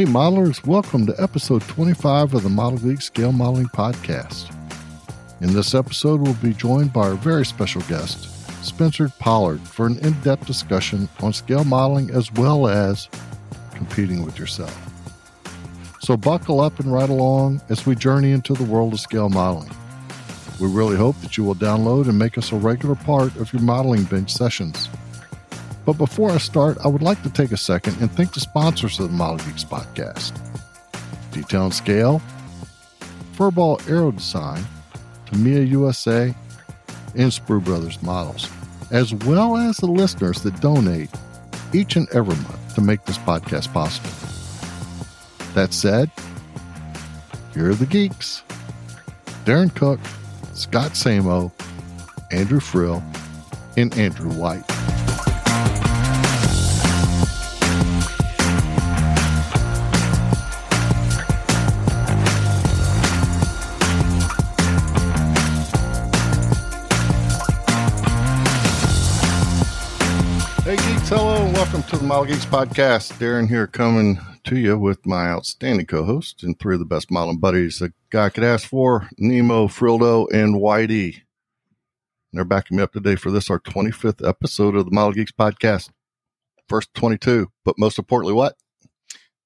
Hey, modelers, welcome to episode 25 of the Model Geek Scale Modeling Podcast. In this episode, we'll be joined by our very special guest, Spencer Pollard, for an in depth discussion on scale modeling as well as competing with yourself. So, buckle up and ride along as we journey into the world of scale modeling. We really hope that you will download and make us a regular part of your modeling bench sessions. But before I start, I would like to take a second and thank the sponsors of the Model Geeks podcast Detail and Scale, Furball Aero Design, Tamiya USA, and Sprue Brothers Models, as well as the listeners that donate each and every month to make this podcast possible. That said, here are the geeks Darren Cook, Scott Samo, Andrew Frill, and Andrew White. Welcome to the Model Geeks podcast. Darren here coming to you with my outstanding co-host and three of the best modeling buddies a guy could ask for, Nemo, Frildo, and Whitey. And they're backing me up today for this, our 25th episode of the Model Geeks podcast. First 22, but most importantly, what?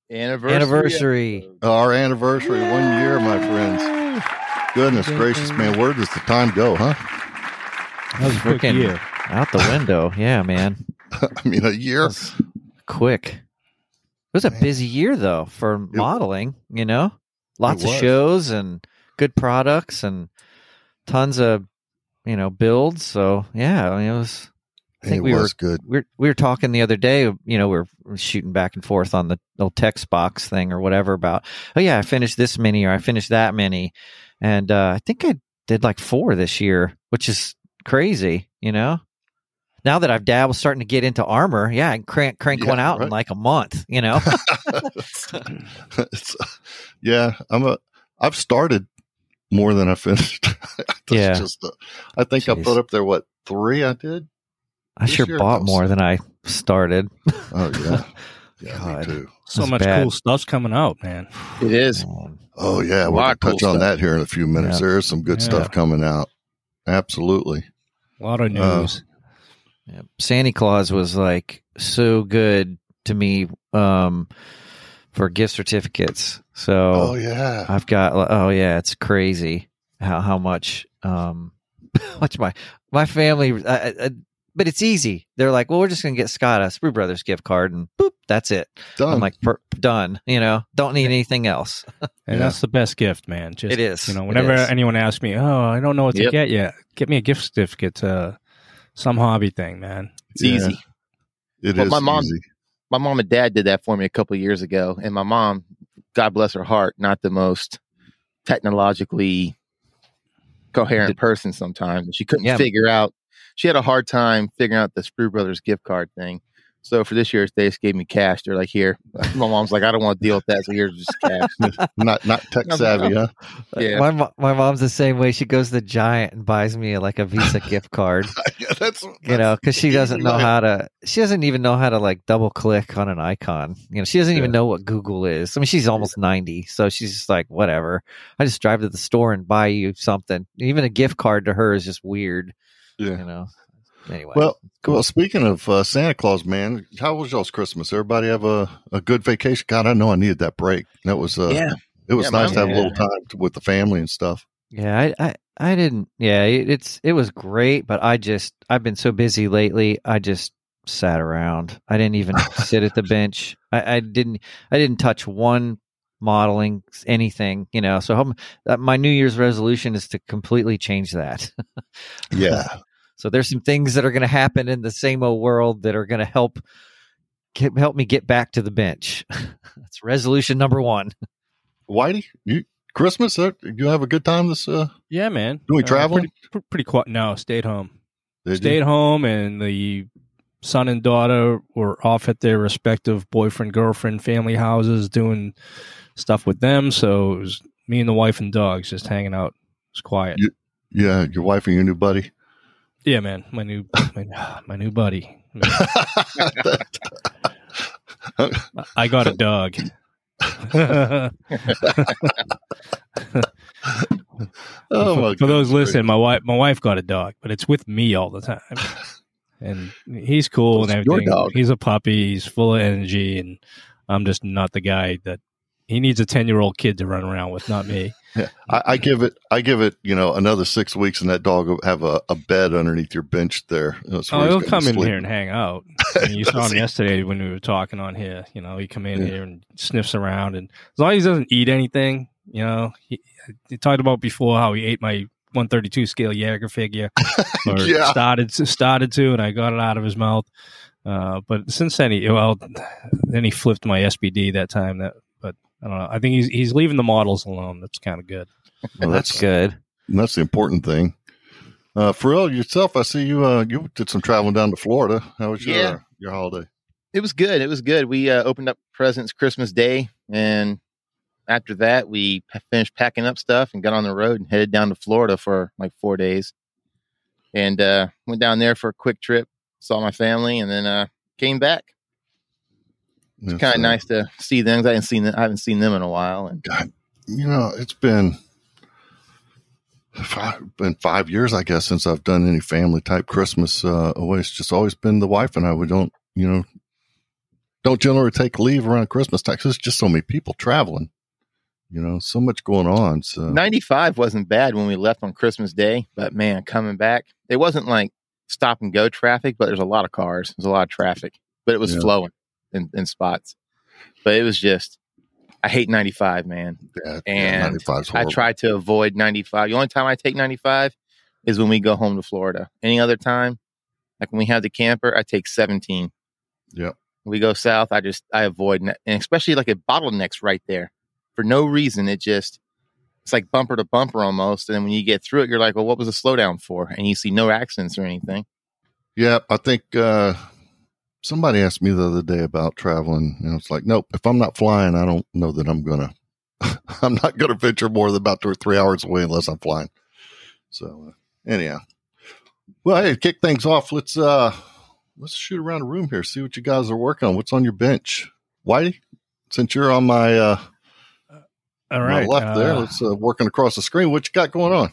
Anniversary. Anniversary. Our anniversary, one year, my friends. Goodness gracious, man, where does the time go, huh? That was Freaking year. Out the window. Yeah, man. I mean, a year. Quick. It was a Man. busy year though for modeling, you know? Lots of was. shows and good products and tons of, you know, builds. So, yeah, I mean, it was I think it we were good. we were, we were talking the other day, you know, we are shooting back and forth on the old text box thing or whatever about, oh yeah, I finished this many or I finished that many. And uh, I think I did like four this year, which is crazy, you know? Now that I've dabbled starting to get into armor, yeah, I can crank crank Yeah, one out right. in like a month, you know? it's, yeah, I'm a. I've started more than I finished. That's Yeah. just. A, I think I put up there what three I did. I sure year bought goes- more than I started. Oh yeah, yeah, God. me too. So That's much bad. cool stuff's coming out, man. It is. Oh yeah, A we'll lot of cool touch on stuff. that here in a few minutes. Yeah. There is some good Yeah. stuff coming out. Absolutely. A lot of Uh, news. Yeah. Santa Claus was like so good to me um, for gift certificates. So Oh yeah. I've got oh yeah, it's crazy how how much um much my my family uh, uh, but it's easy. They're like, well, we're just gonna get Scott a Sprue Brothers gift card, and boop, that's it. Done. I'm like, per- done. You know, don't need anything else. and yeah. that's the best gift, man. Just It is. You know, whenever anyone asks me, "Oh, I don't know what to Yep. get yet," get me a gift certificate to some hobby thing, man. It's Yeah. easy. It Well, is my mom- easy. My mom and dad did that for me a couple of years ago, and my mom, God bless her heart, not the most technologically coherent Did- person. Sometimes she couldn't Yeah. figure out. She had a hard time figuring out the Sprue Brothers gift card thing. So for this year, they just gave me cash. They're like, "Here." My mom's like, "I don't want to deal with that, so here's just cash." Not not tech savvy, huh? Yeah. My my mom's the same way. She goes to Giant and buys me like a Visa gift card. yeah, that's you know, because she doesn't know how to. She doesn't even know how to like double click on an icon. You know, she doesn't even know what Google is. I mean, she's almost ninety, so she's just like, whatever. I just drive to the store and buy you something. Even a gift card to her is just weird. Yeah. You know. Anyway, Well, well. Speaking of uh, Santa Claus, man, how was y'all's Christmas? Everybody have a, a good vacation? God, I know I needed that break. That was uh, yeah, it was Yeah, nice to have a little time to, with the family and stuff. yeah, I, I, I didn't. Yeah, it, it's it was great, but I just I've been so busy lately. I just sat around. I didn't even sit at the bench. I, I didn't. I didn't touch one modeling anything. You know. So I'm, uh, my New Year's resolution is to completely change that. Yeah, So there's some things that are going to happen in the same old world that are going to help get, help me get back to the bench. That's resolution number one. Whitey, you Christmas? Uh, you have a good time this? Uh, Yeah, man. Doing Uh, travel? Pretty, pr- pretty quiet. No, stayed home. did stayed you? home, and the son and daughter were off at their respective boyfriend, girlfriend, family houses doing stuff with them. So it was me and the wife and dogs just hanging out. It's quiet. You- Yeah, your wife and your new buddy. Yeah, man. My new my, my new buddy. I got a dog. Oh, for, for those listening, my wife my wife got a dog, but it's with me all the time. And he's cool It's and everything. He's a puppy. He's full of energy, and I'm just not the guy that he needs a ten year old kid to run around with, not me. Yeah, I, I give it. I give it. You know, another six weeks, and that dog will have a, a bed underneath your bench there. That's Oh, he'll come in here and hang out. I mean, you saw him yesterday when we were talking on here. You know, he come in Yeah. here and sniffs around, and as long as he doesn't eat anything, you know, he, he talked about before how he ate my 132 scale Jaeger figure, or Yeah. started started to, and I got it out of his mouth. Uh, but since then, he well, then he flipped my SBD that time. That, I don't know. I think he's he's leaving the models alone. That's kind of good. Well, that's that's good. that's the important thing. Uh, Frill, yourself, I see you. Uh, you did some traveling down to Florida. How was your Yeah. your holiday? It was good. It was good. We uh, opened up presents Christmas Day, and after that, we finished packing up stuff and got on the road and headed down to Florida for like four days. And uh, went down there for a quick trip, saw my family, and then uh, came back. It's kind of nice to see them. I haven't seen them. I haven't seen them in a while, and You know, it's been five, been five years, I guess, since I've done any family type Christmas uh, away. It's just always been the wife and I. We don't, you know, don't generally take leave around Christmas time. 'cause There's just so many people traveling. You know, so much going on. So 95 wasn't bad when we left on Christmas Day, but man, coming back, it wasn't like stop and go traffic, but there's a lot of cars. There's a lot of traffic, but it was Yeah. flowing in, in spots. But it was just, I hate 95, man. yeah, and 95's I try to avoid 95. The only time I take 95 is when we go home to Florida. Any other time, like when we have the camper, I take 17. Yep. we go south, I just I avoid, and especially like a bottlenecks right there for no reason. It just it's like bumper to bumper almost, and then when you get through it, you're like, well, what was the slowdown for? And you see no accidents or anything. Yeah, I think uh, somebody asked me the other day about traveling, and it's like, nope. If I'm not flying, I don't know that I'm gonna. I'm not gonna venture more than about two or three hours away unless I'm flying. So, uh, anyhow, well, hey, to kick things off. Let's uh, let's shoot around the room here, see what you guys are working on. What's on your bench, Whitey? Since you're on my uh, All my right, left there, uh, let's uh, working across the screen. What you got going on?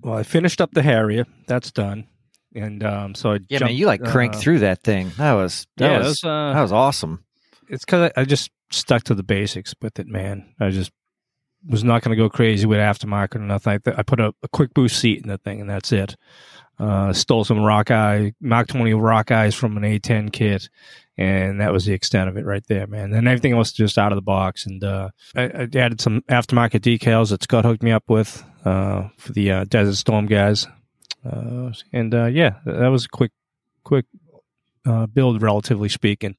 Well, I finished up the Harrier. That's done. And um, so I Yeah, jumped, man, you like cranked uh, through that thing. That was that yeah, was, was, uh, that was awesome. it's because I, I just stuck to the basics with it, man. I just was not going to go crazy with aftermarket or nothing. I, th- I put a, a quick boost seat in the thing, and that's it. Uh, stole some Rockeye Mach 20 rock eyes from an A10 kit, and that was the extent of it right there, man. And everything else just out of the box. And uh, I, I added some aftermarket decals that Scott hooked me up with uh, for the uh, Desert Storm guys. Uh, and uh, yeah, that was a quick, quick uh, build, relatively speaking.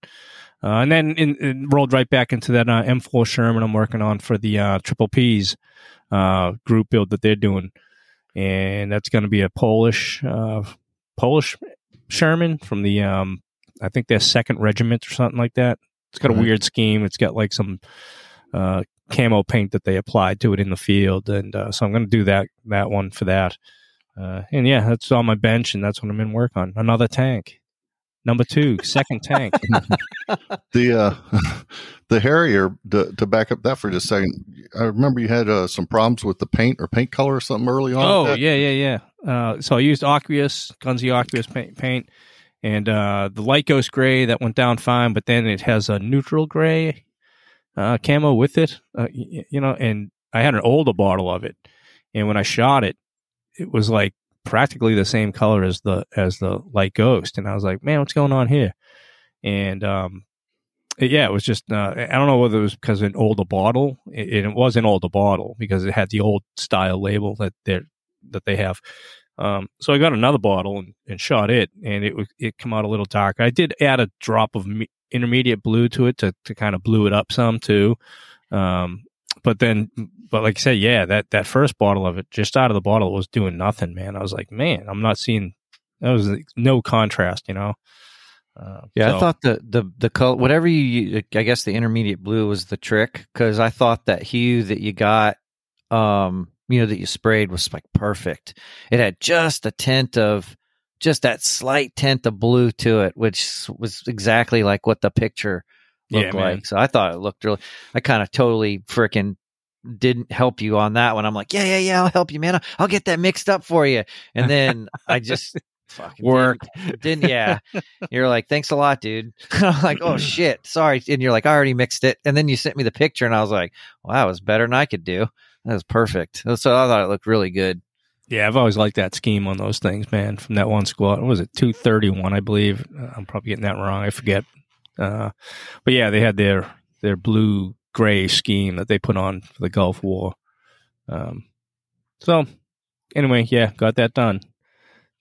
Uh, and then in, it rolled right back into that uh, M4 Sherman I'm working on for the uh, Triple P's uh, group build that they're doing, and that's going to be a Polish uh, Polish Sherman from the um, I think their second regiment or something like that. It's got a weird scheme. It's got like some uh, camo paint that they applied to it in the field, and uh, so I'm going to do that that one for that. Uh, and yeah, that's on my bench, and that's what I'm in work on. Another tank, number two, second tank. the uh the Harrier to, to back up that for just a second. I remember you had uh, some problems with the paint or paint color or something early on. Oh yeah, yeah, yeah. Uh, so I used aqueous, Gunze aqueous paint, paint and uh, the light ghost gray that went down fine, but then it has a neutral gray uh, camo with it. Uh, y- you know, and I had an older bottle of it, and when I shot it, it was like practically the same color as the as the light ghost, and I was like, man, what's going on here? And um, yeah, it was just uh, I don't know whether it was because an older bottle. It, it was an older bottle because it had the old style label that they that they have. Um, so I got another bottle and, and shot it, and it was it come out a little dark. I did add a drop of me- intermediate blue to it to to kind of blue it up some too. Um, but then, but like I said, yeah, that that first bottle of it, just out of the bottle, was doing nothing, man. I was like, man, I'm not seeing. That was like, no contrast, you know. Uh, Yeah, so- I thought the the the color, whatever you, I guess the intermediate blue was the trick because I thought that hue that you got, um, you know, that you sprayed was like perfect. It had just a tint of, just that slight tint of blue to it, which was exactly like what the picture look Yeah, like. man. So I thought it looked really. I kind of totally freaking didn't help you on that one. I'm like, yeah, yeah, yeah, I'll help you, man. I'll, I'll get that mixed up for you. And then I just fucking Work. didn't, didn't. Yeah, you're like, thanks a lot, dude. I'm like, oh shit, sorry. And you're like, I already mixed it. And then you sent me the picture, and I was like, wow, that was better than I could do. That was perfect. So I thought it looked really good. Yeah, I've always liked that scheme on those things, man. From that one squad, what was it two thirty one? I believe. Uh, I'm probably getting that wrong. I forget. Uh, but yeah, they had their their blue gray scheme that they put on for the Gulf War. Um, so anyway, yeah, got that done.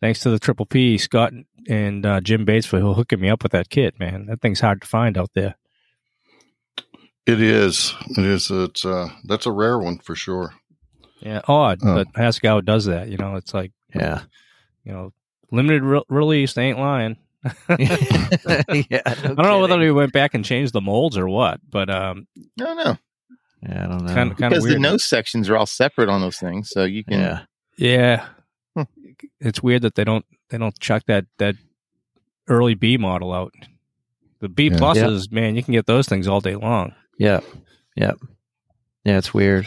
Thanks to the Triple P, Scott and uh, Jim Bates for hooking me up with that kit, man. That thing's hard to find out there. It is. It is. It's uh, that's a rare one for sure. Yeah, odd, Oh. but Haskell does that. You know, it's like Yeah. you know, limited re- release. They ain't lying. yeah. I don't know whether we went back and changed the molds or what, but um, No, no, Yeah, I don't know. kind of kind of because the nose sections are all separate on those things, so you can. yeah. yeah, Hmm. it's weird that they don't they don't chuck that that early B model out. The B Yeah. pluses, man, you can get those things all day long. Yeah, yeah, Yeah, it's weird.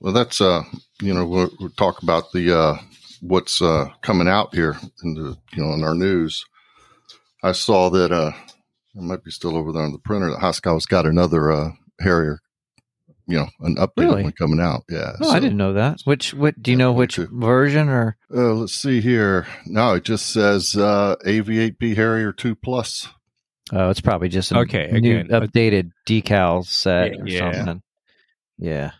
Well, that's uh, you know, we'll, we'll talk about the uh, what's uh coming out here in the you know in our news. I saw that uh, it might be still over there on the printer. That Haskell's got another uh Harrier, you know, an updated Really? one coming out. Yeah, Oh, I didn't know that. Which what do you Yeah, know which too. version or Uh, let's see here. No, it just says uh, AV8B Harrier Two Plus. oh it's probably just a Okay, new again, updated decal set or Yeah. something. Yeah.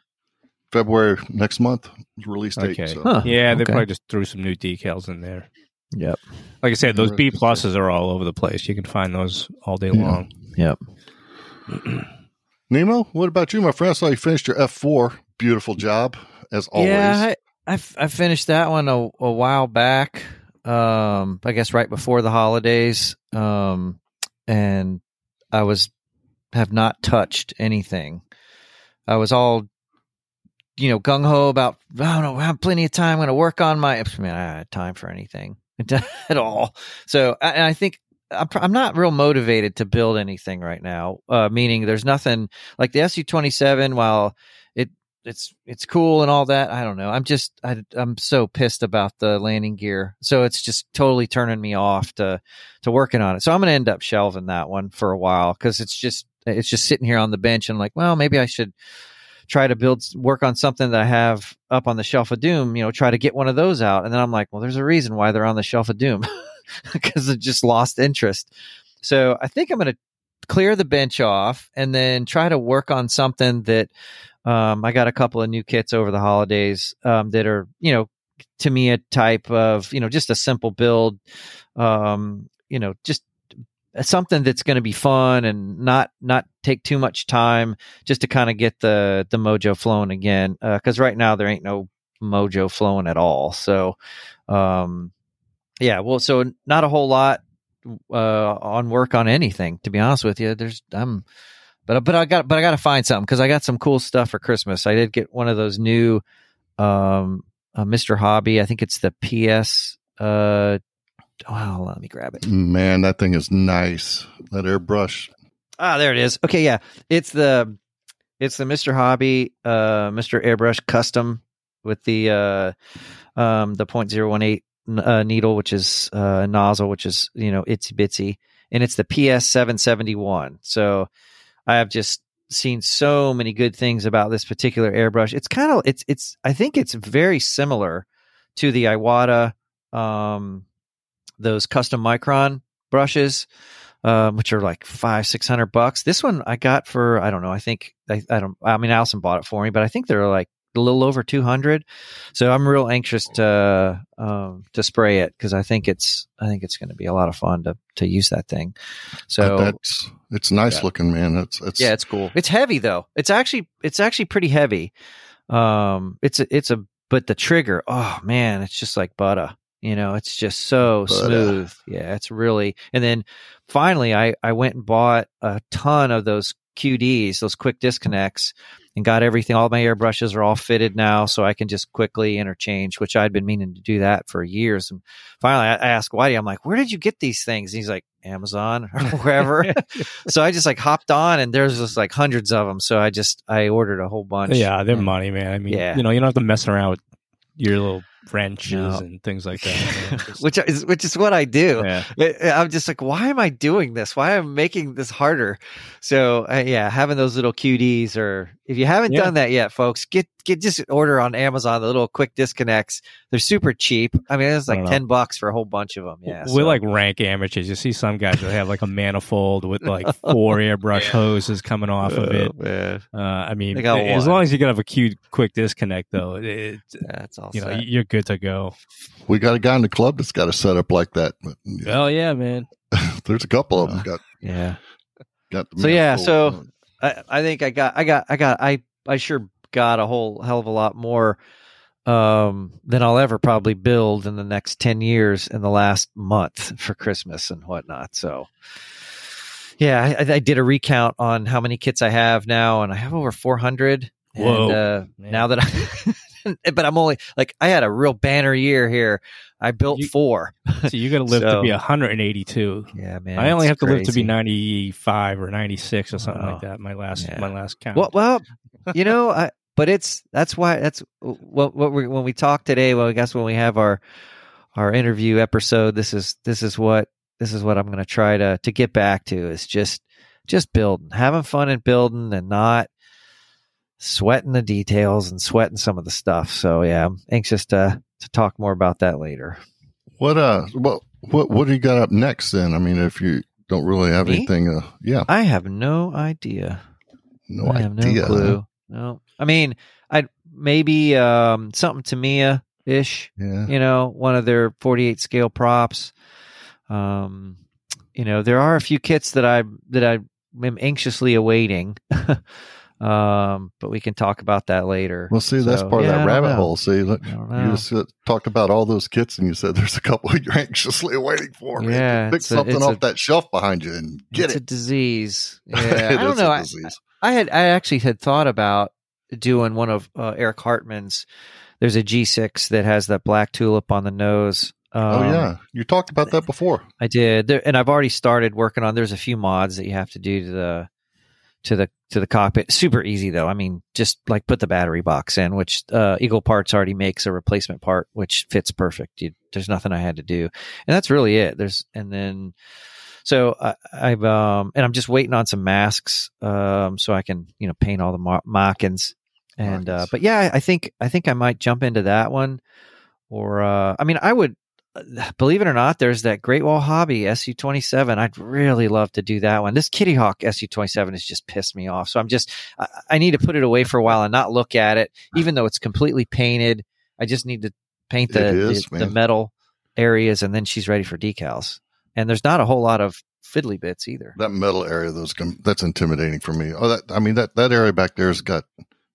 February next month release date. Okay. So. Huh. Yeah, they okay. probably just threw some new decals in there. Yep. Like I said, those B pluses are all over the place. You can find those all day Yeah. long. Yep. Nemo, what about you, my friend? I saw you finished your F4. Beautiful job as always. Yeah, I, I f- I finished that one a, a while back. Um, I guess right before the holidays. Um, and I was have not touched anything. I was all, you know, gung ho about. I don't know. I have plenty of time. I'm going to work on my. I mean, I had time for anything at all. So, I- and I think I'm not real motivated to build anything right now. Uh, meaning, there's nothing like the SU 27. While it it's it's cool and all that. I don't know. I'm just I, I'm so pissed about the landing gear. So it's just totally turning me off to to working on it. So I'm to end up shelving that one for a while because it's just it's just sitting here on the bench and like, well, maybe I should try to build work on something that I have up on the shelf of doom. You know, try to get one of those out. And then I'm like, well, there's a reason why they're on the shelf of doom because it just lost interest. So I think I'm going to clear the bench off and then try to work on something that um, I got a couple of new kits over the holidays um, that are, you know, to me a type of, you know, just a simple build, um, you know, just something that's going to be fun and not not take too much time just to kind of get the the mojo flowing again because right now there ain't no mojo flowing at all. So um yeah well so not a whole lot uh on work on anything to be honest with you. There's i'm but but i got but i got to find something because i got some cool stuff for christmas. I did get one of those new um uh, mr hobby i think it's the ps uh oh let me grab it Man, that thing is nice. That airbrush. Ah, there it is. Okay, yeah. It's the it's the Mr. Hobby uh Mr. Airbrush custom with the uh um the .018 uh, needle which is uh nozzle which is, you know, itsy bitsy and it's the PS 771. So I have just seen so many good things about this particular airbrush. It's kind of it's it's I think it's very similar to the Iwata um those custom micron brushes um, which are like five six hundred bucks. This one I got for I don't know. I think I, I don't. I mean, Allison bought it for me, but I think they're like a little over two hundred. So I'm real anxious to um, to spray it because I think it's I think it's going to be a lot of fun to to use that thing. So that's it's nice Yeah. looking, man. It's it's yeah, it's cool. It's heavy though. It's actually it's actually pretty heavy. Um, it's a, it's a but the trigger, oh man, it's just like butter. You know, it's just so Butter. Uh, smooth. Yeah, it's really. And then finally, I I went and bought a ton of those QDs, those quick disconnects, and got everything. All my airbrushes are all fitted now, so I can just quickly interchange, which I'd been meaning to do that for years. And finally, I, I asked Whitey, I'm like, "Where did you get these things?" And he's like, "Amazon or wherever." so I just like hopped on, and there's just like hundreds of them. So I just I ordered a whole bunch. Yeah, they're And- money, man. I mean, Yeah. you know, you don't have to mess around with your little wrenches No. and things like that. Just- which is which is what I do. yeah. I'm just like, why am I doing this? Why am I making this harder? So uh, yeah, having those little QDs, or if you haven't Yeah. done that yet, folks, get get just order on Amazon the little quick disconnects. They're super cheap. I mean, it's like don't know. ten bucks for a whole bunch of them. Yeah, We're so- like rank amateurs. You see some guys that have like a manifold with like four airbrush hoses coming off of it. Oh. Uh, I mean, as long as you can have a cute, quick disconnect, though, it, That's all. You know, you're good to go. We got a guy in the club that's got a setup like that. But, yeah, Oh yeah, man. there's a couple of them got yeah. got. The So, yeah, manifold. so- I, I think I got I got I got I I sure got a whole hell of a lot more um than I'll ever probably build in the next 10 years in the last month for Christmas and whatnot. So yeah, I, I did a recount on how many kits I have now and I have over 400 Whoa, and uh now that I Eh, but I'm only like I had a real banner year here. I built You- 4. So you got to live to be 182. Yeah, man. I only have to live to be 95 or 96 or something Wow. like oh, that. My last Yeah. my last count. Well, well, you know, I, but it's that's why that's what what we when we talk today. Well, I guess when we have our our interview episode, this is this is what this is what I'm going to try to to get back to is just just building, having fun and building, and not sweating the details and sweating some of the stuff. So yeah, I'm anxious to to talk more about that later. what uh, what what what do you got up next? Then I mean, if you don't really have Me? anything, uh, yeah, I have no idea. no I have idea. no clue. No, I mean, I'd maybe um, something Tamiya ish. Yeah, you know, one of their 48 scale props. Um, you know, there are a few kits that I that I am anxiously awaiting. um, but we can talk about that later. well, see, that's part yeah, of that rabbit hole. See, look, you just uh, talked about all those kits, and you said there's a couple you're anxiously waiting for. Yeah, pick it's a- something off a- that shelf behind you and get it's a it. disease. Yeah, It I don't is a know. I. I had I actually had thought about doing one of uh, Erich Hartmann's. There's a G6 that has that black tulip on the nose. Um, oh yeah, you talked about that before. I did, there, and I've already started working on. There's a few mods that you have to do to the to the to the cockpit. Super easy though. I mean, just like put the battery box in, which uh, Eagle Parts already makes a replacement part, which fits perfect. You, there's nothing I had to do, and that's really it. There's and then so I, I've um and I'm just waiting on some masks um so I can you know paint all the mar- markings and uh but yeah I think I think I might jump into that one or uh I mean I would believe it or not, there's that Great Wall Hobby SU27. I'd really love to do that one. This Kitty Hawk SU27 has just pissed me off. So I'm just, I, I need to put it away for a while and not look at it, even though it's completely painted. I just need to paint the, is, the, the metal areas and then she's ready for decals. And there's not a whole lot of fiddly bits either. That metal area, those that's intimidating for me. Oh, that I mean that that area back there's got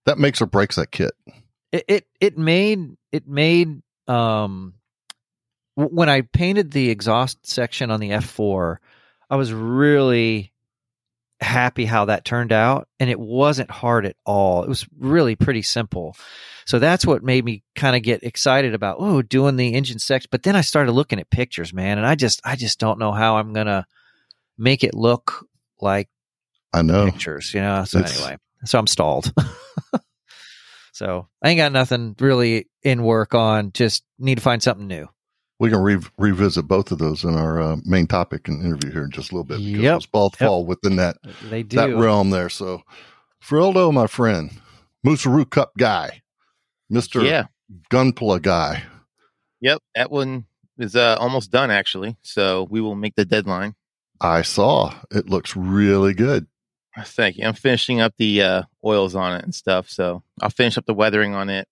that makes or breaks that kit. it it, it made it made um when I painted the exhaust section on the F4, I was really happy how that turned out and it wasn't hard at all. It was really pretty simple. So that's what made me kind of get excited about oh doing the engine section, but then I started looking at pictures, man, and I just I just don't know how I'm going to make it look like I know. pictures, you know. So It's- anyway, so I'm stalled. so I ain't got nothing really in work on. Just need to find something new. We can re- revisit both of those in our uh, main topic and interview here in just a little bit because Yep. those both Yep. fall within that They do. that realm there. So, Frildo, my friend, Moosaroo Cup guy, Mister Yeah. Gunpla guy. Yep. That one is uh, almost done actually. So we will make the deadline. I saw it looks really good. Thank you. I'm finishing up the uh, oils on it and stuff. So I'll finish up the weathering on it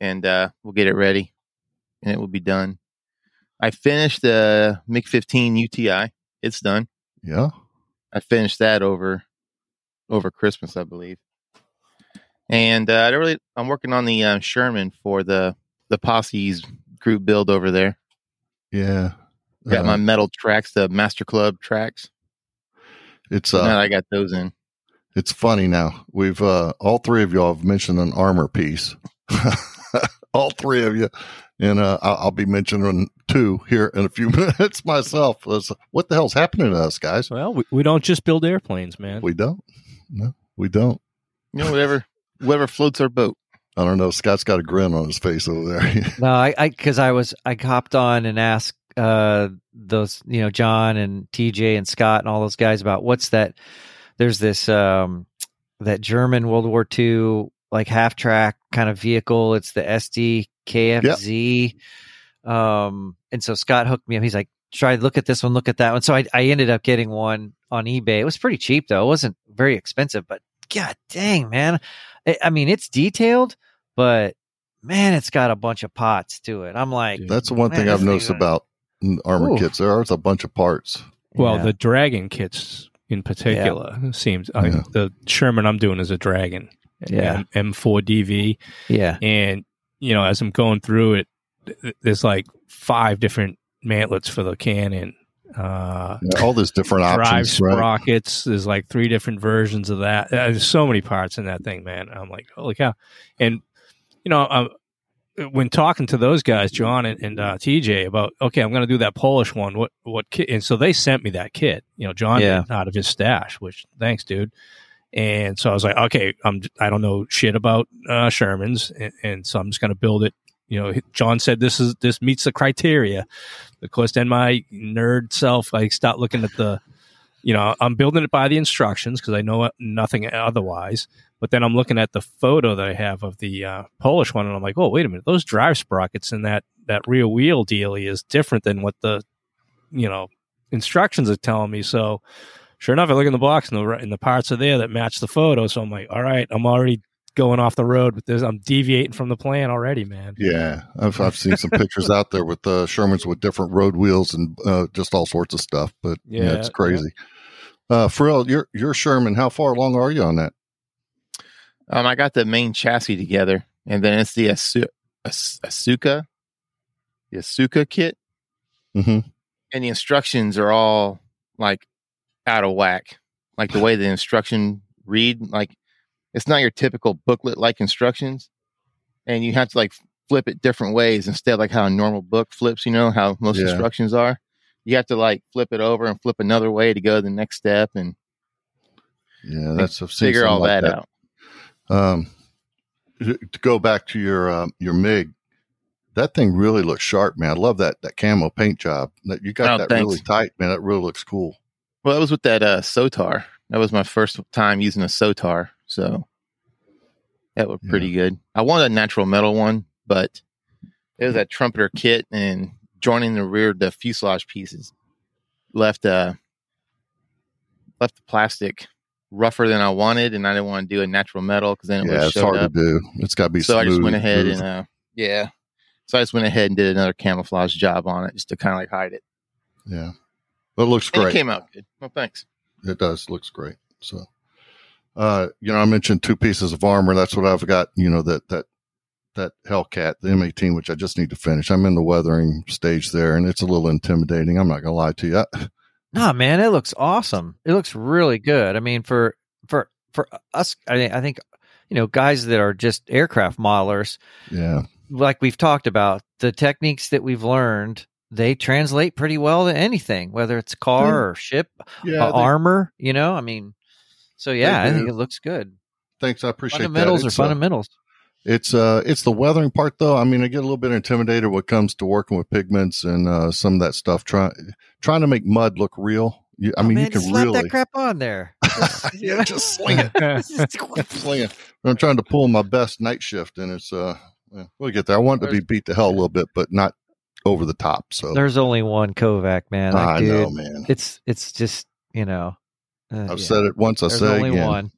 and uh, we'll get it ready and it will be done. I finished the MiG 15 UTI. It's done. Yeah, I finished that over over Christmas, I believe. And uh, I don't really. I'm working on the uh, Sherman for the the posse's group build over there. yeah. Got Uh, my metal tracks, the Master Club tracks. it's uh, now I got those in. It's funny now. We've uh, all three of y'all have mentioned an armor piece. all three of you, and uh, I'll, I'll be mentioning two here in a few minutes myself. It's, what the hell's happening to us, guys? Well, we, we don't just build airplanes, man. We don't. No, we don't. You know, whatever, whatever floats our boat. I don't know. Scott's got a grin on his face over there. No, I, I, because I was, I hopped on and asked uh those, you know, John and TJ and Scott and all those guys about what's that. There's this um that German World War II like half track kind of vehicle. It's the SD KFZ. Um, and so Scott hooked me up. He's like, try look at this one, look at that one. So I, I ended up getting one on eBay. It was pretty cheap though. It wasn't very expensive, but god dang, man. I, I mean, it's detailed, but man, it's got a bunch of pots to it. I'm like, That's the one Man, thing I've thing noticed is- about armor Ooh. kits. are a bunch of parts. Well, yeah. the Dragon kits in particular seems. I the Sherman I'm doing is a Dragon. Yeah. M4DV, yeah, and you know, as I'm going through it, there's like five different mantlets for the cannon. Uh, Yeah, all these different drive options, right? sprockets. There's like three different versions of that. Uh, There's so many parts in that thing, man. I'm like, holy cow! And you know, um, when talking to those guys, John and, and uh, TJ, about okay, I'm going to do that Polish one. What what kit? And so they sent me that kit. You know, John Yeah. out of his stash. Which thanks, dude. And so I was like, okay, I'm I don't know shit about uh, Shermans, and, and so I'm just going to build it. You know, John said this is this meets the criteria. Of course, then my nerd self, I start looking at the, you know, I'm building it by the instructions because I know nothing otherwise. But then I'm looking at the photo that I have of the uh, Polish one, and I'm like, oh, wait a minute, those drive sprockets and that that rear wheel dealy is different than what the, you know, instructions are telling me. So, sure enough, I look in the box and the and the parts are there that match the photo. So I'm like, all right, I'm already going off the road with this. I'm deviating from the plan already, man. Yeah, I've I've seen some pictures out there with uh, Shermans with different road wheels and uh, just all sorts of stuff. But yeah, Yeah, it's crazy. Uh, Frill, your your Sherman, how far along are you on that? Um, I got the main chassis together, and then it's the Asu- As- Asuka, the Asuka kit, hmm and the instructions are all like out of whack. Like the way the instruction read, like it's not your typical booklet like instructions, and you have to like flip it different ways instead like how a normal book flips. You know how most Yeah. instructions are. You have to like flip it over and flip another way to go to the next step and Yeah, that's seen figure all like that, out. Um, to go back to your uh, your Mig, that thing really looks sharp, man. I love that that camo paint job. That you got Oh, that thanks. really tight, man. That really looks cool. Well, that was with that uh, Sotar. That was my first time using a Sotar, so that was pretty good. I wanted a natural metal one, but it was that trumpeter kit and joining the rear the fuselage pieces left uh left the plastic rougher than I wanted, and I didn't want to do a natural metal because then it yeah, it's hard up. to do. It's got to be. So I just went ahead smooth. and uh yeah. So I just went ahead and did another camouflage job on it just to kind of like hide it. yeah, but it looks And great. it came out good. Well, thanks. It does. Looks great. So, uh, you know, I mentioned two pieces of armor. That's what I've got. You know, that, that, that Hellcat, the M18, which I just need to finish. I'm in the weathering stage there and it's a little intimidating. I'm not going to lie to you. I, No, man, it looks awesome. It looks really good. I mean, for for for us, I, I think you know guys that are just aircraft modelers, yeah. like we've talked about, the techniques that we've learned, they translate pretty well to anything, whether it's car or ship, Yeah. uh, they- armor. You know, I mean, so yeah, I think it looks good. thanks. I appreciate Fundamentals that. are It's, uh, fundamentals. It's uh it's the weathering part though. I mean, I get a little bit intimidated when it comes to working with pigments and uh some of that stuff. Trying trying to make mud look real. You, I Oh, mean, man, you can just slap really that crap on there. yeah, just sling it, sling it. I'm trying to pull my best night shift, and it's uh yeah, we'll get there. I want it to be beat to hell a little bit, but not over the top. So There's only one Kovac, man. Like, I dude, know, man. It's it's just you know. uh, I've yeah. said it once. I There's say only again. one.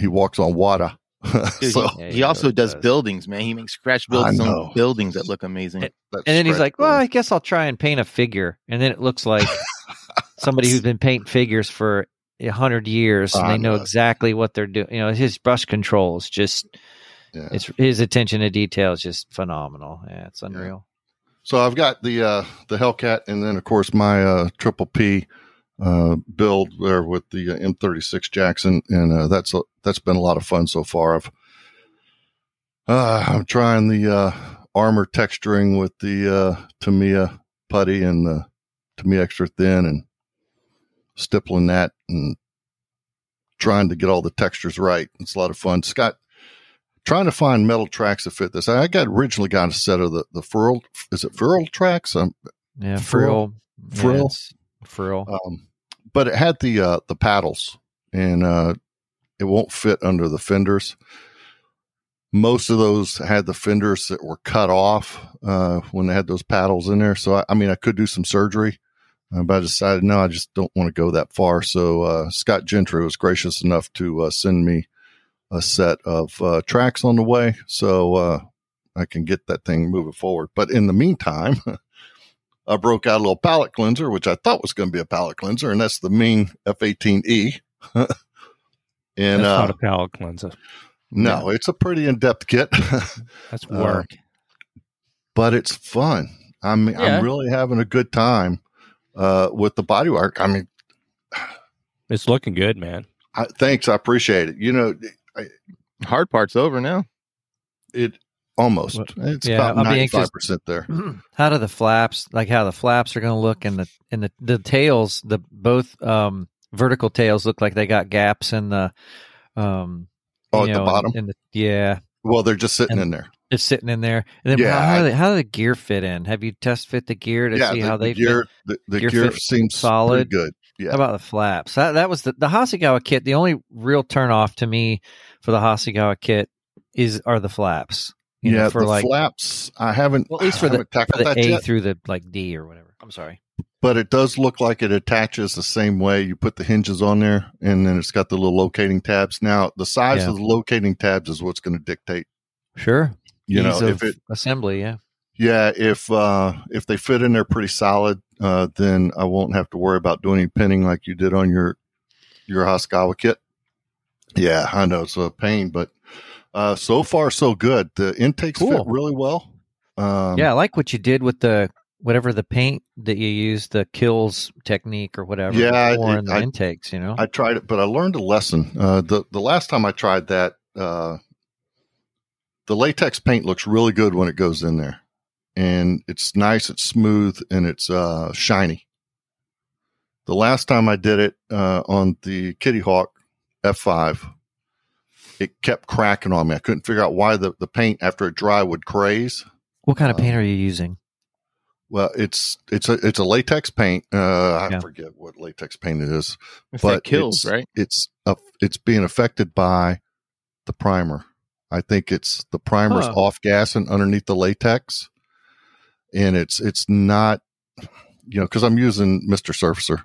He walks on water. Dude, so he, Yeah, he he also does, does. buildings, man. He makes scratch builds I his know. own buildings that look amazing. It- that's And then he's like, "Well. I guess I'll try and paint a figure." And then it looks like somebody who's been painting figures for a hundred years, and I they know know. exactly what they're doing. You know, his brush control is just Yeah. it's his attention to detail is just phenomenal. Yeah, it's unreal. So I've got the uh the Hellcat, and then of course my uh triple P uh, build there with the uh, M36 Jackson, and that's that's been a lot of fun so far. I've I'm trying the uh, armor texturing with the uh, Tamiya putty and the Tamiya extra thin, and stippling that and trying to get all the textures right. It's a lot of fun. Scott, trying to find metal tracks that fit this. I got originally got a set of the the frill. Is it frill tracks? Um, Yeah, Frill. frill, Frill. Yeah, frill. um, but it had the uh, the paddles, and uh, it won't fit under the fenders. Most of those had the fenders that were cut off uh, when they had those paddles in there. So I, I mean, I could do some surgery, uh, but I decided no, I just don't want to go that far. So uh, Scott Gentry was gracious enough to uh, send me a set of uh, tracks on the way, so uh, I can get that thing moving forward. But in the meantime. I broke out a little palate cleanser, which I thought was going to be a palate cleanser, and that's the Meng F18E. and That's uh, not a palate cleanser. no, it's a pretty in-depth kit, That's Uh, work. but it's fun. I'm Yeah. I'm really having a good time uh, with the body work. I mean, it's looking good, man. I, thanks, I appreciate it. You know, Hard part's over now. it almost What- it's Yeah, about I'll be percent there. how do the flaps like how the flaps are going to look and the and the the tails the both um vertical tails look like they got gaps in the um Oh, you at the bottom. in the yeah Well, they're just sitting And- in there. just sitting in there and then Yeah, how, how, do they, how do the gear fit in have you test fit the gear to yeah, see the, how the they gear, fit the, the gear gear fit seems solid? good. Yeah, how about the flaps that, that was the the Hasegawa kit the only real turn off to me for the Hasegawa kit is are the flaps you know, yeah. for the like flaps, I haven't. well, at least for the, for the A yet. through the like D or whatever I'm sorry but it does look like it attaches the same way. You put the hinges on there, and then it's got the little locating tabs. Now, the size Yeah. of the locating tabs is what's going to dictate. sure You know, if it, assembly yeah yeah, if uh, if they fit in there pretty solid, uh, then I won't have to worry about doing any pinning like you did on your your Hasegawa kit. Yeah, I know it's a pain, but uh, so far so good. The intakes fit really well. Um, yeah, I like what you did with the whatever the paint that you used, the Kilz technique or whatever. Yeah, I before the I- intakes. You know, I tried it, but I learned a lesson. Uh, the the last time I tried that, uh, the latex paint looks really good when it goes in there, and it's nice, it's smooth, and it's uh, shiny. The last time I did it uh, on the Kitty Hawk F5, it kept cracking on me. I couldn't figure out why the, the paint after it dry would craze. what kind of uh, paint are you using? Well, it's it's a it's a latex paint. Uh, I forget what latex paint it is. It's but that Kilz, it's, right? It's uh, it's being affected by the primer. I think it's the primer's Huh. off gassing underneath the latex, and it's it's not, you know, because I'm using Mister Surfacer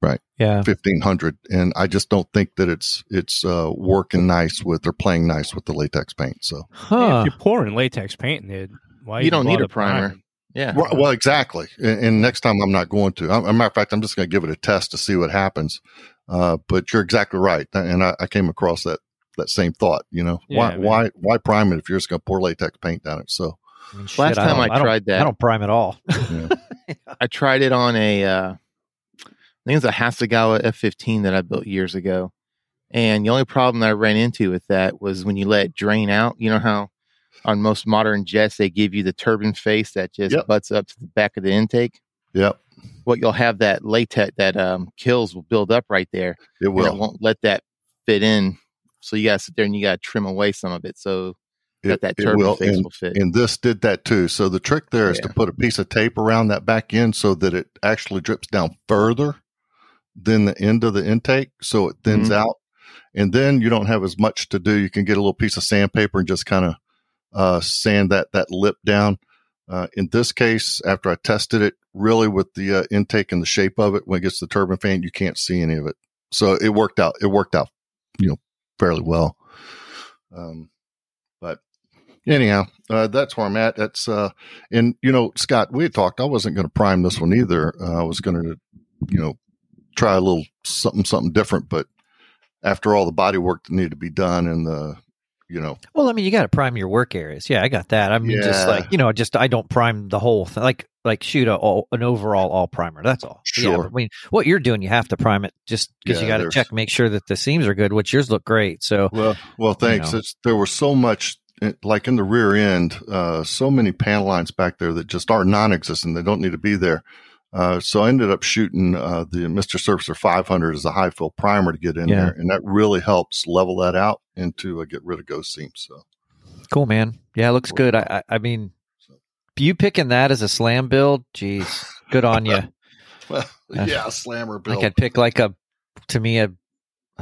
right Yeah, fifteen hundred, and I just don't think that it's it's uh, working nice with or playing nice with the latex paint. So, Hey, huh? if you're pouring latex paint in it, why You don't need a bother primer. priming? Yeah. well, well, exactly. And, and next time I'm not going to. As a matter of fact, I'm just going to give it a test to see what happens. Uh, but you're exactly right, and I, I came across that that same thought. You know, Yeah, why man. why why prime it if you're just going to pour latex paint down it? So I mean, Last I time I don't- tried that- I don't prime at all. I tried it on a, uh, I think it's a Hasegawa F15 that I built years ago. And the only problem that I ran into with that was when you let it drain out. You know how on most modern jets they give you the turbine face that just Yep. butts up to the back of the intake. yep, What you'll have that latex that um, Kilz will build up right there, it and it will. won't let that fit in. So you got to sit there and you got to trim away some of it so It, that turbine will. face And, will fit. and this did that too. So the trick there is to put a piece of tape around that back end so that it actually drips down further than the end of the intake, so it thins Mhm. out. And then you don't have as much to do. You can get a little piece of sandpaper and just kind of uh, sand that that lip down. Uh, in this case, after I tested it, really with the uh, intake and the shape of it, when it gets the turbine fan, you can't see any of it. So it worked out. It worked out, you know, fairly well. Um, anyhow, uh, that's where I'm at. That's uh, and you know, Scott, we had talked. I wasn't going to prime this one either. Uh, I was going to, you know, try a little something something different. But after all the body work that needed to be done and the you know, Well, I mean, you got to prime your work areas. Yeah, I got that. I mean, just like you know, just I don't prime the whole thing. Like like shoot a all, an overall all primer. That's all. But yeah, Sure. I mean, what you're doing, you have to prime it just because Yeah, you got to check, make sure that the seams are good. Which yours look great. So Well, well, thanks. know. It's, there was so much, like in the rear end, uh, so many panel lines back there that just are non-existent. They don't need to be there. Uh, so I ended up shooting uh, the Mr. Surfacer 500 as a high fill primer to get in Yeah. there, and that really helps level that out and to uh, get rid of ghost seams. So cool, man. Yeah, it looks good. I I, I mean, you picking that as a slam build, Jeez, good on you. well, That's- yeah, slammer I could pick like a to me a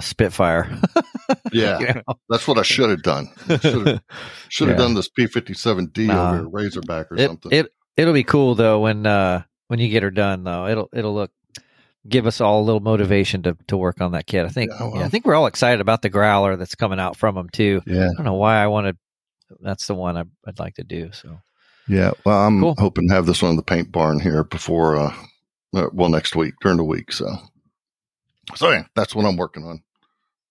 a Spitfire. yeah, You know? that's what I should have done. Should have Yeah. done this P57D Nah. over here, Razorback or it, something. it it'll be cool though when uh when you get her done though. It'll it'll look give us all a little motivation to to work on that kit. I think Yeah, well. yeah, I think we're all excited about the growler that's coming out from them too. yeah. I don't know why I wanted that's the one I, I'd like to do. So Yeah, well, I'm Cool. hoping to have this one in the paint barn here before, uh, uh, well, next week during the week. So, so yeah, that's what I'm working on.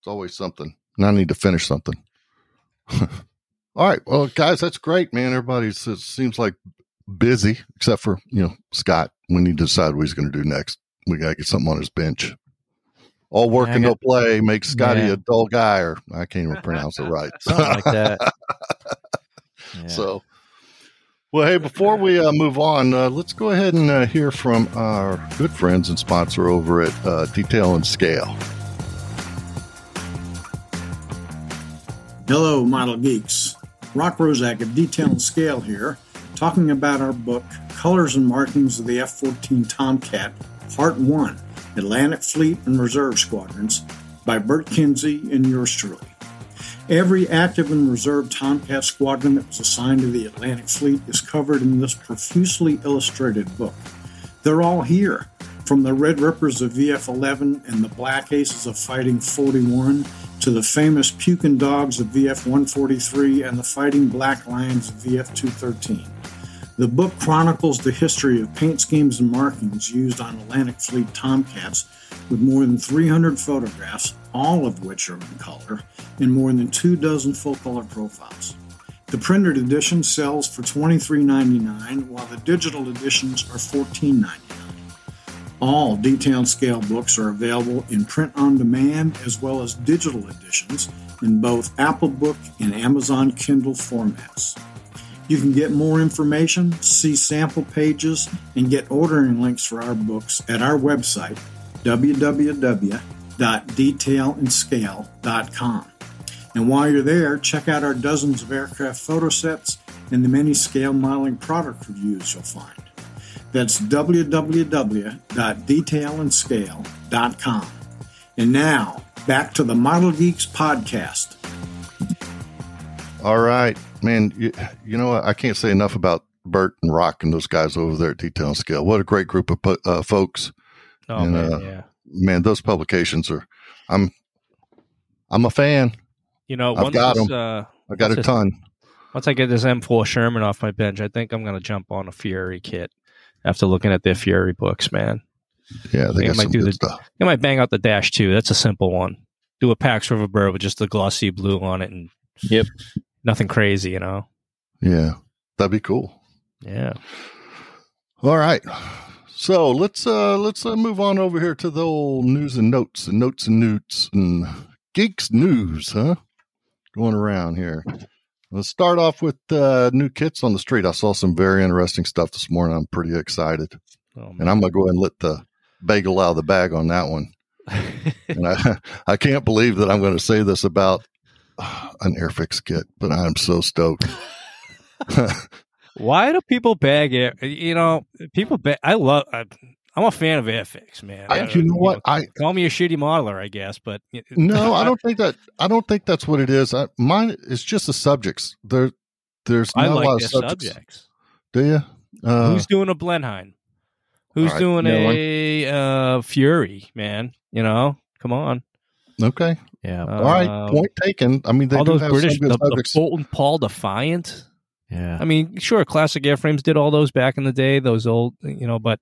Always something, and I need to finish something. All right, well, guys, that's great, man. Everybody seems like busy, except for you know Scott. We need to decide what he's going to do next. We got to get something on his bench. All work and no play makes Scotty Yeah. a dull guy, or I can't even pronounce it right. something like that. Yeah. So, well, hey, before we uh, move on, uh, let's go ahead and uh, hear from our good friends and sponsor over at uh, Detail and Scale. Hello, model geeks. Rock Roszak of Detail and Scale here, talking about our book, Colors and Markings of the F 14 Tomcat, Part 1 Atlantic Fleet and Reserve Squadrons, by Bert Kinsey and yours truly. Every active and reserve Tomcat squadron that was assigned to the Atlantic Fleet is covered in this profusely illustrated book. They're all here, from the Red Rippers of VF 11 and the Black Aces of Fighting 41 to the famous Pukin Dogs of VF 143 and the Fighting Black Lions of VF 213. The book chronicles the history of paint schemes and markings used on Atlantic Fleet Tomcats with more than 300 photographs, all of which are in color, and more than two dozen full color profiles. The printed edition sells for $23.99, while the digital editions are $14.99. All detailed scale books are available in print on demand as well as digital editions in both Apple Book and Amazon Kindle formats. You can get more information, see sample pages, and get ordering links for our books at our website, www.detailandscale.com. And while you're there, check out our dozens of aircraft photo sets and the many scale modeling product reviews you'll find. That's www.detailandscale.com. And now, back to the Model Geeks podcast. All right, man. You, you know? I can't say enough about Bert and Rock and those guys over there at Detail and Scale. What a great group of uh, folks. Oh And, man, uh, yeah. Man, those publications are. I'm. I'm a fan. You know, I've once got this, 'em. uh, I got a it- ton. once I get this M4 Sherman off my bench, I think I'm gonna jump on a Fury kit after looking at their Fury books, man. Yeah, they I got might some do good the- stuff. I might bang out the Dash too. That's a simple one. Do a Pax River Bird with just the glossy blue on it and Yep. nothing crazy, you know. Yeah, that'd be cool. Yeah. All right. So let's uh let's uh, move on over here to the old news and notes and notes and newts and geeks news, huh? Going around here. Let's start off with uh, new kits on the street. I saw some very interesting stuff this morning. I'm pretty excited, Oh, and I'm gonna go ahead and let the bagel out of the bag on that one. And I I can't believe that I'm going to say this about uh, an Airfix kit, but I'm so stoked. Why do people bag it? You know, people bag. I love. I, I'm a fan of Airfix, man. I, Uh, you know what? I Call me a shitty modeler, I guess, but No, I don't think that. I don't think that's what it is. I, mine is just the subjects. There, there's I not a lot of subjects. subjects. Do you? Uh, Who's doing a Blenheim? Who's all right, doing no a uh, Fury? Man, you know, come on. okay. yeah, Uh, All right. Um, Point taken. I mean, they all do those have British, some good the, the subjects. Boulton Paul Defiant. yeah. I mean, sure, classic airframes did all those back in the day. Those old, you know, but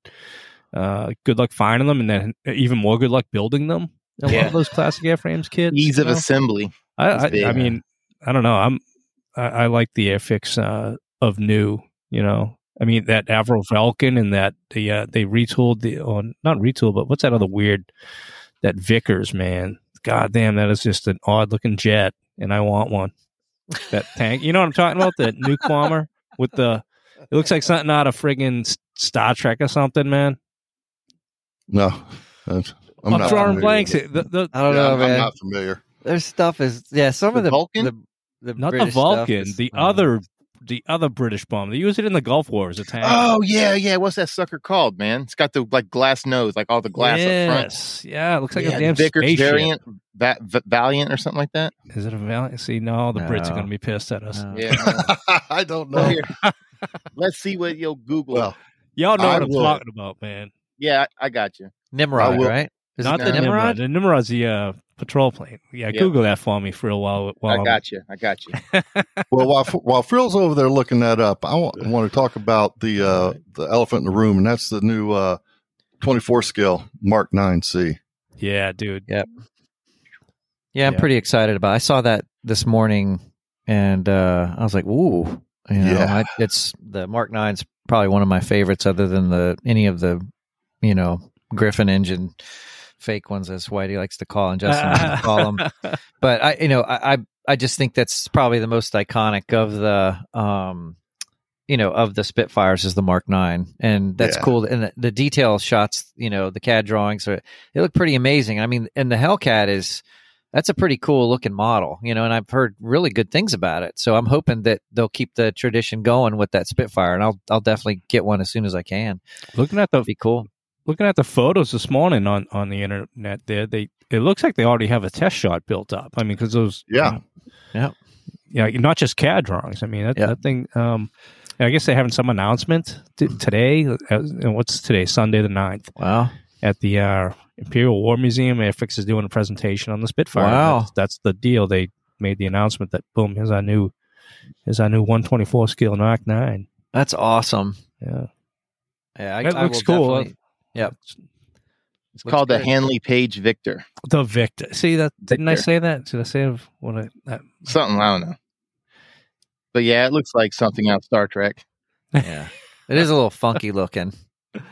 uh, good luck finding them, and then even more good luck building them. A lot Yeah. of those classic airframes, kids. Ease of know? assembly. I, I. I mean, I don't know. I'm I, I like the Airfix uh, of new. You know, I mean that Avro Vulcan and that the uh, they retooled the or not retooled, but what's that other weird that Vickers man? God damn, that is just an odd looking jet, and I want one. That tank, you know what I'm talking about? The nuke bomber with the. It looks like something out of friggin' Star Trek or something, man. No, I'm, I'm, not drawing familiar blanks. The, the, I don't Yeah, know, I'm, man. I'm not familiar. Their stuff is yeah. Some The of the Vulcan? the, the not British the stuff Vulcan, is- the uh, other, the other British bomb. They use it in the Gulf Wars. as a tank. Oh yeah, yeah. What's that sucker called, man? It's got the like glass nose, like all the glass up front. yes. Yeah, it looks like yeah, a damn Vickers spaceship. variant, Va- Va- Valiant or something like that. Is it a Valiant? See, no, the Brits are going to be pissed at us. No. Yeah. I don't know. here, let's see what you'll Google. Well, Y'all know I what I'm will. talking about, man. Yeah, I, I got you. Nimrod, will- right? Is Not the Nimrod. Nimrod? The Nimrod's the uh, patrol plane. Yeah, Yeah. Google that for me for a while. while I I'm- got you. I got you. well, while while Phil's over there looking that up, I want, I want to talk about the uh, the elephant in the room, and that's the new uh, 24 scale Mark 9C. Yeah, dude. Yep. Yeah, I'm Yeah. pretty excited about. It. I saw that this morning, and uh, I was like, "Ooh!" You know, Yeah. I, it's the Mark Nine's probably one of my favorites, other than the any of the, you know, Griffon engine fake ones, as Whitey likes to call and Justin likes call them. But I, you know, I, I, I just think that's probably the most iconic of the, um, you know, of the Spitfires is the Mark Nine, and that's Yeah. cool. And the, the detail shots, you know, the CAD drawings are they look pretty amazing. I mean, and the Hellcat is that's a pretty cool looking model, you know, and I've heard really good things about it. So I'm hoping that they'll keep the tradition going with that Spitfire, and I'll I'll definitely get one as soon as I can. looking at the It'd be cool. Looking at the photos this morning on on the internet, there they it looks like they already have a test shot built up. I mean, because those Yeah. Yeah. yeah, not just CAD drawings. I mean, that, Yeah. that thing. Um, I guess they're having some announcement t- today. Uh, and what's today? Sunday the 9th Wow. at the uh, Imperial War Museum. Airfix is doing a presentation on the Spitfire. Wow. That's, that's the deal. They made the announcement that boom, here's our new, here's our new 124 scale Mark Nine. That's awesome. Yeah, Yeah, I, that I looks will cool. Definitely- Yep. It's Looks called the. Handley Page Victor. The Victor. See that? Didn't I say that? Did I say what I? That, Something I don't know. But yeah, it looks like something out of Star Trek. Yeah, it is a little funky looking.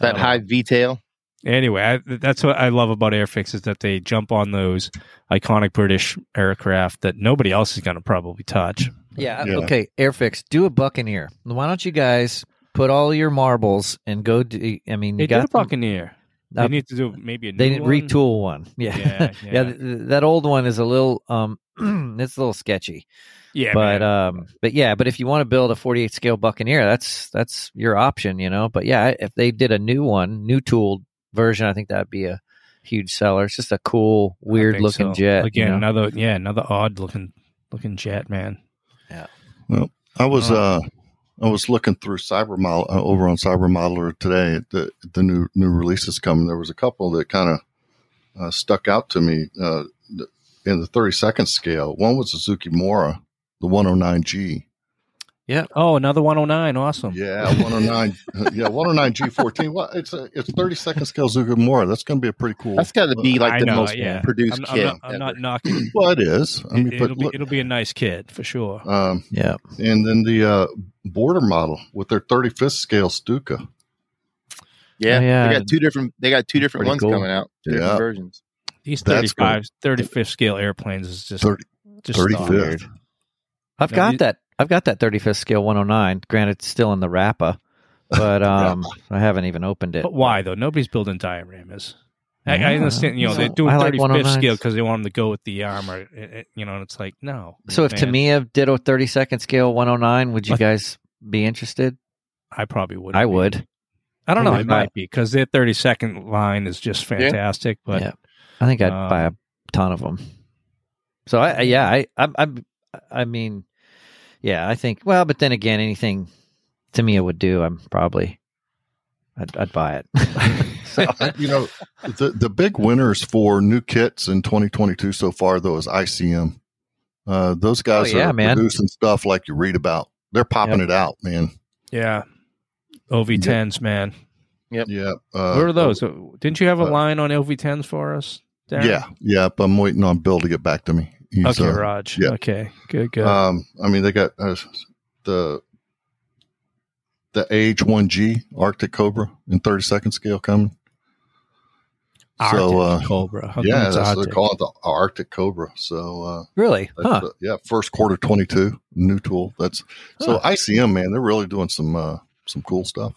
That high V-tail. anyway, I, that's what I love about Airfix is that they jump on those iconic British aircraft that nobody else is going to probably touch. Yeah, Yeah. Okay, Airfix, do a Buccaneer. Why don't you guys put all your marbles and go? Do, I mean, They you did a got them- Buccaneer. uh, they need to do maybe a new they didn't one. retool one. Yeah, Yeah, yeah. yeah. th- th- that old one is a little um, it's a little sketchy. Yeah, but man. um, but yeah, but if you want to build a 48 scale Buccaneer, that's that's your option, you know. But yeah, if they did a new one, new tooled version, I think that'd be a huge seller. It's just a cool, weird looking so. jet. Again, you know? another yeah, another odd looking looking jet, man. Yeah. Well, I was Oh. uh, I was looking through Cyber Model uh, over on Cyber Modeler today. The the new new releases coming. There was a couple that kind of uh, stuck out to me uh, in the 30 second scale. One was Zoukei Mura, the 109G. Oh, another 109. Awesome. Yeah, 109. yeah, 109 G14. Well, it's a it's 30 second scale Zoukei Mura. That's going to be a pretty cool. That's got to be like I the know, most yeah. produced I'm, I'm kit. not, I'm not ever. knocking. well, it is. I mean, it, but will be, it'll be a nice kit for sure. um, yeah, and then the uh, border model with their 35th scale Stuka. yeah, Oh, yeah. they got two different. They got two different Pretty ones cool. coming out. Two Yeah. different versions. These That's 35, 35th scale airplanes is just 30 just 35th. stop. I've Yeah, got you- that. I've got that 35th scale 109. Granted, it's still in the Rappa, but um, I haven't even opened it. But why though? Nobody's building dioramas. I, I understand, you know, they're So, doing I like 35th 109s. scale because they want them to go with the armor, eh, eh, you know, and it's like, no. So if man, Tamiya did a 32nd scale 109, would you guys be interested? I probably would. I would. I don't know. I It would buy might be because their 32nd line is just fantastic. But Yeah. I think I'd Um, buy a ton of them. So I, I yeah, I, I, I, I mean, yeah, I think. Well, but then again, anything Tamiya would do, I'm probably, I'd, I'd buy it. so you know, the the big winners for new kits in 2022 so far though is ICM. Uh, those guys Oh, yeah, are man. producing stuff like you read about. They're popping it out, man. yeah, OV10s, man. Yeah. Uh, Where are those? Didn't you have a uh, line on OV10s for us? Darren? Yeah, yeah. But I'm waiting on Bill to get back to me. He's, okay, uh, Raj. yeah. Okay, good, good. Um, I mean, they got uh, the the AH1G Arctic Cobra in 30 second scale coming. Arctic so, uh, Cobra. How yeah, it's that's what Arctic? they call it, the Arctic Cobra. So, uh, Really? Huh. the- yeah, first quarter 22 new tool. That's so Huh. ICM, man, they're really doing some, uh, some cool stuff.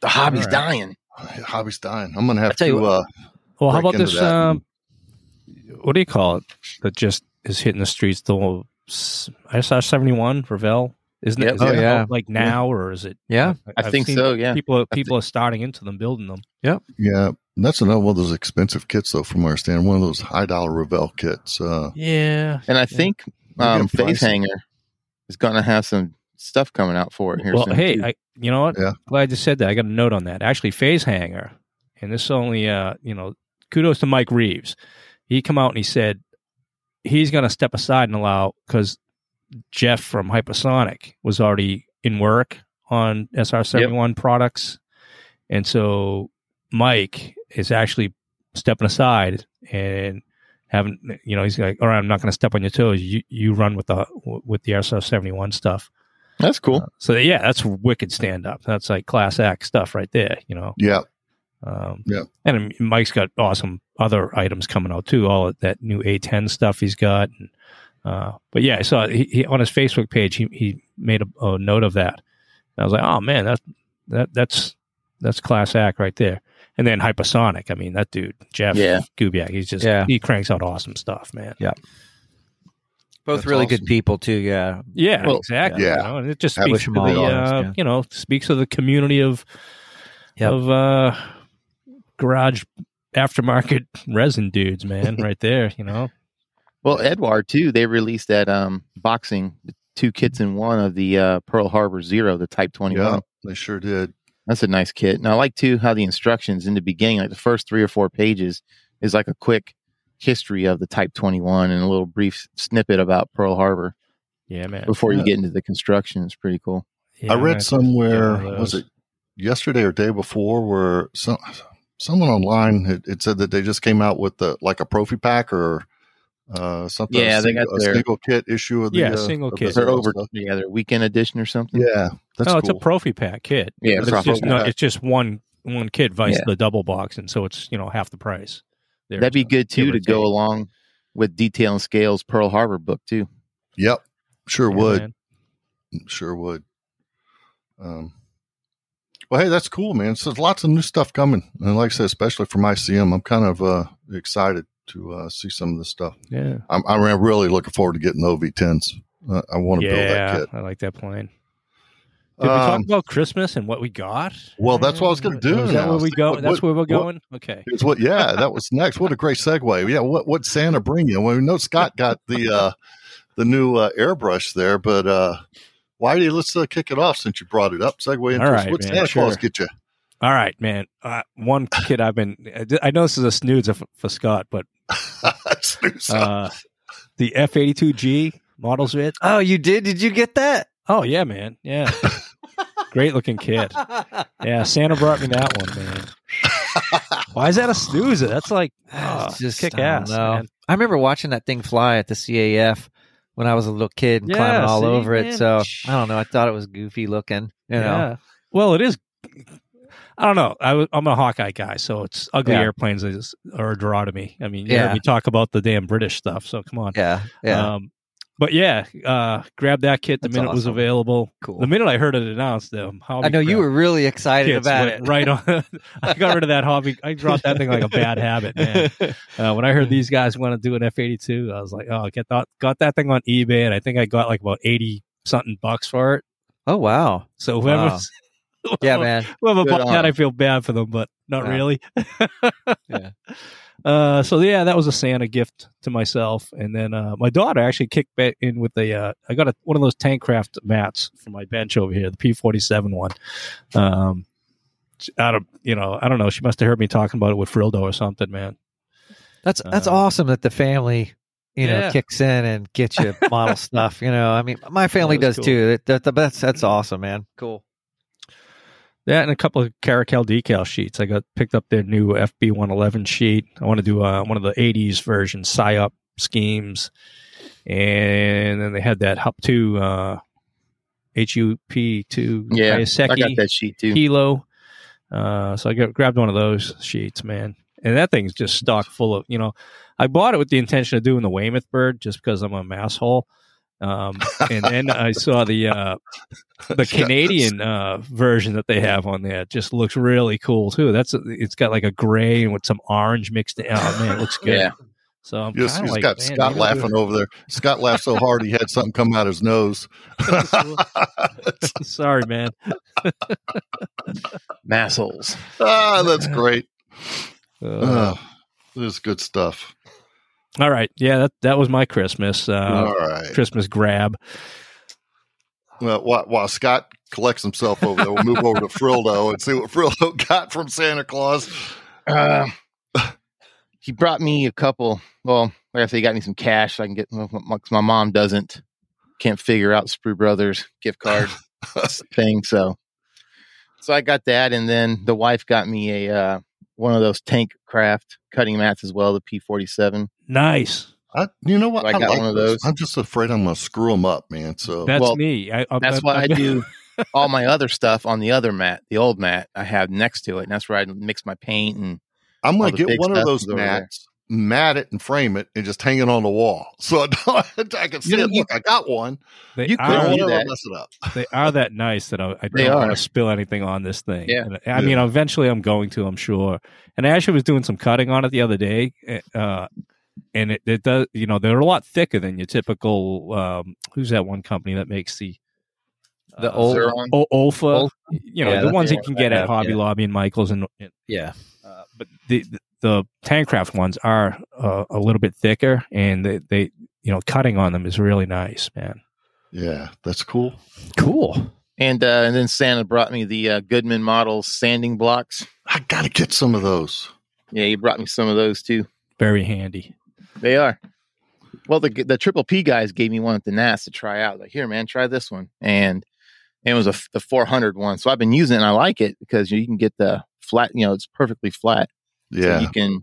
The hobby's All right. dying. Hobby's dying. I'm going to have tell you to, uh, Well, how about into this? Um, what do you call it? That just is hitting the streets. The saw seventy one Revell, isn't Yep. it? Is Oh, it yeah. like now or is it? Yeah. I I've think so. Yeah. People, people are starting into them, building them. Yep. Yeah, that's another one of those expensive kits, though, from our I understand. One of those high dollar Revell kits. Uh, Yeah. And I think They're um, getting Phase. Hangar is going to have some stuff coming out for it here Well, soon. hey. I, you know what? Yeah. Glad you said that. I got a note on that. Actually, Phase Hangar, and this only, uh, you know, kudos to Mike Reeves. He come out and he said he's going to step aside and allow because Jeff from Hypersonic was already in work on SR seventy one products, and so Mike is actually stepping aside and having, you know, he's like, all right, I'm not going to step on your toes. You you run with the with the SR seventy one stuff. That's cool. Uh, so yeah, that's wicked stand up. That's like class act stuff right there, you know. yeah, Um, Yeah. And Mike's got awesome other items coming out too. All of that new A10 stuff he's got. And, uh, but yeah, I saw he, he on his Facebook page. He he made a, a note of that. And I was like, oh man, that's that that's that's class act right there. And then Hypersonic. I mean, that dude Jeff Yeah. Gubiak. He's just Yeah. he cranks out awesome stuff, man. Yeah. Both That's really awesome. good people too. Yeah. Yeah, Well, exactly. yeah. you know, and it just speaks wish to the the uh, yeah. you know speaks to the community of Yep. of uh, garage aftermarket resin dudes, man, right there. You know, Well, Eduard too. They released that um boxing two kits in one of the uh, Pearl Harbor Zero, the Type Twenty One. yeah, they sure did. That's a nice kit. And I like too how the instructions in the beginning, like the first three or four pages, is like a quick history of the Type 21 and a little brief snippet about Pearl Harbor yeah, man. before Yeah. you get into the construction. It's pretty cool. Yeah, I man. read somewhere was it yesterday or day before where some someone online had, it said that they just came out with the like a Profi pack or uh something Yeah, a they single, got a their- single kit issue of the Yeah, uh, single of kit. They're over, stuff. yeah, their weekend edition or something. yeah that's oh, it's a Profi pack kit. Yeah, it's it's just no, it's just one one kit, vice Yeah. the double box, and so it's you know half the price. There, That'd be good too give or to go along with Detail and Scales Pearl Harbor book too. yep sure Yeah, would man. sure would um well hey that's cool man so there's lots of new stuff coming and like i said especially from icm i'm kind of uh excited to uh see some of this stuff Yeah, i'm, I'm really looking forward to getting the ov10s uh, i want to build that kit I like that plane. Did we talk Um, about Christmas and what we got? Well, that's what I was gonna do Is that where we go? What- that's where we're what- going. okay. Here's what, yeah, that was next. What a great segue. Yeah, what what Santa bring you? Well, we know Scott got the uh, the new uh, airbrush there, but uh, why do you let's uh, kick it off since you brought it up? Segue into All this. right, what man, Santa Claus get you? All right, man. Uh, one kid I've been. I know this is a snooze for, for Scott, but uh, the F eighty two G models it. Oh, you did? Did you get that? Oh yeah, man. Yeah, great looking kid. Yeah, Santa brought me that one, man. Why is that a snoozer? That's like oh, just kick ass. man. I remember watching that thing fly at the CAF when I was a little kid and Yeah, climbing all see, over it. So I don't know. I thought it was goofy looking. You know. Yeah. Well, it is. I don't know. I, am a Hawkeye guy, so it's ugly Yeah. airplanes is, are a draw to me. I mean, yeah, Yeah. we talk about the damn British stuff, so come on. Yeah. Yeah. Um, but yeah, uh, grab that kit the That's minute it was available. Cool. The minute I heard it announced, um, hobby I know you were really excited about it. Right on. I got rid of that hobby. I dropped that thing like a bad habit, man. Uh, when I heard these guys want to do an F eighty two, I was like, oh, get that, got that thing on eBay, and I think I got like about eighty something bucks for it. oh wow. So whoever, Wow. Yeah, man. whoever bought on. I feel bad for them, but not Yeah. really. Yeah. Uh, so yeah, that was a Santa gift to myself, and then uh, my daughter actually kicked back in with a. Uh, I got a, one of those Tankcraft mats for my bench over here, the P forty seven one. Um, out of you know, I don't know. She must have heard me talking about it with Frildo or something, man. That's that's Uh, awesome that the family, you know, Yeah. kicks in and gets you model stuff. You know, I mean, my family does cool. too. That, that, that's that's awesome, man. Cool. That and a couple of Caracal decal sheets. I got picked up their new FB one eleven sheet. I want to do uh, one of the '80s version PSYOP schemes, and then they had that Hup two uh, HUP two Yeah, I got Hayaseki that sheet too. kilo. Uh, so I got, grabbed one of those sheets, man, and that thing's just stock full of. You know, I bought it with the intention of doing the Weymouth bird just because I'm a asshole. Um, and then I saw the uh, the Canadian uh, version that they have on there. It just looks really cool too. That's it's got like a gray and with some orange mixed in. Oh man, it looks good. Yeah. So I'm Yes, kind like, got Scott maybe I'll do laughing over there. Scott laughed so hard he had something come out of his nose. Sorry, man. Massholes. ah, that's great. Uh, Ah, this is good stuff. All right, yeah, that that was my Christmas uh, All right. Christmas grab. Well, while, while Scott collects himself over there, we'll move over to Frildo and see what Frildo got from Santa Claus. Uh, he brought me a couple. Well, like I said, he got me some cash so I can get. well, My, my mom doesn't can't figure out Sprue Brothers gift card thing, so so I got that, and then the wife got me a uh, one of those tank craft cutting mats as well, the P forty seven. Nice. I, you know what? I got one of those. I'm just afraid I'm going to screw them up, man. So That's Well, me. I, I, That's why I do all my other stuff on the other mat, the old mat I have next to it, and that's where I mix my paint and I'm going to get one of those is there. mats, mat it and frame it, and just hang it on the wall so I, don't, I can see know, it. Look, I got one. They you I could don't are, do want to that. mess it up. they are that nice that I, I don't want to spill anything on this thing. Yeah. And I mean, Yeah. eventually I'm going to, I'm sure. And I actually was doing some cutting on it the other day. Uh, and it, it does, you know, they're a lot thicker than your typical, um, who's that one company that makes the, The uh, old- Xeron. O- Olfa, Olfa? you know, Yeah, the ones the you can get at Hobby yeah. Lobby and Michaels and, and Yeah. uh, but the the Tancraft ones are uh, a little bit thicker, and they, they you know cutting on them is really nice, man. Yeah, that's cool. Cool. And uh, and then Santa brought me the uh, Goodman model sanding blocks. I got to get some of those. Yeah, he brought me some of those too. Very handy. They are. Well, the the triple P guys gave me one at the NAS to try out. Like, here, man, try this one, and it was a, the 400 one. So I've been using it. and I like it because you can get the flat. You know, it's perfectly flat. So Yeah. you can.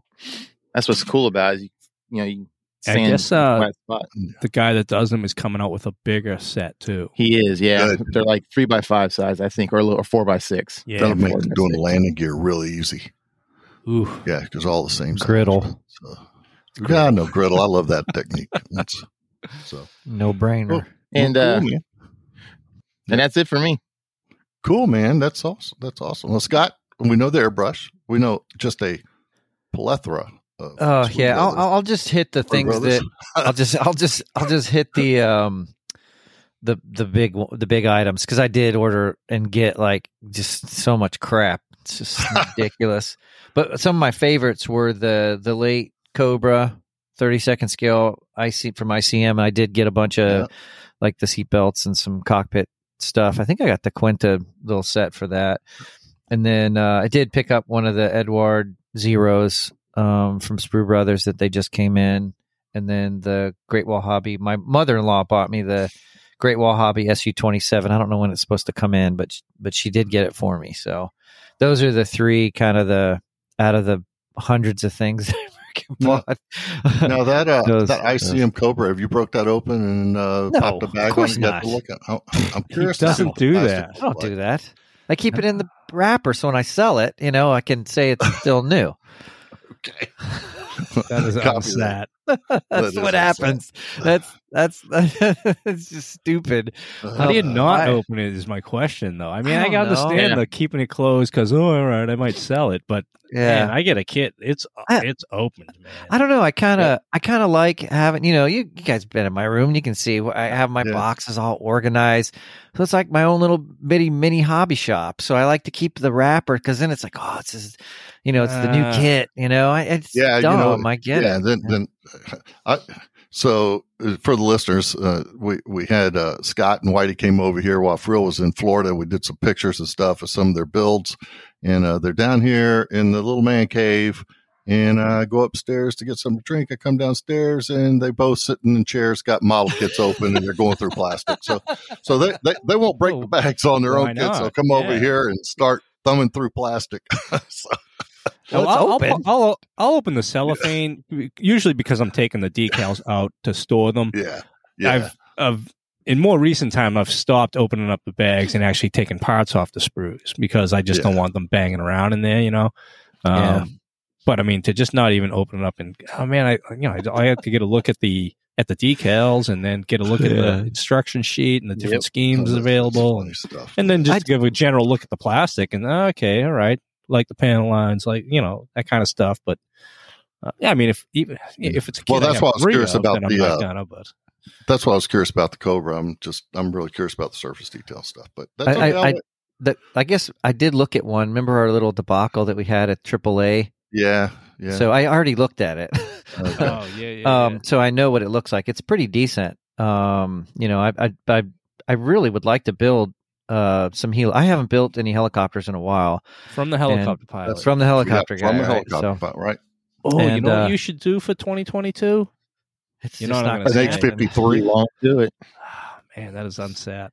That's what's cool about it. Is you, you know, you I guess, uh, flat spot. The guy that does them is coming out with a bigger set too. He is, yeah. Good. They're like three by five size, I think, or a little, or four by six. Yeah. That'll make doing six. the landing gear really easy. Ooh. Yeah, because all the same size. Griddle. So, yeah, no griddle. I love that technique. That's so No brainer. And cool, uh, man. And that's it for me. Cool, man. That's awesome. That's awesome. Well, Scott, we know the airbrush. We know just a plethora. Of Oh Sprue yeah, I'll, I'll just hit the things Brothers. that I'll just I'll just I'll just hit the um the the big the big items because I did order and get like just so much crap. It's just ridiculous. But some of my favorites were the the late Cobra thirty second scale IC from ICM. I did get a bunch of Yeah. like the seat belts and some cockpit stuff. I think I got the Quinta little set for that. And then uh, I did pick up one of the Eduard Zeros um, from Sprue Brothers that they just came in. And then the Great Wall Hobby. My mother in law bought me the Great Wall Hobby SU twenty seven. I don't know when it's supposed to come in, but but she did get it for me. So those are the three kind of the out of the hundreds of things that I freaking Now- bought. Now that uh, Those- that ICM Cobra, have you broke that open and uh, No, popped a bag on course it? Got not. to look at. I'm, I'm curious. doesn't do that. I don't do that. I keep it in the wrapper, so when I sell it, you know, I can say it's still new. Okay. That is Copy unsat. That's what happens. That's that's it's just stupid. How do you Uh, not I- open it? Is my question though. I mean, I I, don't can understand Yeah. the keeping it closed because oh, all right, I might sell it, but Yeah. man, I get a kit. It's I- it's opened, man. I don't know. I kind of, I kind of like having, you know, you, you guys been in my room. You can see I have my Yeah. boxes all organized. So it's like my own little bitty mini hobby shop. So I like to keep the wrapper because then it's like, oh, it's just, you know, it's the new Uh, kit. You know, I, it's Yeah, you dumb. know, I get yeah, it. then then I so uh, for the listeners, uh, we we had uh, Scott and Whitey came over here while Frill was in Florida. We did some pictures and stuff of some of their builds, and uh, they're down here in the little man cave. And I go upstairs to get some drink. I come downstairs, and they both sitting in chairs, got model kits open, and they're going through plastic. So, so they they, they won't break Oh, the bags on their own kits. They'll not? come over here and start thumbing through plastic. so, Well, it's I'll, open. I'll, I'll, I'll open the cellophane usually because I'm taking the decals out to store them. Yeah. Yeah. I've, I've in more recent time I've stopped opening up the bags and actually taking parts off the sprues because I just Yeah. don't want them banging around in there, you know. Um, Yeah. But I mean, to just not even open it up and oh man, I you know I, I have to get a look at the at the decals and then get a look at the instruction sheet and the different Yep. schemes Oh, available and stuff. and then just I- give a general look at the plastic and okay, all right, like the panel lines, like you know that kind of stuff. But uh, yeah, I mean, if even if it's a kid Well, that's have why I was curious of, about the, uh, gonna, but That's why I was curious about the Cobra. I'm just, I'm really curious about the surface detail stuff. But that's I- okay. I- I'll I- The, I guess I did look at one. Remember our little debacle that we had at AAA? yeah, yeah. So I already looked at it. Okay. oh yeah, yeah, um, so I know what it looks like. It's pretty decent. Um, you know, I, I, I, I really would like to build uh some hel. I haven't built any helicopters in a while from the helicopter pilot. That's from the helicopter Yeah, guy. from the right? helicopter, So pilot, right? oh, you know uh, what you should do for 2022? it's You just know what I'm not gonna An gonna say? happen. H53. long do it. Ah, man, that is unsat.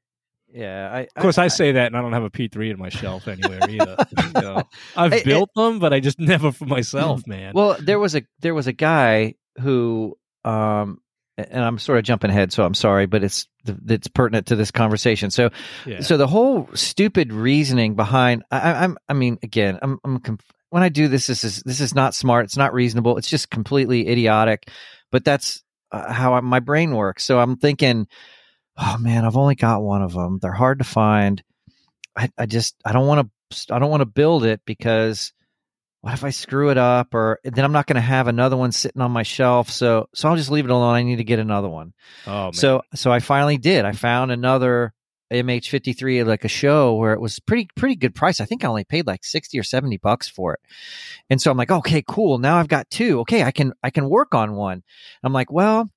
Yeah, I, Of course, I, say that, and I don't have a P3 in my shelf anywhere either. You know, I've Hey, built them, but I just never for myself, man. Well, there was a there was a guy who, um, and I'm sort of jumping ahead, so I'm sorry, but it's it's pertinent to this conversation. So, yeah. so the whole stupid reasoning behind I, I'm I mean again I'm I'm conf- when I do this this is this is not smart it's not reasonable it's just completely idiotic but that's uh, how I, my brain works so I'm thinking oh man I've only got one of them they're hard to find I I just I don't want to I don't want to build it because what if I screw it up or then I'm not going to have another one sitting on my shelf so so I'll just leave it alone I need to get another one oh man. so so I finally did. I found another MH53 like a show where it was pretty pretty good price. I think I only paid like 60 or 70 bucks for it. And so I'm like, "Okay, cool. Now I've got two. Okay, I can I can work on one." I'm like, "Well,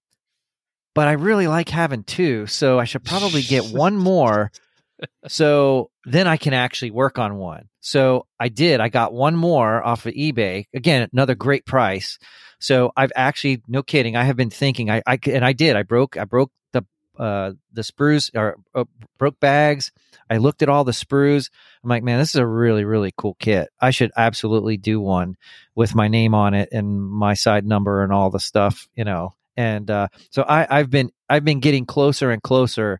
but I really like having two, so I should probably get one more so then I can actually work on one. So I did. I got one more off of eBay. Again, another great price. So I've actually, no kidding, I have been thinking. I, I and I did. I broke. I broke the uh the sprues or uh, broke bags. I looked at all the sprues. I'm like, man, this is a really really cool kit. I should absolutely do one with my name on it and my side number and all the stuff, you know. And uh, so I, I've been I've been getting closer and closer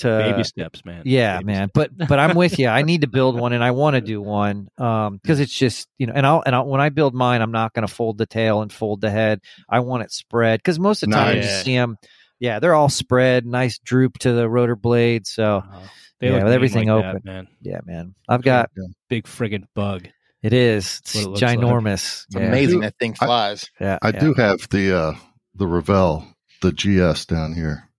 to baby steps, man. yeah, Baby man. steps. But but I'm with you. I need to build one, and I want to do one um, because it's just you know. And I'll and I'll, when I build mine, I'm not going to fold the tail and fold the head. I want it spread because most of the time you see them. Yeah, they're all spread, nice droop to the rotor blade. So Oh, they Yeah, look with everything like that, open. man. yeah, man. I've got uh, Big friggin' bug. it is it's what it looks like. ginormous. It's yeah. amazing that thing I- flies. Yeah, I yeah. do have the uh the Revell, the GS down here.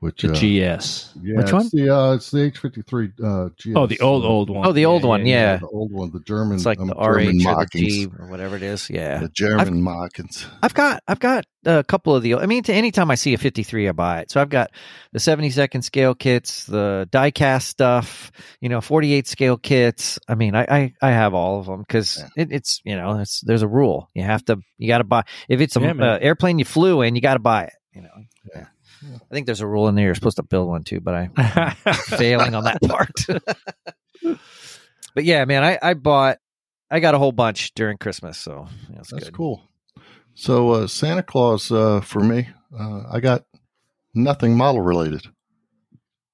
Which The uh, GS. yeah, Which it's? The uh, it's the H fifty three uh GS. Oh, the old old one. Oh, the old one, yeah. the old one, the German. It's like um, the German RH or the G or whatever it is. Yeah, The German Machens. I've got I've got a couple of the I mean to anytime I see a 53 I buy it. So I've got the 72nd scale kits, the die cast stuff, you know, 48 scale kits. I mean, I I, I have all of them cuz Yeah. it, it's, you know, it's there's a rule. You have to you got to buy if it's a Yeah, uh, airplane you flew in, you got to buy it, you know. Yeah. Yeah. I think there's a rule in there you're supposed to build one too, but I failing on that part. but yeah, man, I I bought I got a whole bunch during Christmas, so yeah, that's, That's good. cool. So uh, Santa Claus uh, for me, uh, I got nothing model related.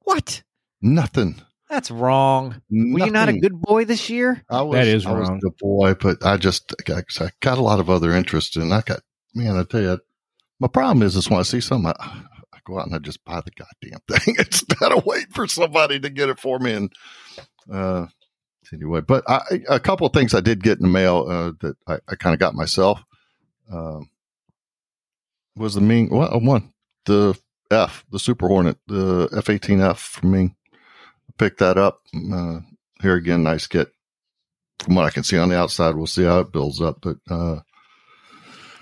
What? Nothing. That's wrong. Were you not a good boy this year? I was, That is I wrong. a good boy, but I just I, I got a lot of other interest, and I got man. I tell you, my problem is is when I see something, I, I go out and I just buy the goddamn thing instead of wait for somebody to get it for me. And uh, anyway, but I, a couple of things I did get in the mail uh, that I, I kind of got myself um, was the Meng well, one the F the Super Hornet the F eighteen F from Meng. Picked that up. Uh, here again, nice kit from what I can see on the outside, we'll see how it builds up. But uh,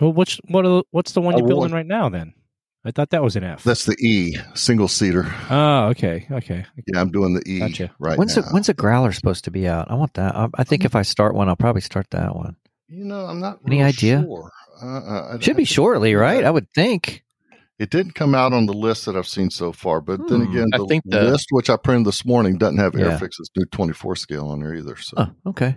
well, what's what? Are, what's the one you're building right now? Then I thought that was an F. that's the E single seater. oh, okay, okay. Yeah, I'm doing the E Gotcha. right when's now. a, when's a growler supposed to be out? I want that. I, I think if I start one, I'll probably start that one. you know, I'm not Any real idea? Sure. Uh, uh, I- Should be I- shortly, right? I would think. It didn't come out on the list that I've seen so far, but then Hmm. again, I think the- list which I printed this morning doesn't have Yeah. Airfix's new 24 scale on there either. So Oh, okay.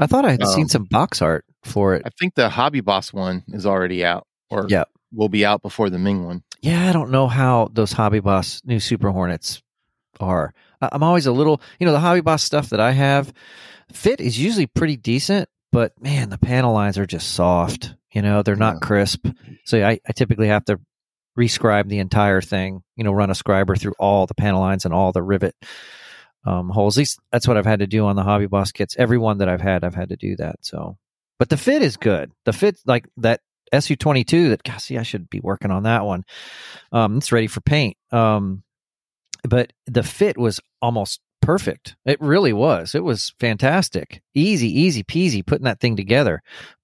I thought I had seen Um, some box art for it. I think the Hobby Boss one is already out, or Yeah. Will be out before the Meng one. Yeah, I don't know how those Hobby Boss new Super Hornets are. I'm always a little, you know, the Hobby Boss stuff that I have, fit is usually pretty decent, but man, the panel lines are just soft. You know, they're not Yeah. crisp. So I, I typically have to rescribe the entire thing, you know, run a scriber through all the panel lines and all the rivet um, holes. At least that's what I've had to do on the Hobby Boss kits. Every one that I've had, I've had to do that. So, but the fit is good. The fit, like that SU22 that, gosh, see, I should be working on that one. Um, it's ready for paint. Um, but the fit was almost perfect. It really was. It was fantastic. Easy, easy peasy putting that thing together.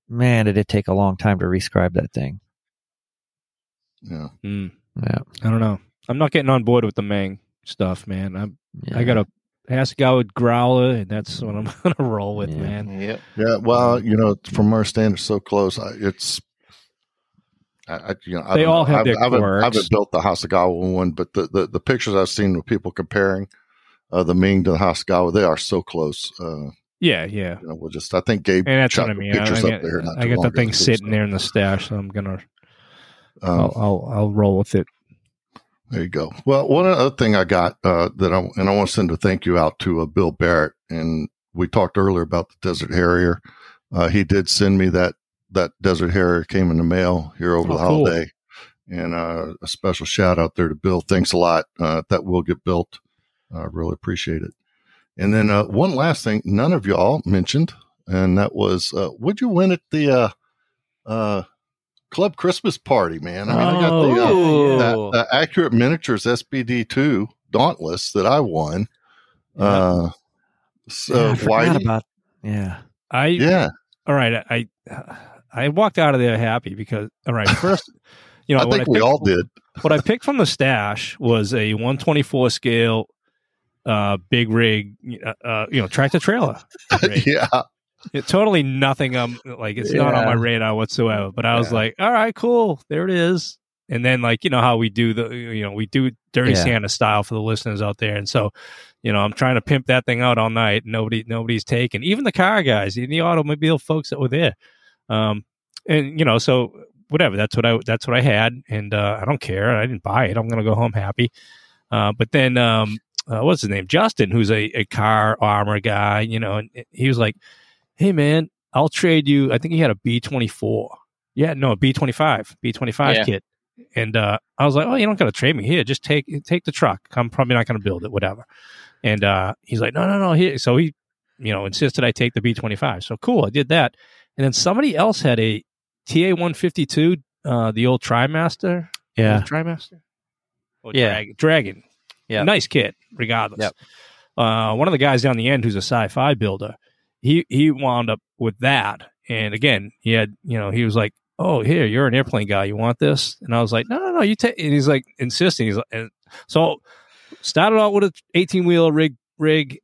Man, did it take a long time to rescribe that thing. Yeah. Hmm. Yeah. I don't know. I'm not getting on board with the Meng stuff, man. I'm, yeah. I got a Hasegawa growler, and that's what I'm gonna roll with, Yeah. man. Yep. Yeah. Well, you know, from our standards so close, I, it's. I, I, you know, I They all have I've, their I haven't, I haven't built the Hasegawa one, but the, the, the pictures I've seen of people comparing uh, the Meng to the Hasegawa, they are so close. Uh, Yeah, yeah. you know, we'll just. I think Gabe And that's what I mean. pictures I, up there. not I got the thing sitting there in the stash, so I'm gonna. um, I'll, I'll I'll roll with it. There you go. Well, one other thing I got uh, that I and I want to send a thank you out to uh, Bill Barrett, and we talked earlier about the Desert Harrier. Uh, he did send me that that Desert Harrier came in the mail here over Oh, the cool. holiday, and uh, a special shout out there to Bill. Thanks a lot. Uh, that will get built. I really appreciate it. And then uh, one last thing, none of y'all mentioned, and that was, uh, would you win at the uh, uh, Club Christmas party, man? I mean, I got the uh, that, the accurate miniatures SBD two Dauntless that I won. Uh, so Yeah, forgot about. Yeah. I yeah, all right. I I walked out of there happy because all right. First, you know, I what think we picked- all did. what I picked from the stash was a 124 scale, uh, big rig, uh, uh, you know, tractor trailer. yeah, It, totally nothing. Um, like it's not on my radar whatsoever. But I was Yeah. like, all right, cool, there it is. And then like you know how we do the you know we do dirty Yeah. Santa style for the listeners out there, and so you know I'm trying to pimp that thing out all night. Nobody nobody's taken, even the car guys, even the automobile folks that were there. Um, and you know so whatever that's what I that's what I had, and uh, I don't care. I didn't buy it. I'm gonna go home happy. Uh, but then um, uh, what's his name? Justin, who's a, a car armor guy, you know, and he was like, "Hey man, I'll trade you." I think he had a B twenty four. Yeah, no, a B twenty five, B twenty five kit. And uh, I was like, "Oh, you don't got to trade me here. Just take take the truck. I'm probably not going to build it, whatever." And uh, he's like, "No, no, no." Here, so he, you know, insisted I take the B twenty five. So cool, I did that. And then somebody else had a TA one fifty two, uh, the old TriMaster. Yeah. TriMaster. Oh, Yeah. Dragon. Dragon. Yeah. Nice kit, regardless. Yep. Uh, one of the guys down the end who's a sci-fi builder, he he wound up with that. And again, he had, you know, he was like, "Oh, here, you're an airplane guy. You want this?" And I was like, "No, no, no. You take." And he's like insisting. He's like, and so started out with an 18 wheel rig rig,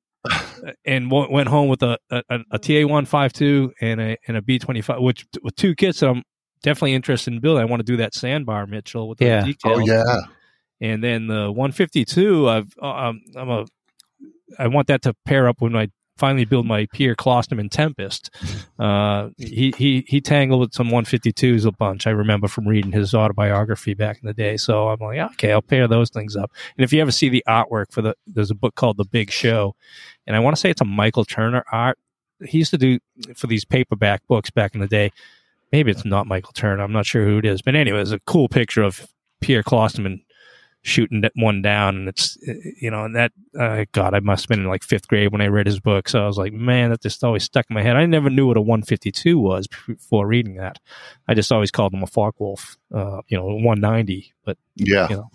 and w- went home with a a, a TA one five two and a and a B twenty five, which with two kits that I'm definitely interested in building. I want to do that sandbar Mitchell with the Yeah. details. oh yeah, And then the 152, I've um, I'm a I want that to pair up with I finally build my Pierre Clostermann Tempest. Uh, he he he tangled with some 152s a bunch. I remember from reading his autobiography back in the day. So I'm like, okay, I'll pair those things up. And if you ever see the artwork for the, there's a book called The Big Show, and I want to say it's a Michael Turner art. He used to do for these paperback books back in the day. Maybe it's not Michael Turner. I'm not sure who it is, but anyway, it's a cool picture of Pierre Clostermann shooting that one down and it's uh, you know and that uh, god i must have been in like fifth grade when i read his book so i was like man that just always stuck in my head i never knew what a 152 was before reading that i just always called him a Focke-Wulf, uh you know 190 but yeah, you know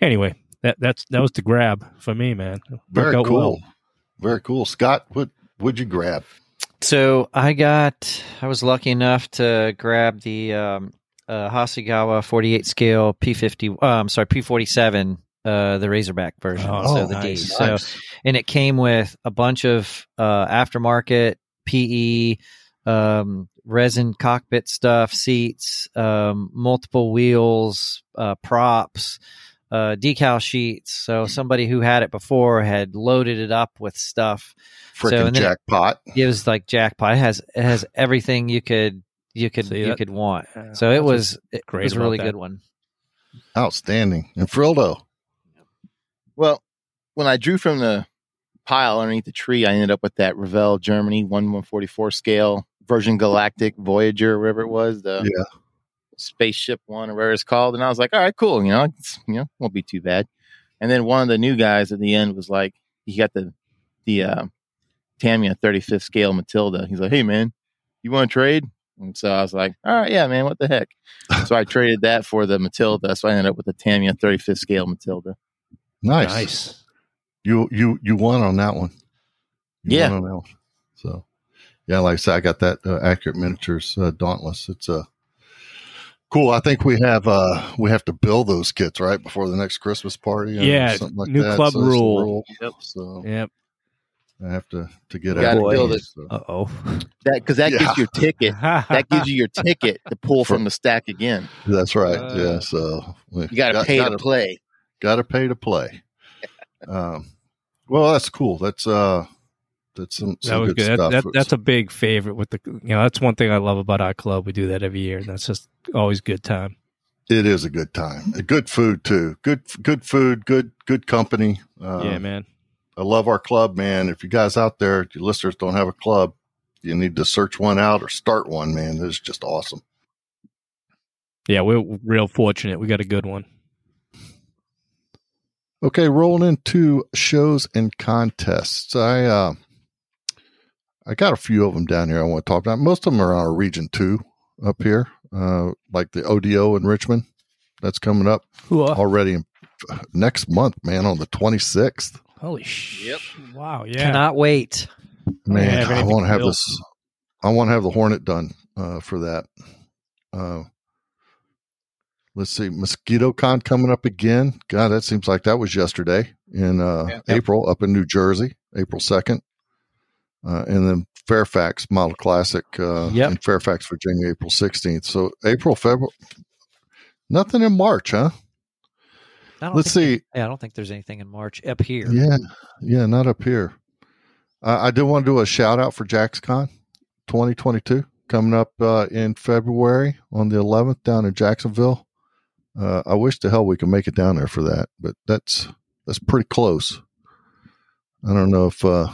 anyway that that's that was the grab for me man very cool, well. very cool. Scott, what would you grab? So I got, I was lucky enough to grab the um, uh, Hasegawa 48 scale P50, uh, I'm sorry, P47, uh, the Razorback version. Oh, so the D. nice. So, and it came with a bunch of uh, aftermarket PE, um, resin cockpit stuff, seats, um, multiple wheels, uh, props, uh, decal sheets. So somebody who had it before had loaded it up with stuff. Freaking and then- jackpot. It was like jackpot. It has it has everything you could you could See, you that- could want. Yeah, So it was it great was a really that. good one. Outstanding. And Frildo. Well, when I drew from the pile underneath the tree, I ended up with that Revell Germany 1144 scale Virgin Galactic Voyager, whatever it was, the Yeah. spaceship one or whatever it's called. And I was like, all right, cool. You know, it's, you know, won't be too bad. And then one of the new guys at the end was like, he got the, the, uh, Tamiya 35th scale Matilda. He's like, hey, man, you want to trade? And so I was like, all right, yeah, man, what the heck? so I traded that for the Matilda. So I ended up with the Tamiya 35th scale Matilda. Nice. Nice. You you you won on that one. You Yeah. won on that one. So yeah, like I said, I got that uh, accurate miniatures uh, dauntless. It's uh, cool. I think we have uh we have to build those kits right before the next Christmas party. or Yeah, something like new that. club So that's the rule. Yep. So Yep. I have to to get out. build it. So. Uh oh. That because that Yeah. gives you a ticket. That gives you your ticket to pull from the stack again. That's right. Uh, yeah. So we You got to pay to play. Got to pay to play. um, well, that's cool. That's uh, that's some, that was good, good. That, that, that's a big favorite with the you know that's one thing I love about our club. We do that every year. and That's just always good time. it is a good time. Good food too. Good good food. Good good company. Uh, yeah, man. I love our club, man. If you guys out there, if your listeners don't have a club, you need to search one out or start one, man. It's just awesome. Yeah, we're real fortunate. We got a good one. Okay, rolling into shows and contests. I uh, I got a few of them down here. I want to talk about. Most of them are on our region two up here, uh, like the ODO in Richmond. That's coming up already in, next month, man, on the twenty sixth. Holy sh! Yep. Wow. Yeah. Cannot wait. Man, have I want to have built. this. I want to have the Hornet done uh, for that. Uh, let's see, Mosquito Con coming up again. God, that seems like that was yesterday in uh, Yeah. April up in New Jersey, April second, uh, and then Fairfax Model Classic uh, Yep. in Fairfax, Virginia, April sixteenth. So April, February, nothing in March, huh? I don't Let's think see. Yeah, I don't think there's anything in March up here. Yeah, yeah, not up here. Uh, I do want to do a shout out for JaxCon 2022 coming up uh, in February on the 11th down in Jacksonville. Uh, I wish to hell we could make it down there for that, but that's that's pretty close. I don't know if uh,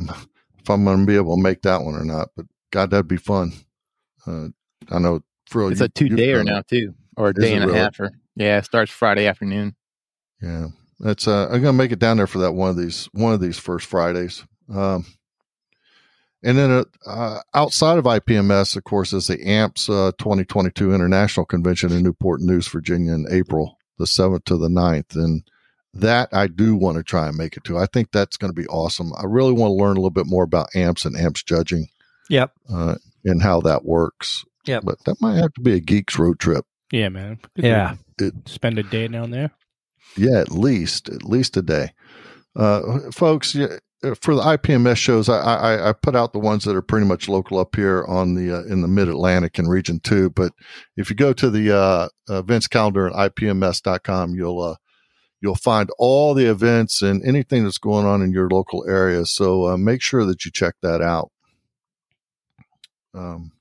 if I'm going to be able to make that one or not, but God, that'd be fun. Uh, I know. Frill, It's you- a two you've dayer now too, or a day it and really? a half. Or yeah, it starts Friday afternoon. Yeah, that's. Uh, I'm gonna make it down there for that one of these one of these first Fridays. Um, and then uh, uh, outside of IPMS, of course, is the AMPS uh, 2022 International Convention in Newport News, Virginia, in April the 7th to the 9th, and that I do want to try and make it to. I think that's going to be awesome. I really want to learn a little bit more about AMPS and AMPS judging Yep. uh, and how that works. Yeah. But that might have to be a geeks road trip. Yeah, man. Could Yeah. Spend a day down there. Yeah, at least at least a day, uh, folks. Yeah, for the IPMS shows, I, I I put out the ones that are pretty much local up here on the uh, in the Mid Atlantic and Region Two. But if you go to the uh, events calendar at IPMS.com, you'll uh, you'll find all the events and anything that's going on in your local area. So uh, make sure that you check that out. Um,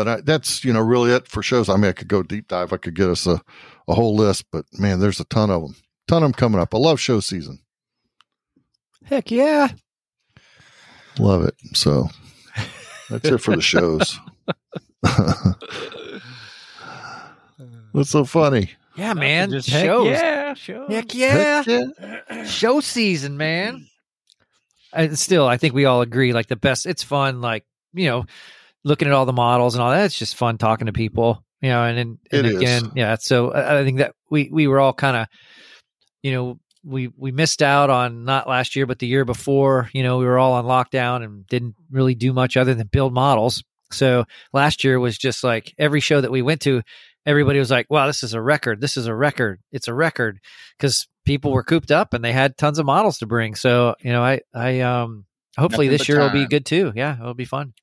but I, that's you know really it for shows. I mean, I could go deep dive. I could get us a, a whole list, but man, there's a ton of them. Ton of them coming up. I love show season. Heck yeah. Love it. So that's it for the shows. What's so funny? Yeah, man. Just heck shows. Yeah, shows. Heck yeah. Heck Show season, man. And still, I think we all agree. Like the best, it's fun. Like you know, looking at all the models and all that. It's just fun talking to people. You know, and and, and It is. again, yeah. So I I think that we we were all kind of, you know, we we missed out on not last year, but the year before. You know, we were all on lockdown and didn't really do much other than build models. So last year was just like every show that we went to, everybody was like, "Wow, this is a record! This is a record! It's a record!" Because people were cooped up and they had tons of models to bring. So you know, I I um hopefully Nothing this year will be good too. Yeah, it'll be fun.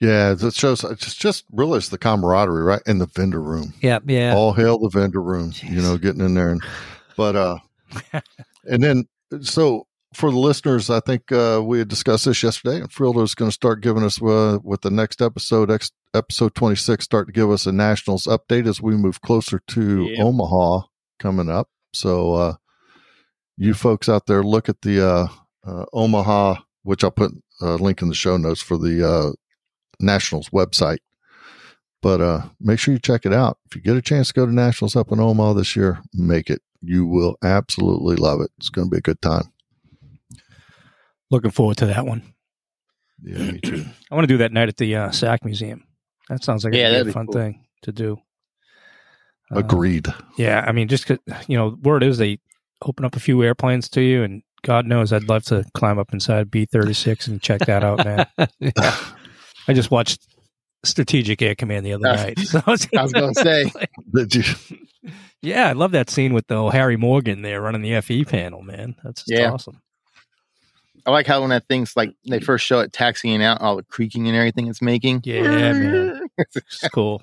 Yeah, it shows. It's just really it's the camaraderie, right? In the vendor room. Yeah, yeah. All hail the vendor room. You know, getting in there and, but uh, and then so for the listeners, I think uh, we had discussed this yesterday, and is going to start giving us uh, with the next episode, ex- episode twenty six, start to give us a nationals update as we move closer to. Omaha coming up. So, uh, you folks out there, look at the uh, uh, Omaha, which I'll put a link in the show notes for the uh, nationals website. But uh, make sure you check it out. If you get a chance to go to nationals up in Omaha this year, make it. You will absolutely love it. It's going to be a good time. Looking forward to that one. Yeah, me too. I want to do that night at the uh, SAC Museum. That sounds like yeah, a fun cool. thing to do. Uh, Agreed. Yeah, I mean, just you know, word is they open up a few airplanes to you, and God knows I'd love to climb up inside B thirty six and check that out, man. yeah. I just watched Strategic Air Command the other uh, night. So I was, was going to say, did you? Yeah, I love that scene with the Harry Morgan there running the FE panel, man. That's yeah. awesome. I like how when that thing's like they first show it taxiing out, all the creaking and everything it's making. Yeah, man, it's cool.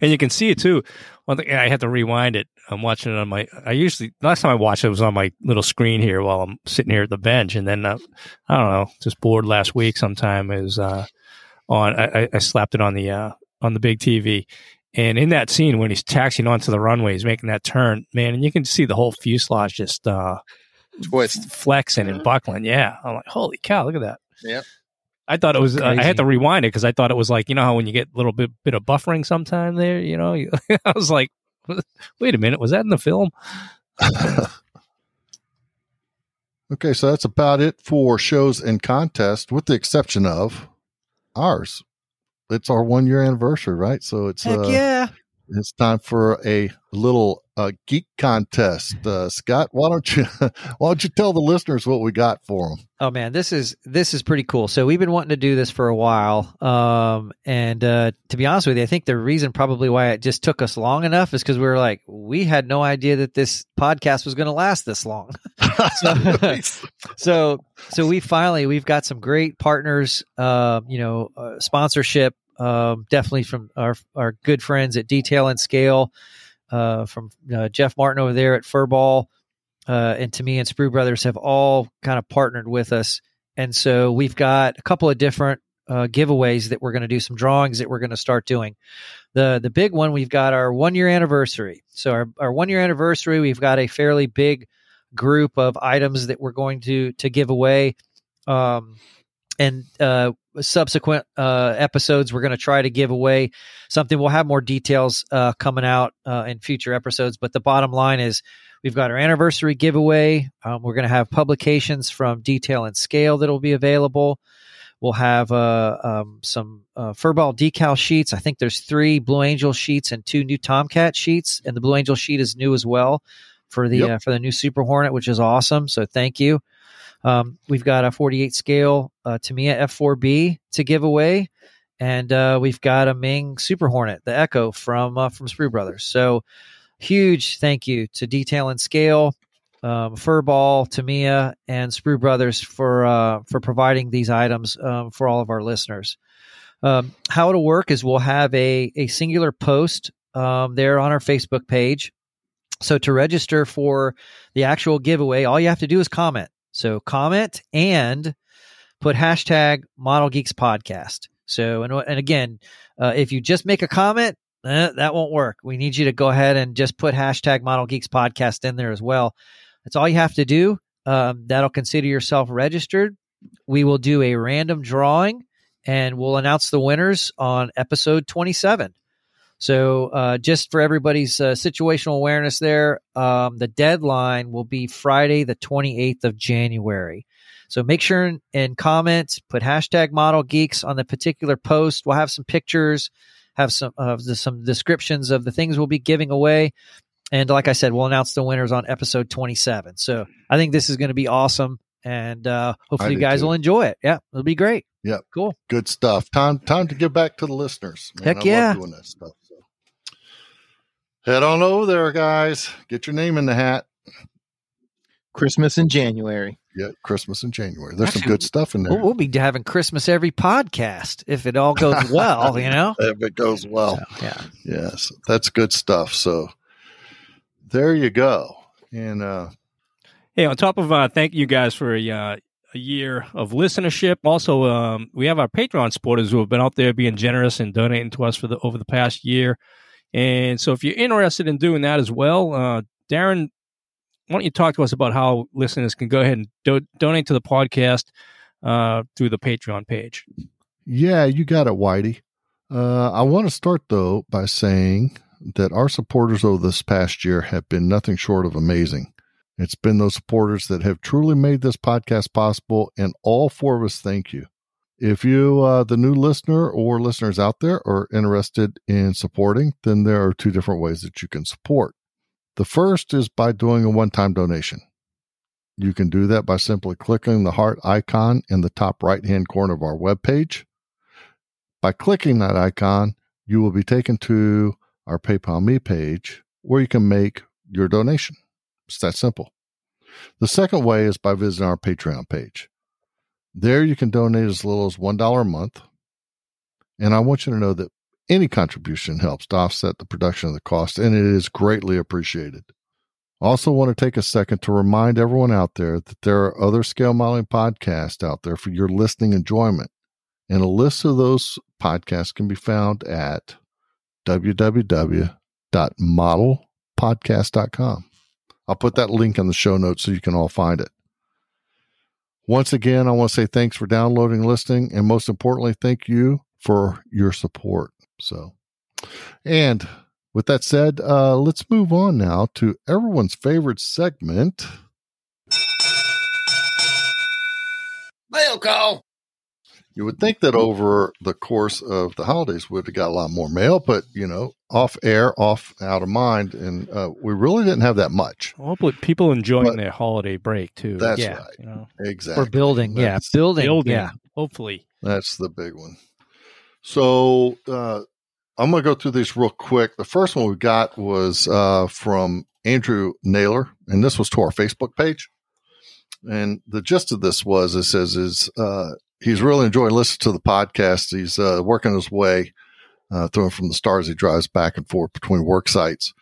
And you can see it too. One thing I had to rewind it. I'm watching it on my. I usually last time I watched it was on my little screen here while I'm sitting here at the bench, and then uh, I don't know, just bored last week. Sometime is uh, on. I, I slapped it on the uh, on the big TV, and in that scene when he's taxiing onto the runway, he's making that turn, man, and you can see the whole fuselage just uh, twist, flexing and buckling. Yeah, I'm like, holy cow, look at that. Yeah. I thought it was. Uh, I had to rewind it because I thought it was like you know how when you get a little bit bit of buffering sometime there, you know. I was like, wait a minute, was that in the film? okay, so that's about it for shows and contests, with the exception of ours. It's our one year anniversary, right? So it's Heck uh, yeah, it's time for a little uh, geek contest. Uh, Scott, why don't you why don't you tell the listeners what we got for them? Oh man, this is this is pretty cool. So we've been wanting to do this for a while, um, and uh, to be honest with you, I think the reason probably why it just took us long enough is because we were like, we had no idea that this podcast was going to last this long. so, so, so we finally we've got some great partners, uh, you know, uh, sponsorship um, definitely from our our good friends at Detail and Scale, uh, from uh, Jeff Martin over there at Furball, uh, and Tamiya and Sprue Brothers have all kind of partnered with us, and so we've got a couple of different uh, giveaways that we're going to do some drawings that we're going to start doing. The the big one we've got our one year anniversary. So our, our one year anniversary, we've got a fairly big group of items that we're going to to give away. Um, and uh, subsequent uh, episodes, we're going to try to give away something. We'll have more details uh, coming out uh, in future episodes. But the bottom line is we've got our anniversary giveaway. Um, we're going to have publications from Detail and Scale that will be available. We'll have uh, um, some uh, Furball decal sheets. I think there's three Blue Angel sheets and two new Tomcat sheets, and the Blue Angel sheet is new as well for the yep. for the new Super Hornet, which is awesome. So thank you. Um, we've got a 48 scale uh, Tamiya F4B to give away, and uh, we've got a Meng Super Hornet, the Echo from uh, from Sprue Brothers. So huge thank you to Detail and Scale, um, Furball, Tamiya, and Sprue Brothers for uh, for providing these items um, for all of our listeners. Um, how it'll work is we'll have a a singular post um, there on our Facebook page. So to register for the actual giveaway, all you have to do is comment. So comment and put hashtag Model Geeks Podcast. So and and again, uh, if you just make a comment, eh, that won't work. We need you to go ahead and just put hashtag Model Geeks Podcast in there as well. That's all you have to do. Um, that'll consider yourself registered. We will do a random drawing and we'll announce the winners on episode 27. So, uh, just for everybody's uh, situational awareness there, um, the deadline will be Friday, the 28th of January. So make sure and, and comment, put hashtag model geeks on the particular post. We'll have some pictures, have some uh, some descriptions of the things we'll be giving away. And like I said, we'll announce the winners on episode 27. So I think this is going to be awesome. And uh, hopefully you guys too. will enjoy it. Yeah, it'll be great. Yeah. Cool. Good stuff. Time time to give back to the listeners. Man, Heck I yeah. doing that stuff. Head on over there, guys. Get your name in the hat. Christmas in January. yeah, Christmas in January. There's some good stuff in there. We'll, we'll be having Christmas every podcast if it all goes well, you know? if it goes well. So, yeah. Yes, that's good stuff. So there you go. And uh, Hey, on top of uh, thank you guys for a, uh, a year of listenership. Also, um, we have our Patreon supporters who have been out there being generous and donating to us for the over the past year. And so, if you're interested in doing that as well, uh, Darren, why don't you talk to us about how listeners can go ahead and do- donate to the podcast uh, through the Patreon page? yeah, you got it, Whitey. Uh, I want to start though by saying that our supporters over this past year have been nothing short of amazing. It's been those supporters that have truly made this podcast possible, and all four of us thank you. If you, uh, the new listener or listeners out there, are interested in supporting, then there are two different ways that you can support. The first is by doing a one time donation. You can do that by simply clicking the heart icon in the top right hand corner of our webpage. By clicking that icon, you will be taken to our PayPal Me page where you can make your donation. It's that simple. The second way is by visiting our Patreon page. There you can donate as little as $1 a month. And I want you to know that any contribution helps to offset the production of the cost, and it is greatly appreciated. Also, want to take a second to remind everyone out there that there are other scale modeling podcasts out there for your listening enjoyment. And a list of those podcasts can be found at www.modelpodcast.com. I'll put that link in the show notes so you can all find it. Once again, I want to say thanks for downloading, listening, and most importantly, thank you for your support. So, and with that said, uh, let's move on now to everyone's favorite segment. Mail call. You would think that over the course of the holidays, we'd have got a lot more mail, but you know, off air, off out of mind, and uh, we really didn't have that much. Hopefully, people enjoying But- their holiday break too. That's Yeah. right, you know, exactly. We're building. Yeah. That's- Building. building. Yeah. Hopefully, That's the big one. So uh, I'm going to go through these real quick. The first one we got was uh, from Andrew Naylor, and this was to our Facebook page. And the gist of this was it says is uh, he's really enjoying listening to the podcast. He's uh, working his way uh, from the stars. He drives back and forth between work sites.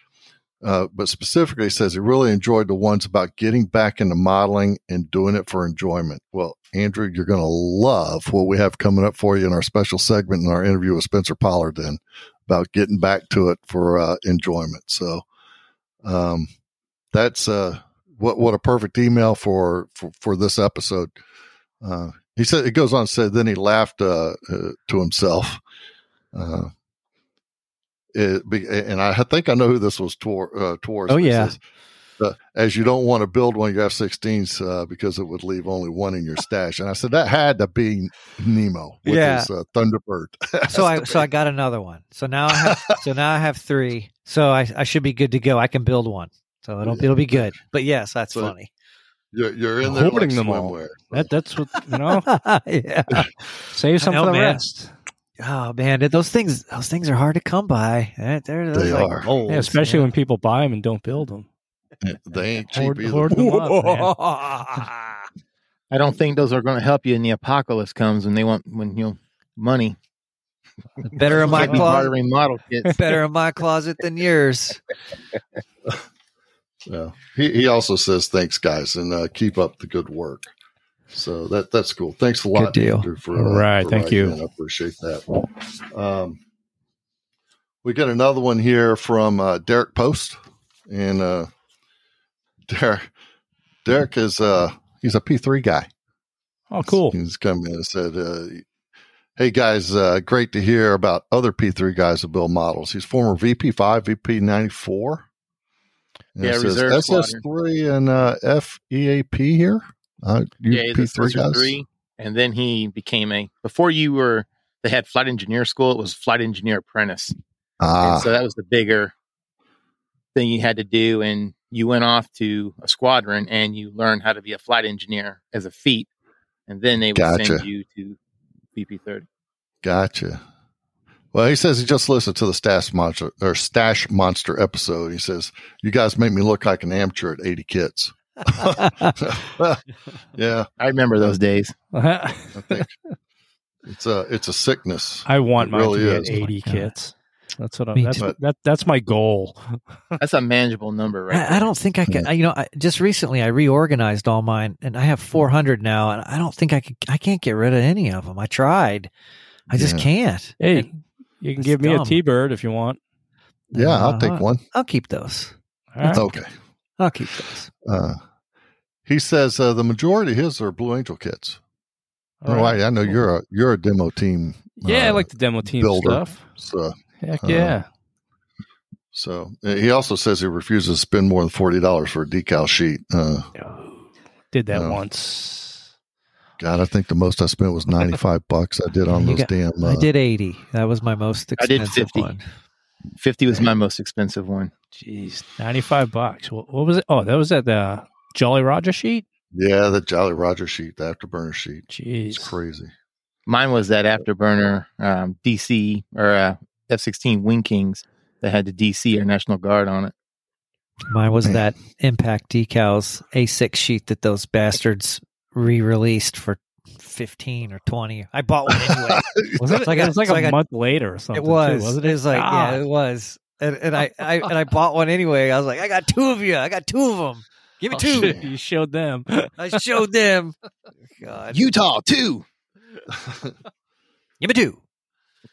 Uh, but specifically, says he really enjoyed the ones about getting back into modeling and doing it for enjoyment. Well, Andrew, you're going to love what we have coming up for you in our special segment in our interview with Spencer Pollard then about getting back to it for uh, enjoyment. So um, that's uh, what what a perfect email for for, for this episode. Uh, he said it goes on to say then he laughed uh, uh, to himself. Uh, it, and I think I know who this was tor- uh, towards. Oh, yeah. says, uh, as you don't want to build one of your F-16s uh, because it would leave only one in your stash. And I said that had to be Nemo with Yeah. his uh, Thunderbird. So I so I got another one. So now I have so now I have three. So I, I should be good to go. I can build one. So it'll it'll be good. But yes, that's So- funny. you're, you're in there Hoarding like them all. swimwear. that that's what you know. yeah. Save some I for the man. rest. Oh man, those things those things are hard to come by. They're, they're, those They like are. gold, Yeah, especially man. when people buy them and don't build them. They ain't cheap Hoard- either. hoard them up, man. I don't think those are going to help you in the apocalypse comes when they want when you know money. better in my closet. model kits. Better in my closet than yours. Yeah. He, he also says, thanks, guys, and uh, keep up the good work. So that that's cool. Thanks a lot, Good deal. Andrew, for, All uh, right, for thank you. in. I appreciate that. Um, we got another one here from uh, Derek Post, and uh, Derek Derek is uh, he's a P three guy. Oh, cool. He's come in and said, uh, "Hey guys, uh, great to hear about other P three guys who build models. He's former VP five, VP ninety four. Yeah, reserve SS three and uh, FEAP here. Uh, you yeah, he's P a three Spencer guys. three, and then he became a. Before you were, they had flight engineer school. It was flight engineer apprentice, Ah, and so that was the bigger thing you had to do. And you went off to a squadron, and you learned how to be a flight engineer as a feat, and then they would Gotcha. send you to VP 30. gotcha. Well, he says he just listened to the Stash Monster or Stash Monster episode. He says you guys make me look like an amateur at eighty kits. yeah, I remember those days. I think it's a it's a sickness. I want It mine really to is. be 80 Oh my kits. That's what I'm, that's, that, that's my goal. That's a manageable number, right? I, I don't think I can. I, you know, I, just recently I reorganized all mine, and I have 400 now, and I don't think I could. I can't get rid of any of them. I tried, I just Yeah. can't. Hey, And you can it's give me a T-bird if you want. Yeah, I'll Uh, take one. I'll keep those. All right. Okay. I'll keep those. Uh, he says uh, the majority of his are Blue Angel kits. All Oh, right. I, I know you're a you're a demo team. Yeah, I uh, like the demo team builder. stuff. So, Heck Uh, yeah. so uh, he also says he refuses to spend more than forty dollars for a decal sheet. Uh, Did that no. once. God, I think the most I spent was ninety five bucks. I did on those got- damn. Uh, I did 80. That was my most I did expensive 50. one. 50 was my most expensive one. Jeez, 95 bucks. What, what was it? Oh, that was at the Jolly Roger sheet? Yeah, the Jolly Roger sheet, the afterburner sheet. Jeez. It's crazy. Mine was that afterburner um, DC or uh, F 16 Wing Kings that had the DC or National Guard on it. Mine was Man. that Impact Decals A6 sheet that those bastards re-released for 15 or 20. I bought one anyway. Was it, So I it was like so a I got- month later or something. it was. Too, wasn't it it? was like, God. yeah, it was. And, and I, I and I bought one anyway. I was like, I got two of you. I got two of them. Give me Oh, two. shit, You showed them. I showed them. God, Utah, too. give me two.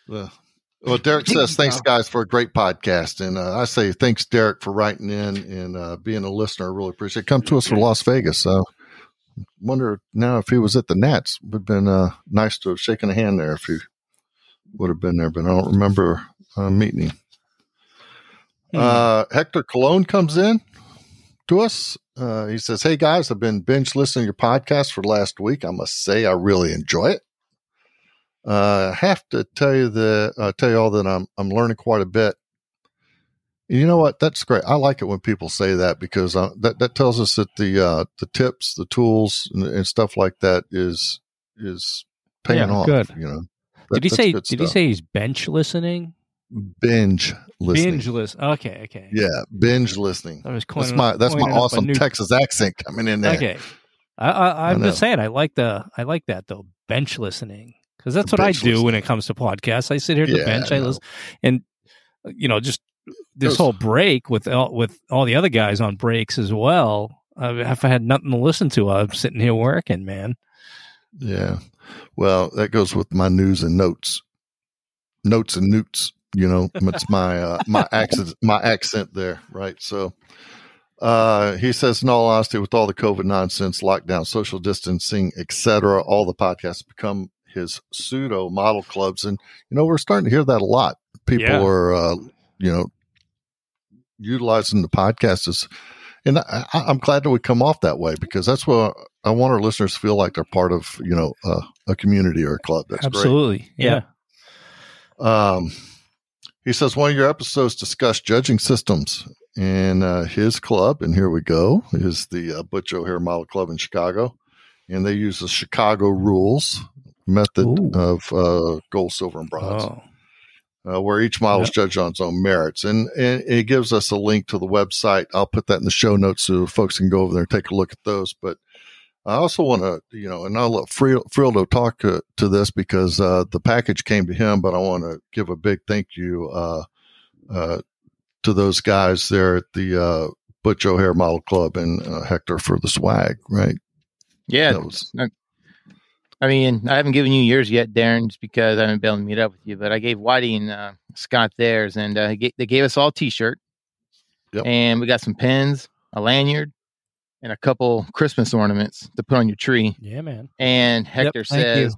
Well, well, Derek says, thanks, guys, for a great podcast. And uh, I say thanks, Derek, for writing in and uh, being a listener. I really appreciate it. Come to us from Las Vegas. So wonder now if he was at the Nats. Would have been uh, nice to have shaken a hand there if he would have been there, but I don't remember uh, meeting him. Hmm. Uh, Hector Cologne comes in to us. Uh, he says, Hey guys, I've been binge listening to your podcast for the last week. I must say, I really enjoy it. Uh, I have to tell you the uh, tell you all that I'm I'm learning quite a bit. And you know what? That's great. I like it when people say that because uh, that that tells us that the uh, the tips, the tools, and, and stuff like that is is paying Yeah, off. good. You know. That- did he say? Did he say he's bench listening? binge listening? Binge list. Okay, okay. Yeah, binge listening. I was That's my that's my coining up a awesome new- Texas accent coming in there. Okay. I, I, I'm I just saying. I like the. I like that though. Bench listening because that's what I do when it comes to podcasts. I sit here at the Yeah, bench. I I listen, and uh, you know, just this whole break with all, with all the other guys on breaks as well. Uh, if I had nothing to listen to, I'm sitting here working, man. Yeah. Well, that goes with my news and notes. Notes and newts, you know, it's my uh, my accent my accent there, right? So uh he says in all honesty with all the covid nonsense lockdown social distancing etc all the podcasts become his pseudo model clubs and you know we're starting to hear that a lot people Yeah. are uh you know utilizing the podcast is, and I, I- I'm glad that we come off that way because that's what I want our listeners to feel like they're part of, you know, uh, a community or a club. That's Absolutely. Yeah. Um, he says one of your episodes discussed judging systems in uh, his club, and here we go is the uh, Butch O'Hare Model Club in Chicago, and they use the Chicago rules method Ooh. of uh, gold, silver, and bronze Oh. Uh, where each model is judged on its own merits. And, and it gives us a link to the website. I'll put that in the show notes so folks can go over there and take a look at those. But I also want to, you know, and I'll let Frildo talk to, to this because uh, the package came to him, but I want to give a big thank you uh, uh, to those guys there at the uh, Butch O'Hare Model Club and uh, Hector for the swag, right? Yeah. That was- I mean, I haven't given you yours yet, Darren, just because I haven't been able to meet up with you. But I gave Whitey and uh, Scott theirs, and uh, they gave us all T-shirt, Yep. and we got some pins, a lanyard, and a couple Christmas ornaments to put on your tree. Yeah, man. And Hector thank says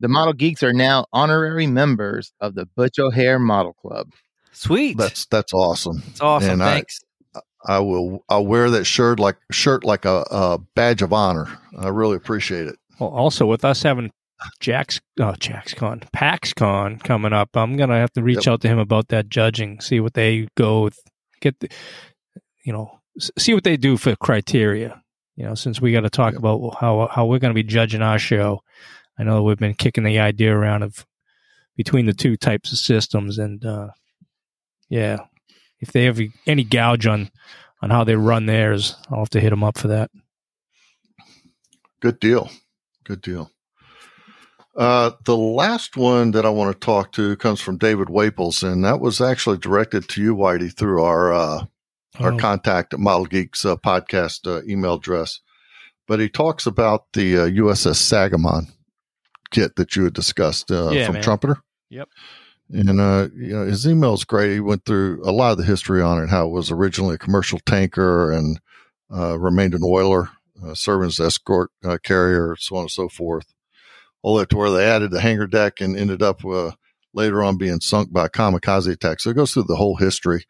the Model Geeks are now honorary members of the Butch O'Hare Model Club. Sweet. That's that's awesome. That's awesome. and I- Thanks. I will. I'll wear that shirt like shirt like a, a badge of honor. I really appreciate it. Well, also with us having Jack's uh, Jack's Con, PaxCon coming up, I'm gonna have to reach Yep. out to him about that judging, see what they go with, get the, you know, see what they do for criteria. You know, since we got to talk Yep. about how how we're going to be judging our show. I know we've been kicking the idea around of between the two types of systems, and uh, yeah, if they have any gouge on on how they run theirs. I'll have to hit them up for that. Good deal. Good deal. Uh, the last one that I want to talk to comes from David Waples, and that was actually directed to you, Whitey, through our uh, our Oh. contact at Model Geeks uh, podcast uh, email address. But he talks about the uh, USS Sangamon kit that you had discussed uh, Yeah, from man. Trumpeter. Yep. And uh, you know, his email is great. He went through a lot of the history on it, how it was originally a commercial tanker and uh, remained an oiler, uh, serving as escort uh, carrier, so on and so forth. All the way to where they added the hangar deck and ended up uh, later on being sunk by a kamikaze attack. So it goes through the whole history,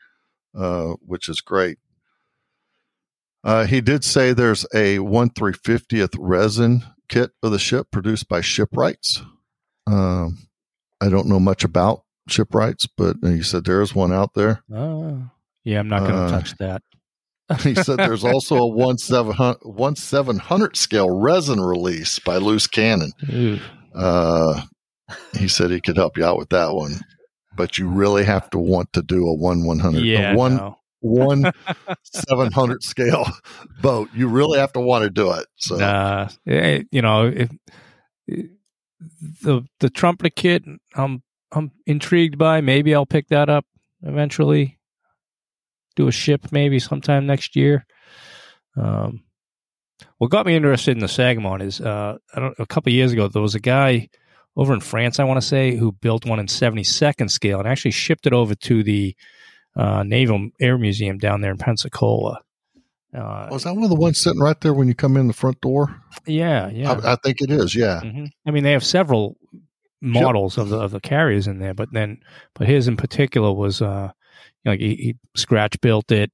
uh, which is great. Uh, he did say there's a 1 350th resin kit of the ship produced by Shipwrights. Um, I don't know much about Shipwrights, but he said there is one out there. Yeah, I'm not going to touch that. He said there's also a 1 700, 1 700 scale resin release by Loose Cannon. Uh, he said he could help you out with that one, but you really have to want to do a 1 100, Yeah, a 1 no. one 700 scale boat. You really have to want to do it. So, eh, you know, if, the the trumpeter kit, I'm I'm intrigued by. Maybe I'll pick that up eventually. Do a ship maybe sometime next year. Um, what got me interested in the Sangamon is uh, I don't a couple of years ago there was a guy over in France I want to say who built one in 72nd scale and actually shipped it over to the uh, Naval Air Museum down there in Pensacola. Uh, was that one of the ones sitting right there when you come in the front door? yeah, yeah. I, I think it is. Yeah. hmm I mean, they have several models of the of the carriers in there, but then, but his in particular was, uh, know, like he, he scratch built it.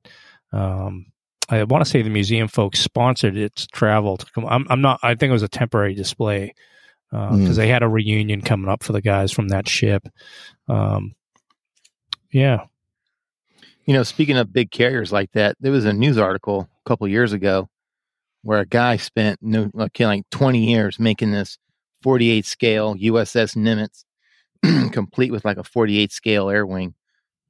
Um, I want to say the museum folks sponsored its travel to come. I'm, I'm not. I think it was a temporary display because Mm. they had a reunion coming up for the guys from that ship. Um, yeah. You know, speaking of big carriers like that, there was a news article a couple years ago where a guy spent no like, like 20 years making this 48 scale USS Nimitz, complete with like a 48 scale air wing,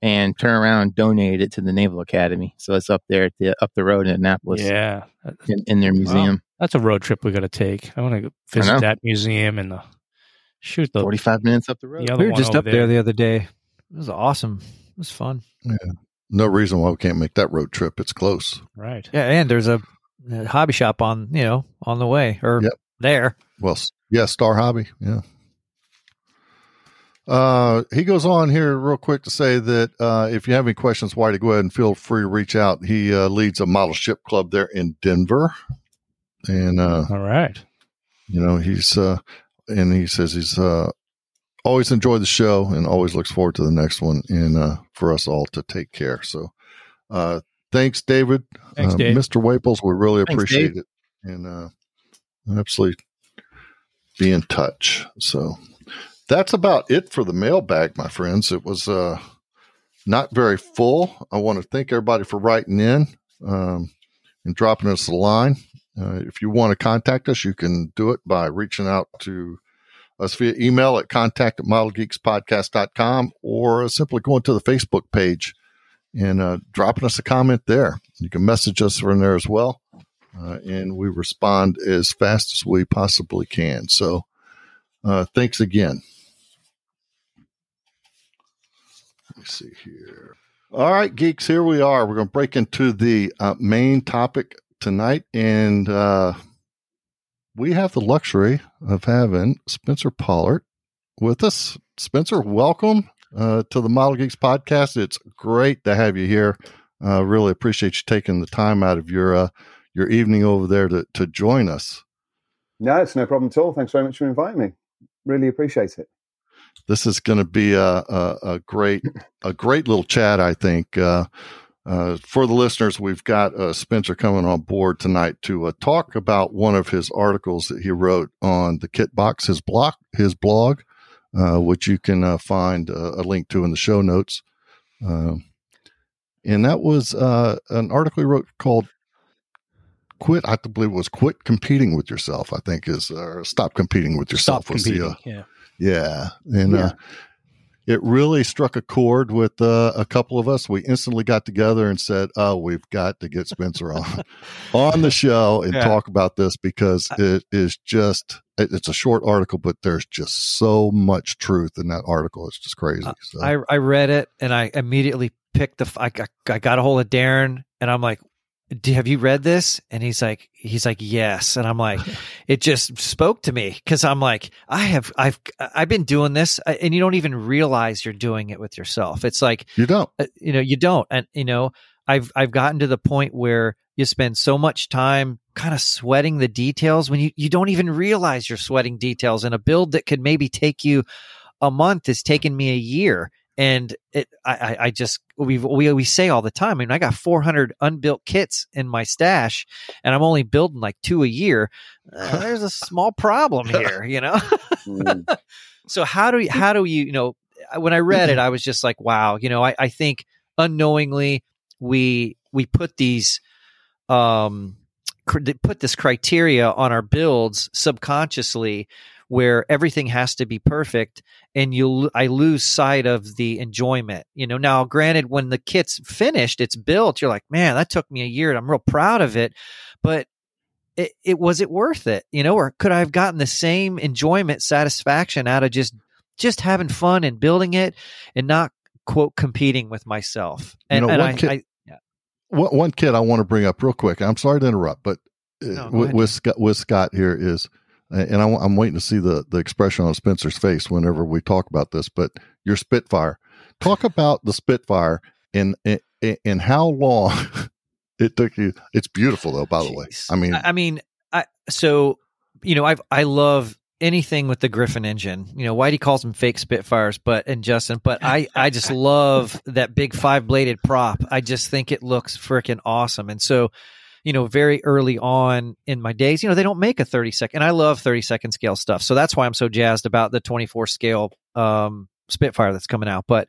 and turn around and donate it to the Naval Academy. So it's up there at the up the road in Annapolis Yeah. in, in their museum. That's a road trip we got to take. I want to visit that museum and the shoot the 45 minutes up the road. the we were just up there the other day. It was awesome. It was fun. No reason why we can't make that road trip. It's close. Right. Yeah, and there's a, a hobby shop on you know on the way or Yep. there. Well, s- yeah, Star Hobby. Yeah. Uh, he goes on here real quick to say that uh, if you have any questions, Whitey, go ahead and feel free to reach out. He uh, leads a model ship club there in Denver, and uh, All right. you know he's uh, and he says he's uh, always enjoyed the show and always looks forward to the next one, and uh, for us all to take care. So, uh, thanks, David. Thanks, Uh, Dave. Mr. Waples. We really appreciate Dave. it, and uh, absolutely be in touch. So that's about it for the mailbag, my friends. It was uh, not very full. I want to thank everybody for writing in um, and dropping us a line. Uh, if you want to contact us, you can do it by reaching out to us via email at contact at modelgeekspodcast.com or simply going to the Facebook page and uh, dropping us a comment there. You can message us from there as well. Uh, and we respond as fast as we possibly can. So, uh, thanks again. Let me see here. All right, geeks, here we are. We're going to break into the uh, main topic tonight. And uh, we have the luxury of having Spencer Pollard with us. Spencer, welcome uh, to the Model Geeks podcast. It's great to have you here. Uh, really appreciate you taking the time out of your uh, your evening over there to, to join us. No, it's no problem at all. Thanks very much for inviting me. Really appreciate it. This is going to be a, a, a great a great little chat. I think uh, uh, for the listeners, we've got uh, Spencer coming on board tonight to uh, talk about one of his articles that he wrote on the Kit Box, his blog, his blog, uh, which you can uh, find uh, a link to in the show notes. Um, and that was uh, an article he wrote called "Quit." I believe it was "Quit Competing with Yourself." I think is or "Stop Competing with Yourself." Stop was the, competing. uh, yeah. Yeah, and Yeah. Uh, it really struck a chord with uh, a couple of us. We instantly got together and said, "Oh, we've got to get Spencer on on the show and Yeah. talk about this because it is just it's a short article, but there's just so much truth in that article. It's just crazy. So, I, I read it and I immediately picked the. I got, I got a hold of Darren and I'm like, "Do- "Have you read this?" And he's like, "He's like, yes." And I'm like, it just spoke to me because I'm like, I have, I've, I've been doing this, uh, and you don't even realize you're doing it with yourself. It's like, you don't. uh, you know, you don't, and you know, I've, I've gotten to the point where you spend so much time kind of sweating the details when you, you don't even realize you're sweating details in a build that could maybe take you a month is taking me a year and it I, I just we we we say all the time. I mean, I got 400 unbuilt kits in my stash, and I'm only building like two a year. Uh, there's a small problem here, you know. Mm. so how do you, how do you you know when I read it, I was just like, wow, you know, I I think unknowingly we we put these um cr- put this criteria on our builds subconsciously where everything has to be perfect and you I lose sight of the enjoyment. You know, now granted when the kit's finished, it's built, you're like, "Man, that took me a year and I'm real proud of it." But it, it was it worth it, you know, or could I have gotten the same enjoyment, satisfaction out of just just having fun and building it and not quote competing with myself. You And, know, and one I, kid- I one, one kid I want to bring up real quick. I'm sorry to interrupt, but uh, No, with, with Scott, with Scott here is, and I, am waiting to see the the expression on Spencer's face whenever we talk about this. But your Spitfire, talk about the Spitfire and and, and how long it took you. It's beautiful though, by the way. I mean, I, I mean, I so you know, I've I love anything with the Griffon engine. You know, Whitey calls them fake Spitfires, but and Justin, but I I just love that big five bladed prop. I just think it looks freaking awesome, and so. You know, very early on in my days, you know, they don't make a 30 second. And I love 30 second scale stuff. So that's why I'm so jazzed about the 24 scale um, Spitfire that's coming out. But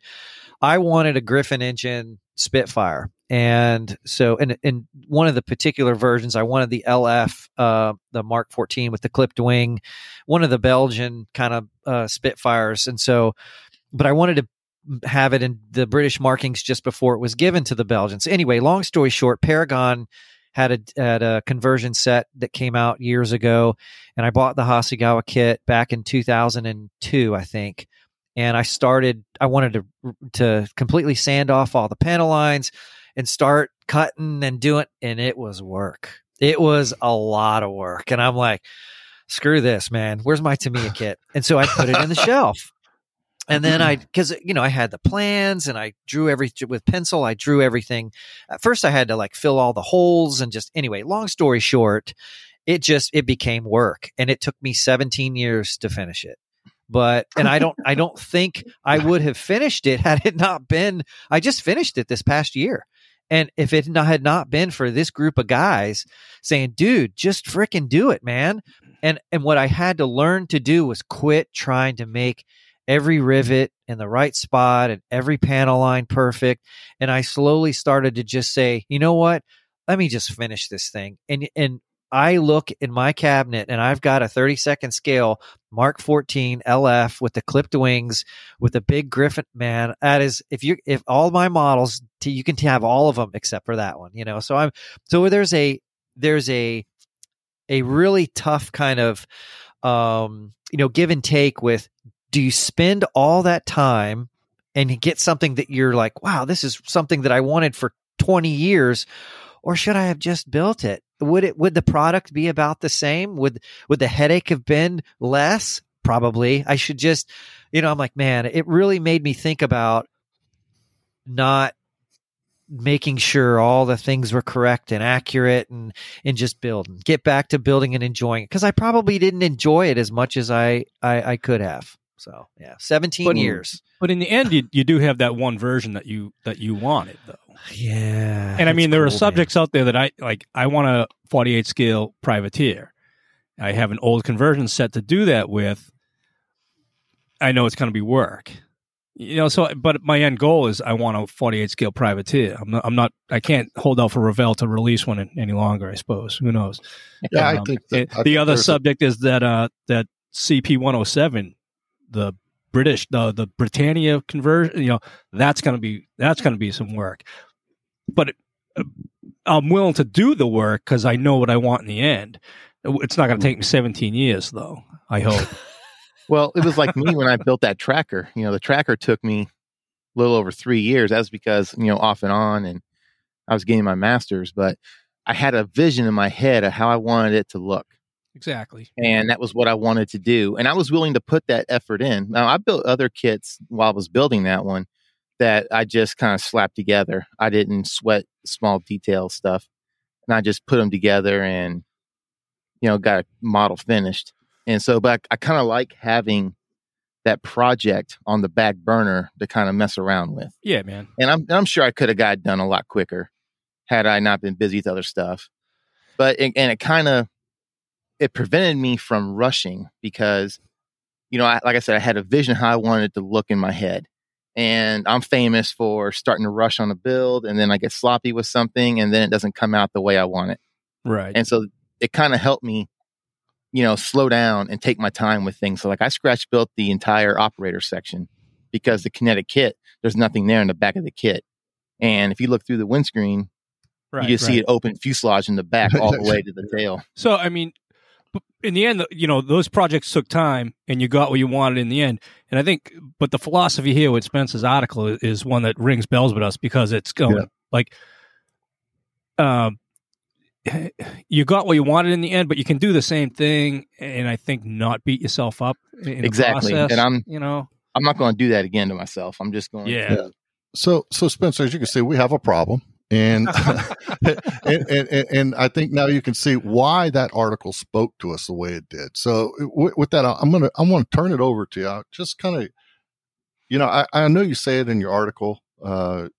I wanted a Griffon engine Spitfire. And so, in, in one of the particular versions, I wanted the LF, uh, the Mark 14 with the clipped wing, one of the Belgian kind of uh, Spitfires. And so, but I wanted to have it in the British markings just before it was given to the Belgians. Anyway, long story short, Paragon had a, had a conversion set that came out years ago, and I bought the Hasegawa kit back in 2002, I think. And I started. I wanted to to completely sand off all the panel lines and start cutting and doing, and it was work. It was a lot of work, and I'm like, screw this, man. Where's my Tamiya kit? And so I put it in the shelf. And then mm-hmm. I, because you know, I had the plans and I drew everything with pencil. I drew everything. At first, I had to like fill all the holes and just anyway. Long story short, it just it became work, and it took me 17 years to finish it. But and I don't, I don't think I would have finished it had it not been. I just finished it this past year, and if it not, had not been for this group of guys saying, "Dude, just fricking do it, man," and and what I had to learn to do was quit trying to make every rivet in the right spot and every panel line perfect. And I slowly started to just say, you know what? Let me just finish this thing. And and I look in my cabinet and I've got a 30 second scale Mark 14 LF with the clipped wings with the big Griffon man. That is if you if all my models you can have all of them except for that one, you know. So I'm so there's a there's a a really tough kind of um you know give and take with do you spend all that time and get something that you're like, wow, this is something that I wanted for 20 years, or should I have just built it? Would it would the product be about the same? Would would the headache have been less? Probably. I should just, you know, I'm like, man, it really made me think about not making sure all the things were correct and accurate and and just building get back to building and enjoying it because i probably didn't enjoy it as much as i i, I could have so yeah 17 But- years But in the end, you you do have that one version that you that you wanted though. yeah And I mean, it's there are cool, man. subjects out there that I like. I want a 48 scale privateer. I have an old conversion set to do that with. I know it's going to be work, you know. So, but my end goal is I want a 48 scale privateer. I'm not. I'm not. I can't hold out for Revell to release one any longer. I suppose. Who knows? yeah, I Um, think that, I the think other there's a- subject is that uh that CP 107, the British the the Britannia conversion. You know, that's gonna be that's gonna be some work. But uh, I'm willing to do the work because I know what I want in the end. It's not going to take me 17 years, though. I hope. Well, it was like me when I built that tracker. You know, the tracker took me a little over three years. That's because, you know, off and on and I was getting my master's, but I had a vision in my head of how I wanted it to look. Exactly. And that was what I wanted to do. And I was willing to put that effort in. Now, I built other kits while I was building that one that I just kind of slapped together. I didn't sweat small detail stuff. And I just put them together and, you know, got a model finished. And so, but I, I kind of like having that project on the back burner to kind of mess around with. Yeah, man. And I'm, I'm sure I could have got it done a lot quicker had I not been busy with other stuff. But, it, and it kind of, it prevented me from rushing because, you know, I, like I said, I had a vision how I wanted to look in my head. And I'm famous for starting to rush on a build and then I get sloppy with something and then it doesn't come out the way I want it. Right. And so it kind of helped me, you know, slow down and take my time with things. So like I scratch built the entire operator section because the kinetic kit, there's nothing there in the back of the kit. And if you look through the windscreen, right. you just see right. an open fuselage in the back all the way to the tail. So, I mean, in the end, you know, those projects took time and you got what you wanted in the end. And I think, but the philosophy here with Spencer's article is, is one that rings bells with us because it's going Yeah. like, um, you got what you wanted in the end, but you can do the same thing and I think not beat yourself up in the Exactly. process, And I'm- you know, I'm not going to do that again to myself. I'm just going. yeah. Yeah. So, so Spencer, as you can see, we have a problem, and and, and, and and I think now you can see why that article spoke to us the way it did. So, with, with that, I'm gonna I want to turn it over to you. I'll just kind of, you know, I, I know you say it in your article, uh,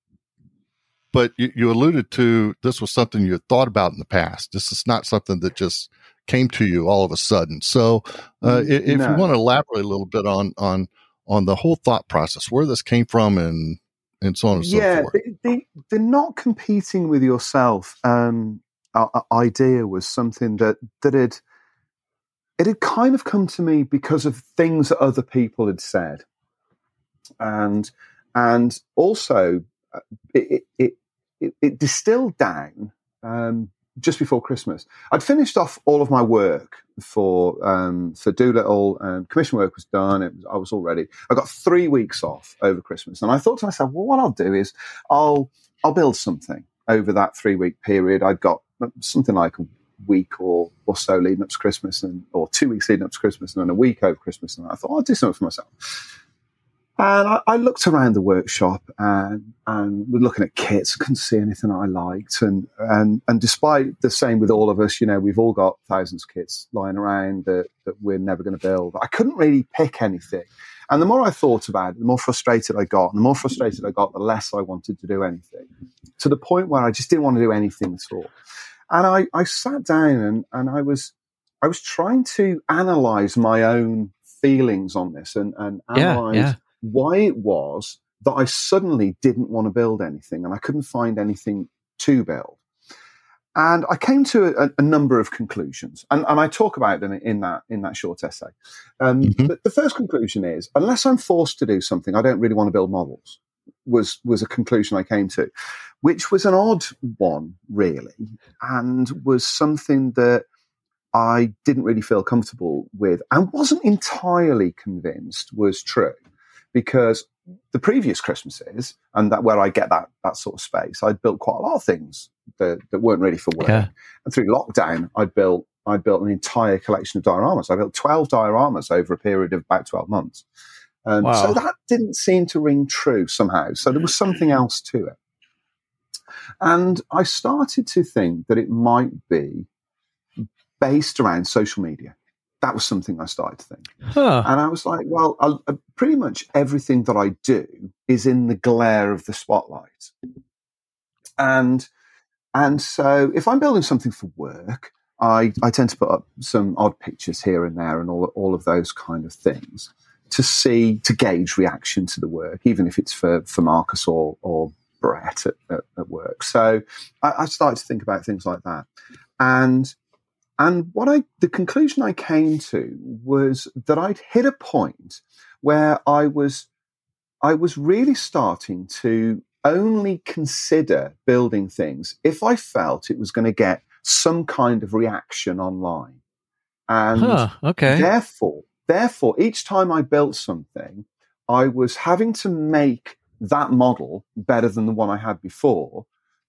but you, you alluded to this was something you had thought about in the past. This is not something that just came to you all of a sudden. So, uh, if No. you want to elaborate a little bit on on on the whole thought process, where this came from, and and so on and so yeah, forth. the, the, the not competing with yourself um, idea was something that that had it had kind of come to me because of things that other people had said, and and also uh, it it it, it distilled down um, just before Christmas. I'd finished off all of my work for um, for Doolittle, and commission work was done. Was, I was all ready. I got three weeks off over Christmas, and I thought to myself, well, what I'll do is I'll I'll build something over that three week period. I'd got something like a week or or so leading up to Christmas, and or two weeks leading up to Christmas, and then a week over Christmas, and I thought I'll do something for myself. And I, I looked around the workshop and and was looking at kits, couldn't see anything I liked, and and and despite the same with all of us, you know, we've all got thousands of kits lying around that that we're never going to build. I couldn't really pick anything. And the more I thought about it, the more frustrated I got. And the more frustrated I got, the less I wanted to do anything. To the point where I just didn't want to do anything at all. And I, I sat down and, and I was I was trying to analyze my own feelings on this and, and Yeah, analyze yeah. Why it was that I suddenly didn't want to build anything and I couldn't find anything to build. And I came to a, a number of conclusions, and, and I talk about them in that in that short essay. Um, Mhm. But the first conclusion is, unless I'm forced to do something, I don't really want to build models. Was was a conclusion I came to, which was an odd one, really, and was something that I didn't really feel comfortable with, and wasn't entirely convinced was true, because the previous Christmases, and that where I get that that sort of space, I'd built quite a lot of things that, that weren't really for work. Yeah. And through lockdown, I built I built an entire collection of dioramas. I built twelve dioramas over a period of about twelve months. Um, Wow. So that didn't seem to ring true somehow. So there was something else to it. And I started to think that it might be based around social media. That was something I started to think. Huh. And I was like, well, I, uh, pretty much everything that I do is in the glare of the spotlight. And and so if I'm building something for work, I, I tend to put up some odd pictures here and there and all, all of those kind of things to see, to gauge reaction to the work, even if it's for, for Marcus or, or Brett at, at, at work. So I, I started to think about things like that. And and what I, the conclusion I came to was that I'd hit a point where I was, I was really starting to only consider building things if I felt it was going to get some kind of reaction online. And Huh, okay. therefore, therefore, each time I built something, I was having to make that model better than the one I had before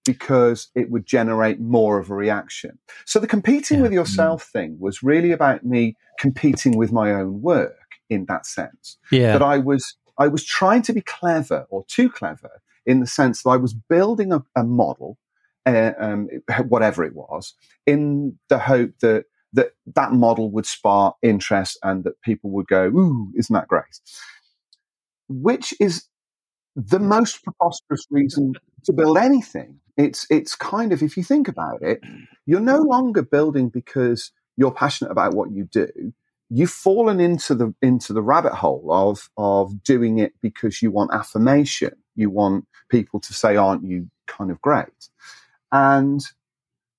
because it would generate more of a reaction. So the competing Yeah. with yourself thing was really about me competing with my own work in that sense. Yeah. That I was I was trying to be clever or too clever in the sense that I was building a, a model, uh, um, whatever it was, in the hope that that that model would spark interest and that people would go, "Ooh, isn't that great?" Which is the most preposterous reason to build anything. It's it's kind of if you think about it, you're no longer building because you're passionate about what you do. You've fallen into the into the rabbit hole of of doing it because you want affirmation. You want people to say, "Aren't you kind of great?" And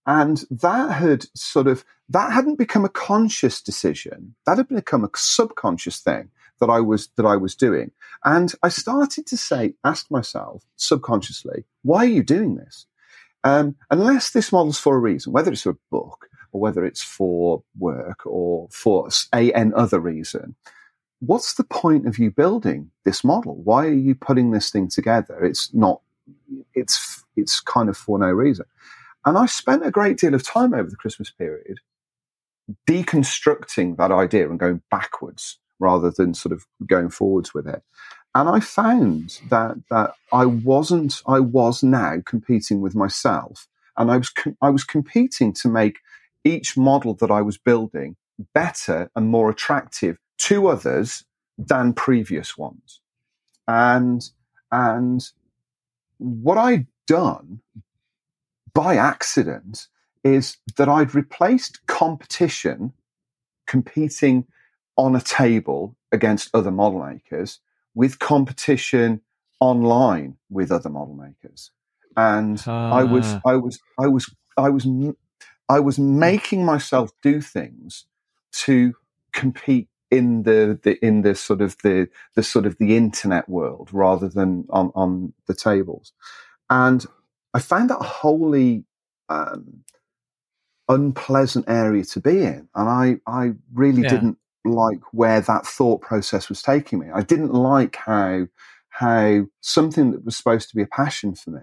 and that had sort of that hadn't become a conscious decision. That had become a subconscious thing that I was that I was doing. And I started to say, ask myself subconsciously, why are you doing this? Um, unless this model's for a reason, whether it's for a book or whether it's for work or for a an other reason, what's the point of you building this model? Why are you putting this thing together? It's not. It's it's kind of for no reason. And I spent a great deal of time over the Christmas period deconstructing that idea and going backwards rather than sort of going forwards with it. And I found that that I wasn't I was now competing with myself and I was com- I was competing to make each model that I was building better and more attractive to others than previous ones. And and what I'd done by accident is that I'd replaced competition, competing on a table against other model makers, with competition online with other model makers. And I was. I was, I was, I was, I was making myself do things to compete in the, the in the sort of the the sort of the internet world rather than on on the tables, and I found that a wholly um, unpleasant area to be in, and I I really Yeah. didn't like where that thought process was taking me. I didn't like how how something that was supposed to be a passion for me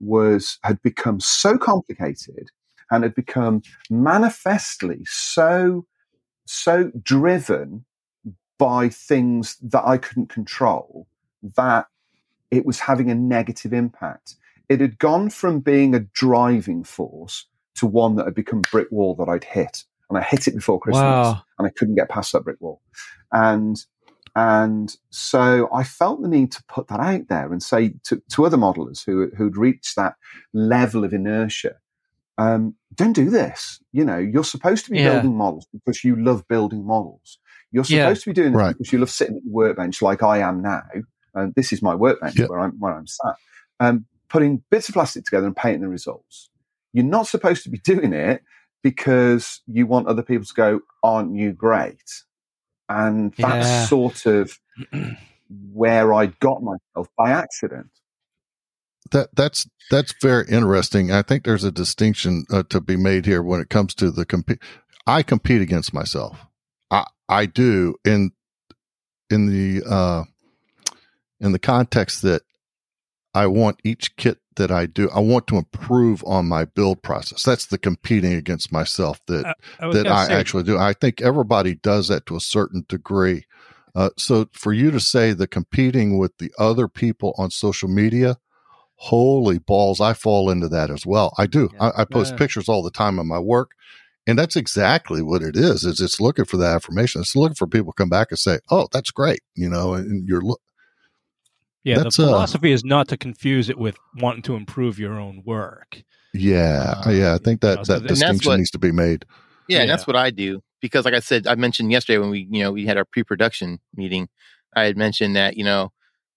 was had become so complicated and had become manifestly so so driven by things that I couldn't control that it was having a negative impact. It had gone from being a driving force to one that had become brick wall that I'd hit. And I hit it before Christmas Wow. and I couldn't get past that brick wall. And and so I felt the need to put that out there and say to, to other modelers who who'd reached that level of inertia, um, don't do this. You know, you're supposed to be Yeah. building models because you love building models. You're Yeah. supposed to be doing this Right. because you love sitting at the workbench like I am now. And this is my workbench Yep. where I'm where I'm sat. Um, putting bits of plastic together and painting the results. You're not supposed to be doing it because you want other people to go, "Aren't you great?" And that's Yeah. sort of where I got myself by accident. that that's that's very interesting. I think there's a distinction uh, to be made here when it comes to the compete. I compete against myself. I I do in in the uh, in the context that I want each kit that I do. I want to improve on my build process. That's the competing against myself that Uh, I that I say, actually do. I think everybody does that to a certain degree. Uh, so for you to say the competing with the other people on social media, holy balls, I fall into that as well. I do. Yeah. I, I post Yeah. pictures all the time of my work. And that's exactly what it is. Is it's looking for that affirmation. It's looking for people to come back and say, "Oh, that's great," you know. And you're look. Yeah, the that's, uh, philosophy is not to confuse it with wanting to improve your own work. Yeah, Uh, yeah. I think you that know, so that th- distinction what- needs to be made. Yeah, and that's what I do because, like I said, I mentioned yesterday when we, you know, we had our pre-production meeting. I had mentioned that you know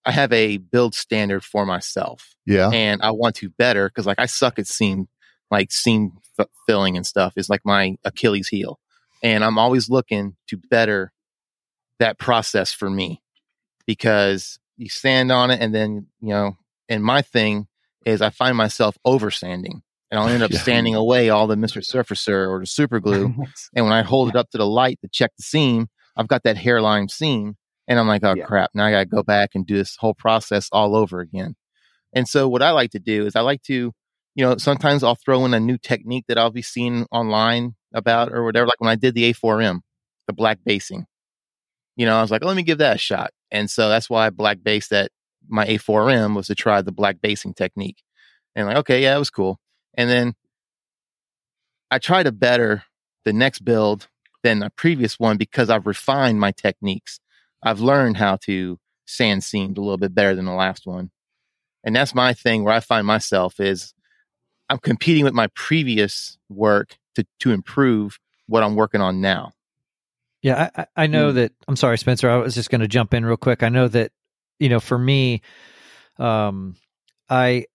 I have a build standard for myself, Yeah, and I want to better because, like, I suck at seeing like seam f- filling and stuff is like my Achilles heel. And I'm always looking to better that process for me because you sand on it and then, you know, and my thing is I find myself over sanding and I'll end up Yeah. sanding away all the Mr. Surfacer or the super glue. and when I hold it up to the light to check the seam, I've got that hairline seam and I'm like, oh Yeah. crap, now I got to go back and do this whole process all over again. And so what I like to do is I like to, you know, sometimes I'll throw in a new technique that I'll be seeing online about or whatever. Like when I did the A4M, the black basing, you know, I was like, let me give that a shot. And so that's why I black based that my A4M was to try the black basing technique. And like, okay, yeah, it was cool. And then I tried to better the next build than the previous one because I've refined my techniques. I've learned how to sand seamed a little bit better than the last one. And that's my thing where I find myself is I'm competing with my previous work to to improve what I'm working on now. Yeah, I, I know Mm. that. I'm sorry, Spencer. I was just going to jump in real quick. I know that you know, for me, um, I,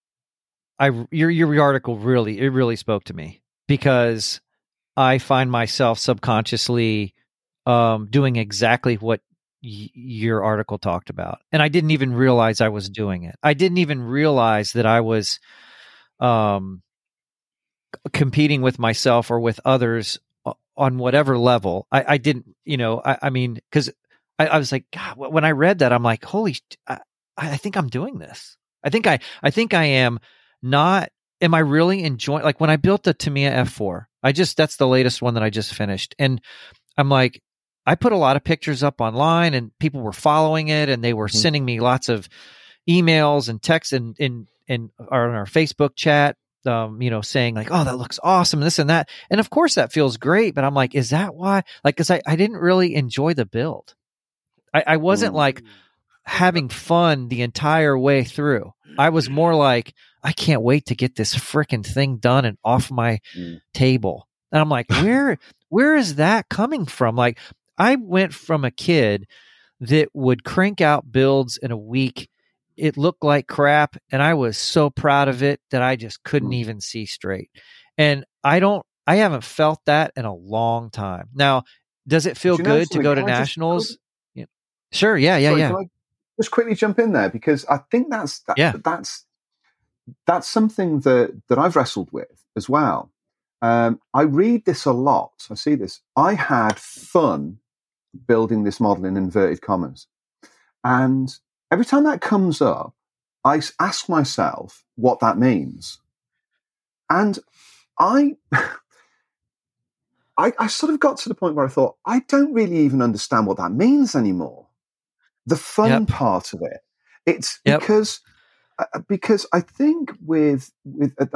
I your your article really it really spoke to me because I find myself subconsciously um, doing exactly what y- your article talked about, and I didn't even realize I was doing it. I didn't even realize that I was um, competing with myself or with others on whatever level. I, I didn't, you know, I, I mean, because I, I was like, God, when I read that, I'm like, holy, I, I think I'm doing this. I think I, I think I am not. Am I really enjoying? Like when I built the Tamiya F4, I just that's the latest one that I just finished, and I'm like, I put a lot of pictures up online, and people were following it, and they were Mhm. sending me lots of emails and texts and in in our, in our Facebook chat um, you know, saying like, "Oh, that looks awesome," this and that, and of course that feels great. But I'm like, is that why? Like, because I I didn't really enjoy the build. I, I wasn't Mm. like having fun the entire way through. I was more like, I can't wait to get this freaking thing done and off my Mm. table. And I'm like, where where is that coming from? Like, I went from a kid that would crank out builds in a week. It looked like crap, and I was so proud of it that I just couldn't Mm. even see straight. And I don't, I haven't felt that in a long time. Now, does it feel Do you know good to go to? Can just- nationals? Yeah. Sure. Yeah. Yeah. Sorry, yeah. just quickly jump in there because I think that's that, Yeah. that's that's something that that I've wrestled with as well. Um, I read this a lot. I see this. I had fun building this model in inverted commas, and every time that comes up, I ask myself what that means, and I. I, I sort of got to the point where I thought, I don't really even understand what that means anymore. The fun Yep. part of it. It's Yep. because uh, because I think with with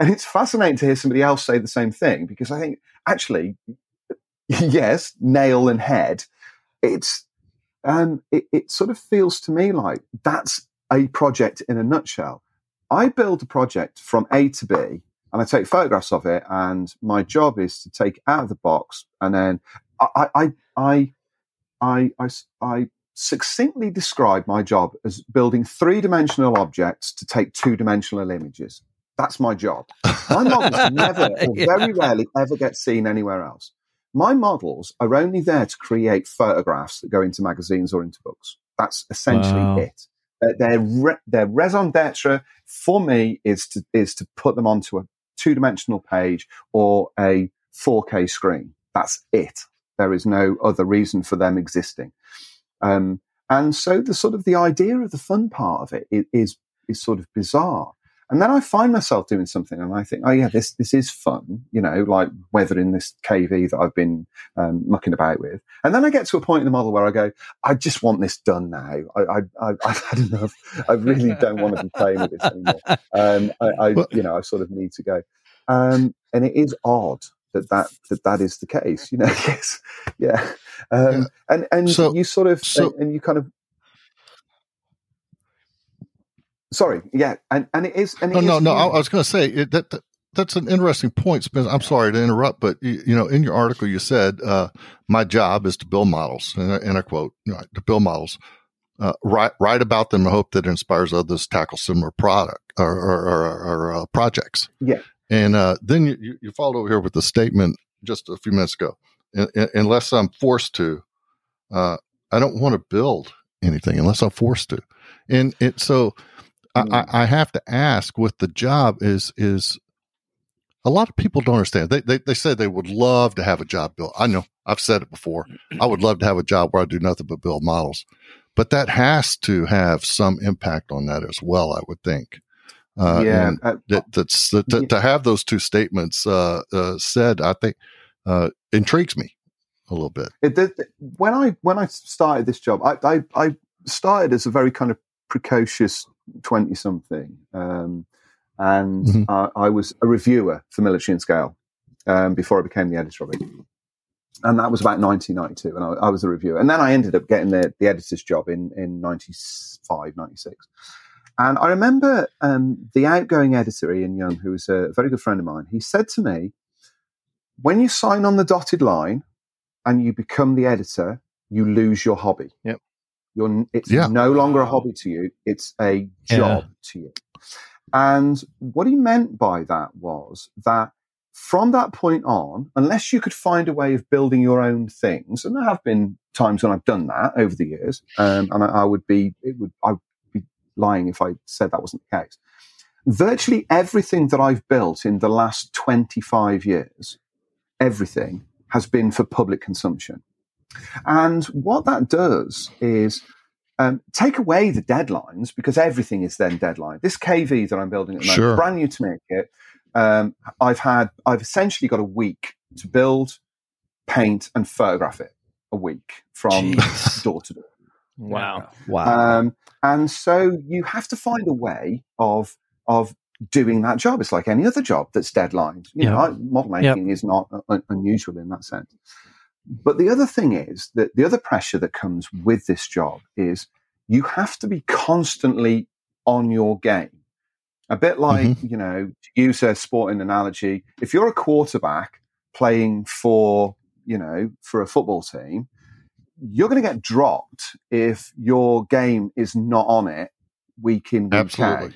and it's fascinating to hear somebody else say the same thing because I think actually yes, nail and head. It's um it, it sort of feels to me like that's a project in a nutshell. I build a project from A to B and I take photographs of it. And my job is to take it out of the box, and then I, I, I, I, I, I succinctly describe my job as building three-dimensional objects to take two-dimensional images. That's my job. My models never, or Yeah. very rarely, ever get seen anywhere else. My models are only there to create photographs that go into magazines or into books. That's essentially Wow. it. Their, their, re- their raison d'etre for me is to is to put them onto a two dimensional page or a 4K screen. That's it. There is no other reason for them existing. Um, and so the sort of the idea of the fun part of it is, is is sort of bizarre. And then I find myself doing something, and I think, oh yeah, this this is fun, you know, like weathering this KV that I've been um, mucking about with. And then I get to a point in the model where I go, I just want this done now. I, I, I I've had enough. I really don't want to be playing with this anymore. Um, I, I you know, I sort of need to go. Um, and it is odd that that that, that is the case. You know, yes, yeah. Um, Yeah. And and So- you sort of so- and, and you kind of. Sorry, yeah, and, and it is. And it No, no, is no. I, new. I was going to say it, that, that that's an interesting point, Spence. I'm sorry to interrupt, but you, you know, in your article, you said uh, my job is to build models, and I, and I quote, you know, to build models, uh, write write about them, and hope that it inspires others to tackle similar product or or, or, or uh, projects. Yeah. And uh, then you, you, followed over here with the statement just a few minutes ago. Unless I'm forced to, uh, I don't want to build anything unless I'm forced to. And it so Mm. I, I have to ask with the job is is a lot of people don't understand. They, they they say they would love to have a job built. I know I've said it before. I would love to have a job where I do nothing but build models, but that has to have some impact on that as well. I would think. Uh, yeah, and uh, that, that's that, to, to have those two statements uh, uh, said. I think uh, intrigues me a little bit. It, it, when I when I started this job, I, I, I started as a very kind of precocious twenty something, um, and Mhm. I, I was a reviewer for Military in Scale um, before I became the editor of it. And that was about 1992, and I, I was a reviewer. And then I ended up getting the, the editor's job in, in 95, 96. And I remember um, the outgoing editor, Ian Young, who was a very good friend of mine, he said to me, when you sign on the dotted line and you become the editor, you lose your hobby. Yep. You're, it's Yeah. no longer a hobby to you, it's a job to you. And what he meant by that was that from that point on, unless you could find a way of building your own things, and there have been times when I've done that over the years, um, and I, I would be, it would, I would be lying if I said that wasn't the case. Virtually everything that I've built in the last 25 years, everything has been for public consumption. And what that does is um, take away the deadlines because everything is then deadline. This KV that I'm building at the moment, Sure. brand new to make it. Um, I've had, I've essentially got a week to build, paint, and photograph it. A week from Jeez. door to door. Wow. Wow. Um, and so you have to find a way of of doing that job. It's like any other job that's deadlined. You know, Yeah. I- model making is not un- unusual in that sense. But the other thing is that the other pressure that comes with this job is you have to be constantly on your game. A bit like, mm-hmm. you know, to use a sporting analogy, if you're a quarterback playing for, you know, for a football team, you're going to get dropped if your game is not on it week in, week Absolutely. out.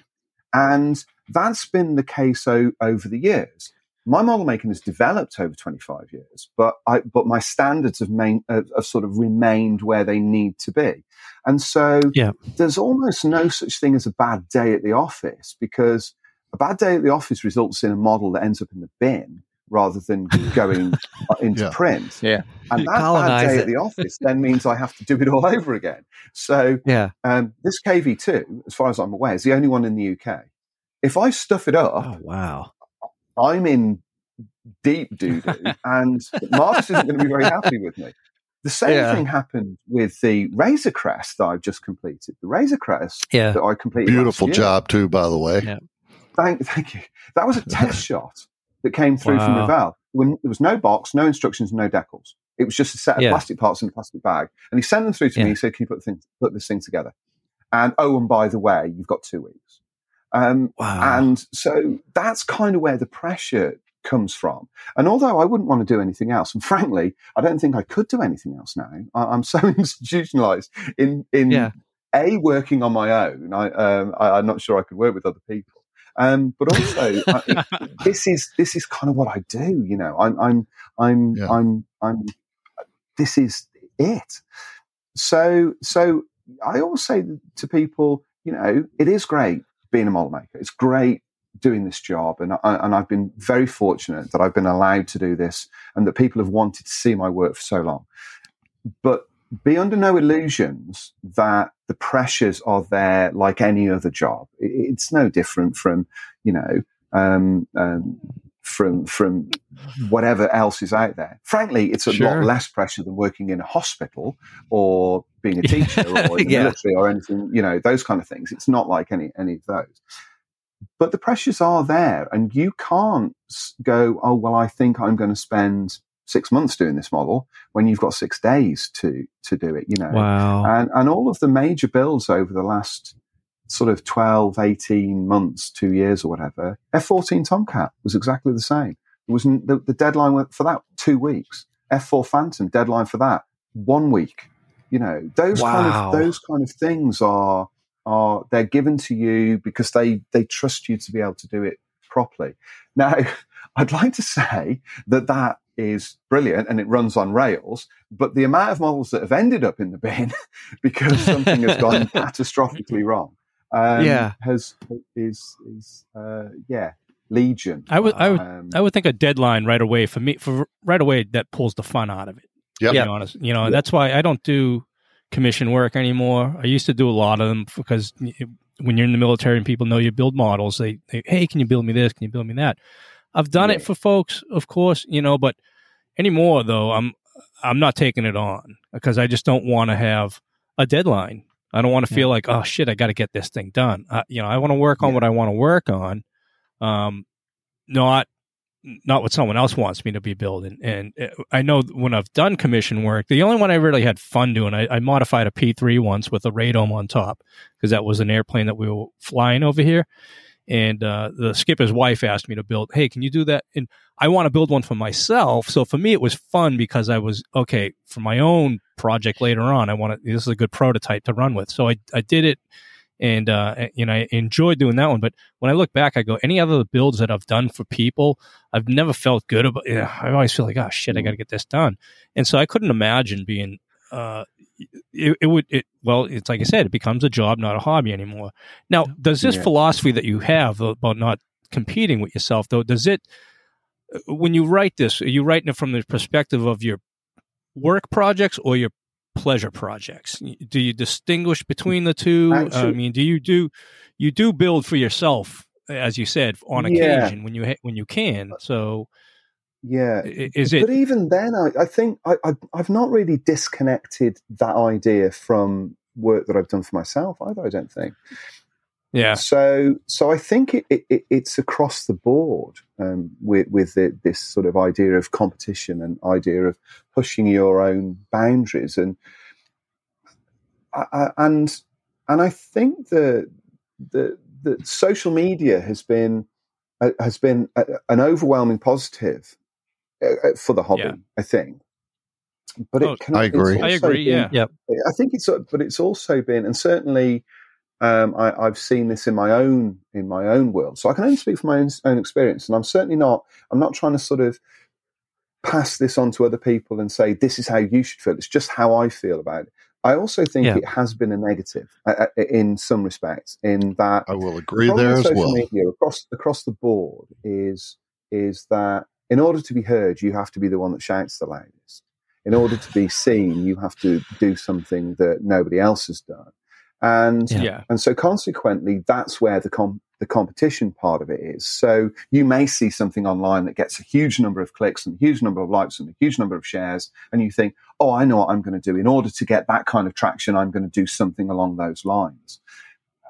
And that's been the case o- over the years. My model making has developed over 25 years, but I, but my standards have, main, have, have sort of remained where they need to be. And so Yeah. there's almost no such thing as a bad day at the office because a bad day at the office results in a model that ends up in the bin rather than going into Yeah. print. Yeah. And that bad day it. at the office then means I have to do it all over again. So yeah. um, this KV2, as far as I'm aware, is the only one in the UK. If I stuff it up, Oh wow. I'm in deep doo doo, and Marcus isn't going to be very happy with me. The same Yeah. thing happened with the Razor Crest that I've just completed. The Razor Crest Yeah. that I completed. last Beautiful year. job too, by the way. Yeah. Thank, thank you. That was a test shot that came through from Wow. Revell. When there was no box, no instructions, no decals. It was just a set of Yeah. plastic parts in a plastic bag, and he sent them through to Yeah. me. He said, "Can you put, the thing, put this thing together?" And oh, and by the way, you've got two weeks. Um, Wow. and so that's kind of where the pressure comes from. And although I wouldn't want to do anything else, and frankly, I don't think I could do anything else now. I, I'm so institutionalized in in Yeah. a working on my own. I, um, I I'm not sure I could work with other people. Um, but also, I, this is this is kind of what I do. You know, I'm I'm I'm Yeah. I'm I'm. This is it. So so I always say to people, you know, it is great being a model maker. It's great doing this job, and I, and I've been very fortunate that I've been allowed to do this, and that people have wanted to see my work for so long. But be under no illusions that the pressures are there like any other job. It's no different from, you know, um, um, from from whatever else is out there. Frankly, it's a Sure. lot less pressure than working in a hospital or being a teacher or in the Yeah. military or anything. You know, those kind of things. It's not like any any of those. But the pressures are there, and you can't go. Oh well, I think I'm going to spend six months doing this model when you've got six days to to do it. You know, Wow. and, and all of the major builds over the last sort of 12, 18 months, two years or whatever, F-14 Tomcat was exactly the same. It was the, the deadline for that two weeks. F4 Phantom deadline for that one week. You know, those kind of those kind of things are are they're given to you because they they trust you to be able to do it properly. Now, I'd like to say that that is brilliant and it runs on rails, but the amount of models that have ended up in the bin because something has gone catastrophically wrong, um, Yeah. has is is uh, yeah legion. I would, I would, Um, I would think a deadline right away for me, for right away that pulls the fun out of it. Yeah, be Yep. honest, you know Yeah. that's why I don't do commission work anymore. I used to do a lot of them because when you're in the military and people know you build models, they, they hey, can you build me this? Can you build me that? I've done it for folks, of course, you know, but anymore though, I'm I'm not taking it on because I just don't want to have a deadline. I don't want to feel like, oh shit, I got to get this thing done. I, you know, I want to work on Yeah. what I want to work on, um, not not what someone else wants me to be building. And uh, I know when I've done commission work, the only one I really had fun doing, I, I modified a P3 once with a radome on top because that was an airplane that we were flying over here. And uh, the skipper's wife asked me to build, hey, can you do that? And I want to build one for myself. So for me, it was fun because I was, okay, for my own project later on, I want to, this is a good prototype to run with. So I, I did it and, uh, you know, I enjoyed doing that one. But when I look back, I go, any other builds that I've done for people, I've never felt good about yeah, I always feel like, oh shit, I got to get this done. And so I couldn't imagine being, uh, it, it would, it, well, it's like I said, it becomes a job, not a hobby anymore. Now, does this Yeah. philosophy that you have about not competing with yourself, though, does it, uh, when you write this, are you writing it from the perspective of your work projects or your pleasure projects? Do you distinguish between the two? I mean, do you do you do build for yourself, as you said, on Yeah. occasion when you ha- when you can? So, yeah, is but even then, I, I think I, I, I've not really disconnected that idea from work that I've done for myself either. I don't think. Yeah, So, so I think it, it, it, it's across the board um, with with the, this sort of idea of competition and idea of pushing your own boundaries, and and and I think that the the social media has been uh, has been a, an overwhelming positive uh, uh, for the hobby. Yeah. I think, but it Oh, can, I agree. I agree. been- Yeah, I think it's, but it's also been, and certainly, um, I, I've seen this in my own in my own world. So I can only speak from my own, own experience, and I'm certainly not. I'm not trying to sort of pass this on to other people and say this is how you should feel. It's just how I feel about it. I also think Yeah. it has been a negative uh, uh, in some respects, in that I will agree there as well. media across across the board is is that in order to be heard, you have to be the one that shouts the loudest. In order to be seen, you have to do something that nobody else has done, and Yeah. yeah, and so consequently, that's where the com- the competition part of it is. So you may see something online that gets a huge number of clicks and a huge number of likes and a huge number of shares, and you think, oh, I know what I'm going to do. In order to get that kind of traction, I'm going to do something along those lines.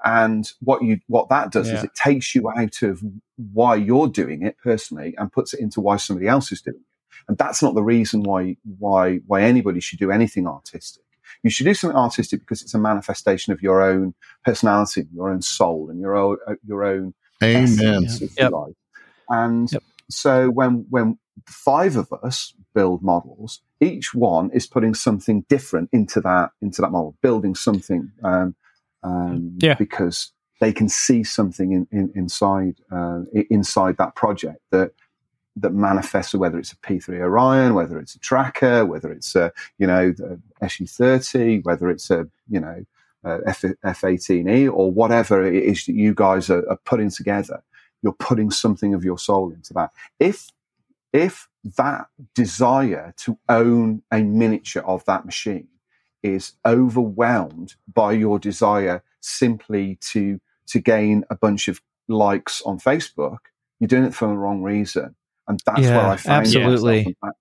And what you what that does is it takes you out of why you're doing it personally and puts it into why somebody else is doing it. And that's not the reason why why why anybody should do anything artistic. You should do something artistic because it's a manifestation of your own personality, your own soul, and your own your own Amen. essence, if Yep. you like. And Yep. so when when five of us build models, each one is putting something different into that into that model, building something um, um, Yeah. because they can see something in, in, inside uh, inside that project that that manifests whether it's a P3 Orion, whether it's a tracker, whether it's a you know the SU30, whether it's a you know F, F18E or whatever it is that you guys are, are putting together. You're putting something of your soul into that. If if that desire to own a miniature of that machine is overwhelmed by your desire simply to to gain a bunch of likes on Facebook, you're doing it for the wrong reason. And that's Yeah, where I find myself. absolutely. And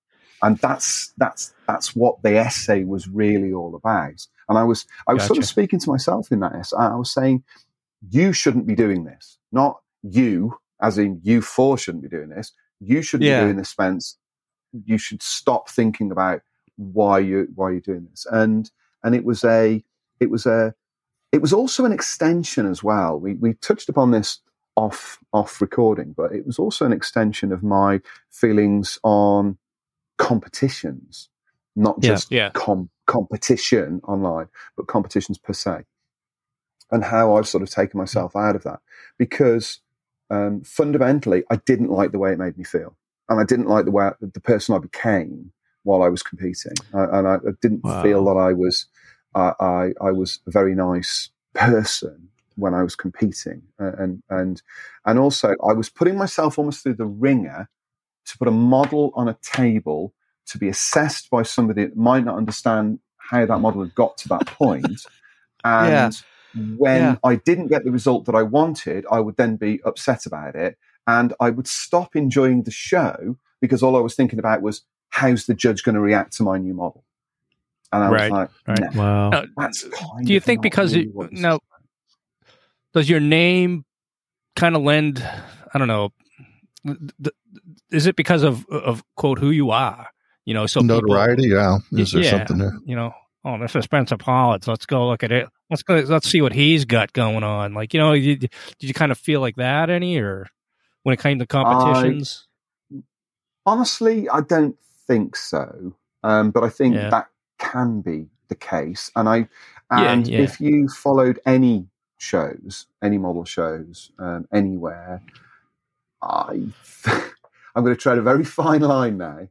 And that's that's that's what the essay was really all about. And I was I was sort of speaking to myself in that essay. I was saying, you shouldn't be doing this. Not you, as in you four shouldn't be doing this. You shouldn't Yeah. be doing this, Spence. You should stop thinking about why you why you're doing this. And and it was a it was a it was also an extension as well. We we touched upon this off off recording, but it was also an extension of my feelings on competitions, not Yeah. just Yeah. com- competition online, but competitions per se, and how I've sort of taken myself out of that because um, fundamentally, I didn't like the way it made me feel, and I didn't like the way the person I became while I was competing, I, and I, didn't Wow. feel that I was I, I I was a very nice person when I was competing, uh, and and and also I was putting myself almost through the ringer to put a model on a table to be assessed by somebody that might not understand how that model had got to that point. And when Yeah. I didn't get the result that I wanted, I would then be upset about it. And I would stop enjoying the show because all I was thinking about was how's the judge going to react to my new model? And I Right, was like, right. "No, Wow. Now, that's kind do you of think because really it, now does your name kind of lend i don't know th- th- is it because of of quote who you are you know so people- Notoriety, yeah. Is there Yeah. something there? you know oh this is spencer pollards let's go look at it let's go let's see what he's got going on like you know you, did you kind of feel like that any or when it came to competitions Honestly, I don't think so. Um, but I think Yeah. that can be the case. And I and yeah. if you followed any shows, any model shows, um, anywhere, I I'm going to tread a very fine line now.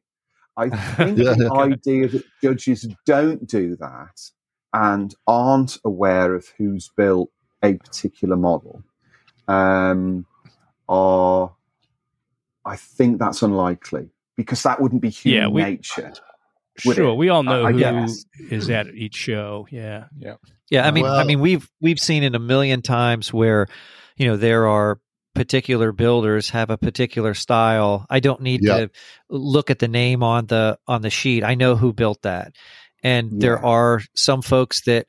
I think Yeah, the yeah. idea that judges don't do that and aren't aware of who's built a particular model um, are, I think that's unlikely because that wouldn't be human Yeah, we- nature. sure it? we all know I- I who guess. is at each show yeah Yeah, yeah. I mean, I mean, we've we've seen it a million times where, you know, there are particular builders have a particular style. I don't need Yeah. to look at the name on the on the sheet. I know who built that, and there are some folks that.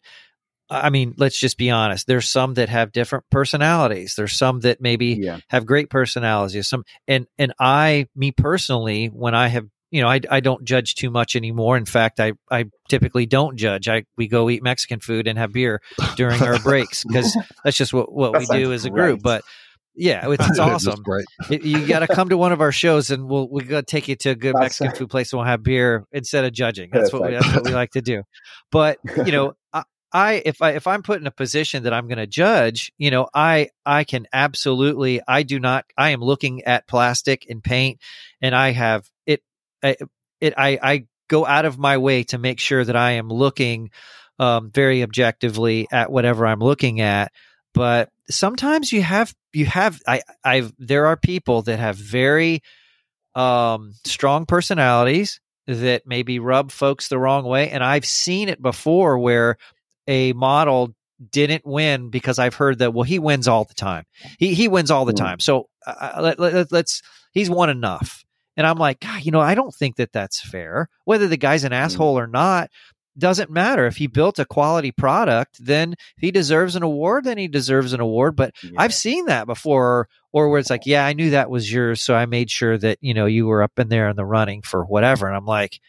I mean, let's just be honest. There's some that have different personalities. There's some that maybe Yeah. have great personalities. Some and and I, me personally, when I have you know, I, I don't judge too much anymore. In fact, I, I typically don't judge. I we go eat Mexican food and have beer during our breaks because that's just what, what That we do as a group. But yeah, it's, it's awesome. It- you got to come to one of our shows and we'll we got to take you to a good Mexican food place and we'll have beer instead of judging. That's what we, that's what we like to do. But you know, I, I if I if I'm put in a position that I'm going to judge, you know, I I can absolutely I do not I am looking at plastic and paint and I have it I, it I I go out of my way to make sure that I am looking um, very objectively at whatever I'm looking at. But sometimes you have you have I I've there are people that have very um, strong personalities that maybe rub folks the wrong way, and I've seen it before where a model didn't win because I've heard that well he wins all the time. He he wins all the Hmm. time. So uh, let, let, let's he's won enough. And I'm like God, you know I don't think that that's fair. Whether the guy's an asshole or not doesn't matter. If he built a quality product then if he deserves an award then he deserves an award. But Yeah. I've seen that before, or where it's like, yeah, I knew that was yours, so I made sure that you know you were up in there in the running for whatever. And I'm like,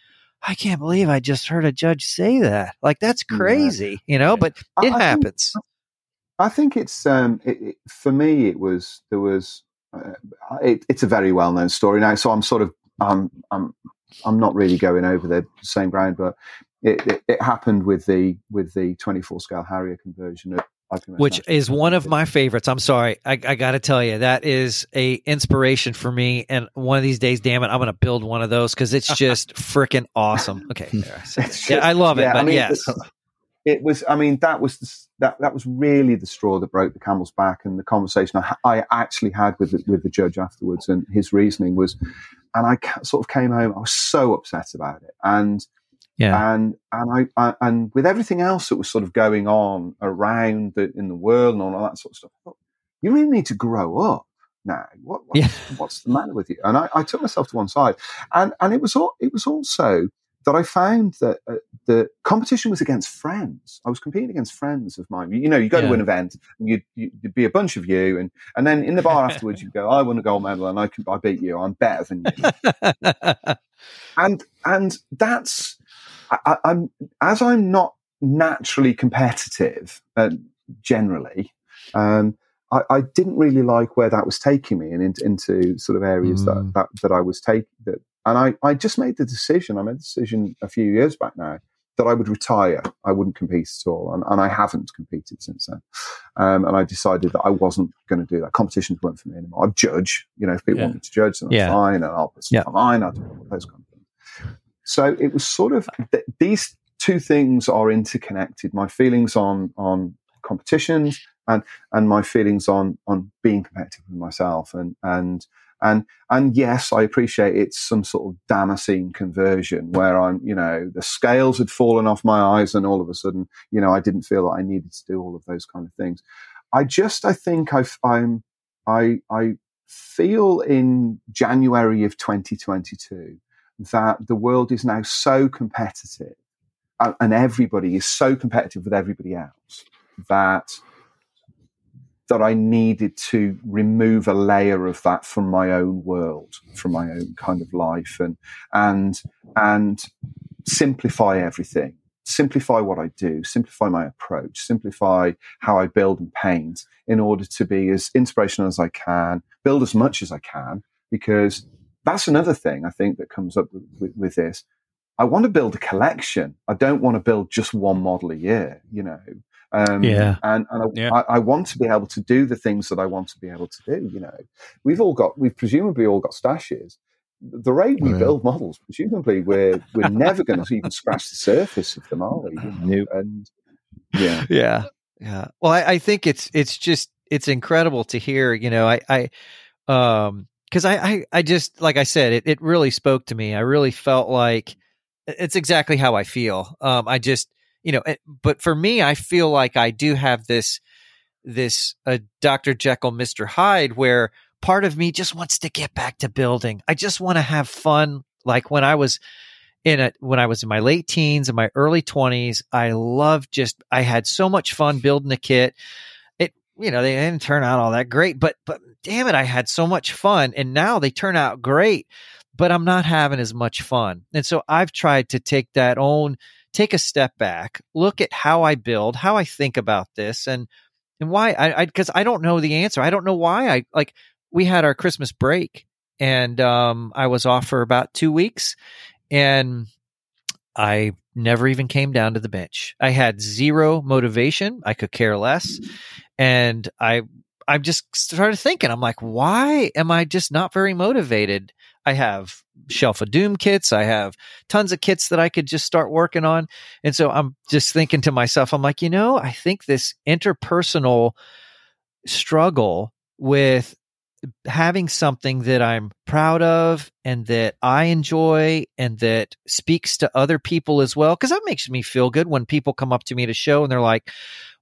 I can't believe I just heard a judge say that. Like that's Yeah. crazy, you know. But it I think- happens. I think it's um, it, it, for me. It was there was uh, it, it's a very well known story now. So I'm sort of um, I'm I'm not really going over the same ground, but it, it, happened with the with the 24 scale Harrier conversion of IPMS which is one of my favorites. I'm sorry, I, I got to tell you that is a inspiration for me. And one of these days, damn it, I'm going to build one of those because it's just freaking awesome. Okay, there I it. It's yeah, I love it. yeah, I but mean, yes, it was i mean that was the, that that was really the straw that broke the camel's back and the conversation i, I actually had with the, with the judge afterwards and his reasoning was and i sort of came home i was so upset about it and yeah, and and I, I and with everything else that was sort of going on around the, in the world and all that sort of stuff thought, you really need to grow up now what what's, Yeah. what's the matter with you and I, I took myself to one side and and it was all it was also that I found that uh, the competition was against friends. I was competing against friends of mine. You know, you go Yeah. to an event, and you'd, you'd be a bunch of you, and, and then in the bar afterwards, you go, "I won a gold medal, and I can, I beat you. I'm better than you." and and that's I, I'm as I'm not naturally competitive uh, generally. Um, I, I didn't really like where that was taking me, and into, into sort of areas Mm. that, that that I was taking. That, and I, I just made the decision. I made the decision a few years back now that I would retire. I wouldn't compete at all, and, and I haven't competed since then. Um, and I decided that I wasn't going to do that. Competitions weren't for me anymore. I judge, you know, if people Yeah. want me to judge, then Yeah. that's fine, and I'll put Yeah. online. I'll do all those kind of. So it was sort of th- these two things are interconnected. My feelings on on competitions and and my feelings on on being competitive with myself and and and and yes, I appreciate it's some sort of Damascene conversion where I'm, you know, the scales had fallen off my eyes, and all of a sudden, you know, I didn't feel that I needed to do all of those kind of things. I just, I think I've, I'm, I, I feel in January of 2022 that the world is now so competitive, and, and everybody is so competitive with everybody else that that I needed to remove a layer of that from my own world, from my own kind of life, and and and simplify everything. Simplify what I do, simplify my approach, simplify how I build and paint in order to be as inspirational as I can, build as much as I can, because that's another thing I think that comes up with, with, with this. I want to build a collection. I don't want to build just one model a year, you know. Um, Yeah. And, and I, Yeah. I, I want to be able to do the things that I want to be able to do, you know. We've all got, we've presumably all got stashes. The rate we Yeah. build models, presumably we're, we're never going to even scratch the surface of them, are we? You know? Nope. And yeah. yeah yeah well I, I think it's it's just it's incredible to hear you know i i um because I, I i just like i said it, it really spoke to me i really felt like it's exactly how i feel um i just you know it, but for me i feel like i do have this this uh, dr jekyll mr hyde where part of me just wants to get back to building i just want to have fun like when i was in it when I was in my late teens and my early 20s. I loved just I had so much fun building a kit. You know, they didn't turn out all that great, but but damn it, I had so much fun and now they turn out great, but I'm not having as much fun. And so I've tried to take that own take a step back, look at how I build, how I think about this and and why I I cuz I don't know the answer. I don't know why I like we had our Christmas break and um I was off for about 2 weeks and I never even came down to the bench. I had zero motivation. I could care less, and I I just started thinking. I'm like, why am I just not very motivated? I have Shelf of Doom kits. I have tons of kits that I could just start working on, and so I'm just thinking to myself, I'm like, you know, I think this interpersonal struggle with having something that I'm proud of and that I enjoy and that speaks to other people as well. Cause that makes me feel good when people come up to me at a show and they're like,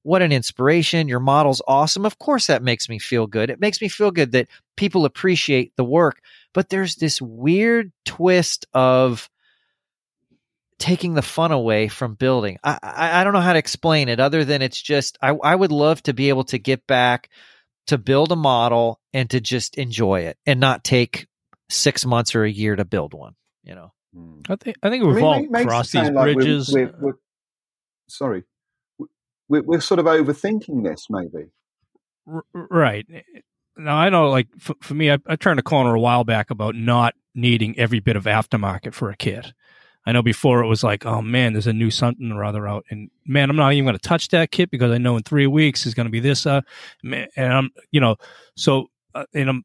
what an inspiration. Your model's awesome. Of course, that makes me feel good. It makes me feel good that people appreciate the work. But there's this weird twist of taking the fun away from building. I, I, I don't know how to explain it other than it's just, I, I would love to be able to get back to build a model and to just enjoy it and not take six months or a year to build one, you know? Mm. I think I think we've I mean, all it makes it crossed these sound like we're- bridges. We're, we're, sorry, we're, we're sort of overthinking this, maybe. R- right now i know like for, for me I, I turned a corner a while back about not needing every bit of aftermarket for a kit i know before it was like oh man there's a new something or other out and man i'm not even going to touch that kit because i know in three weeks is going to be this uh man, and i'm you know so uh, and i'm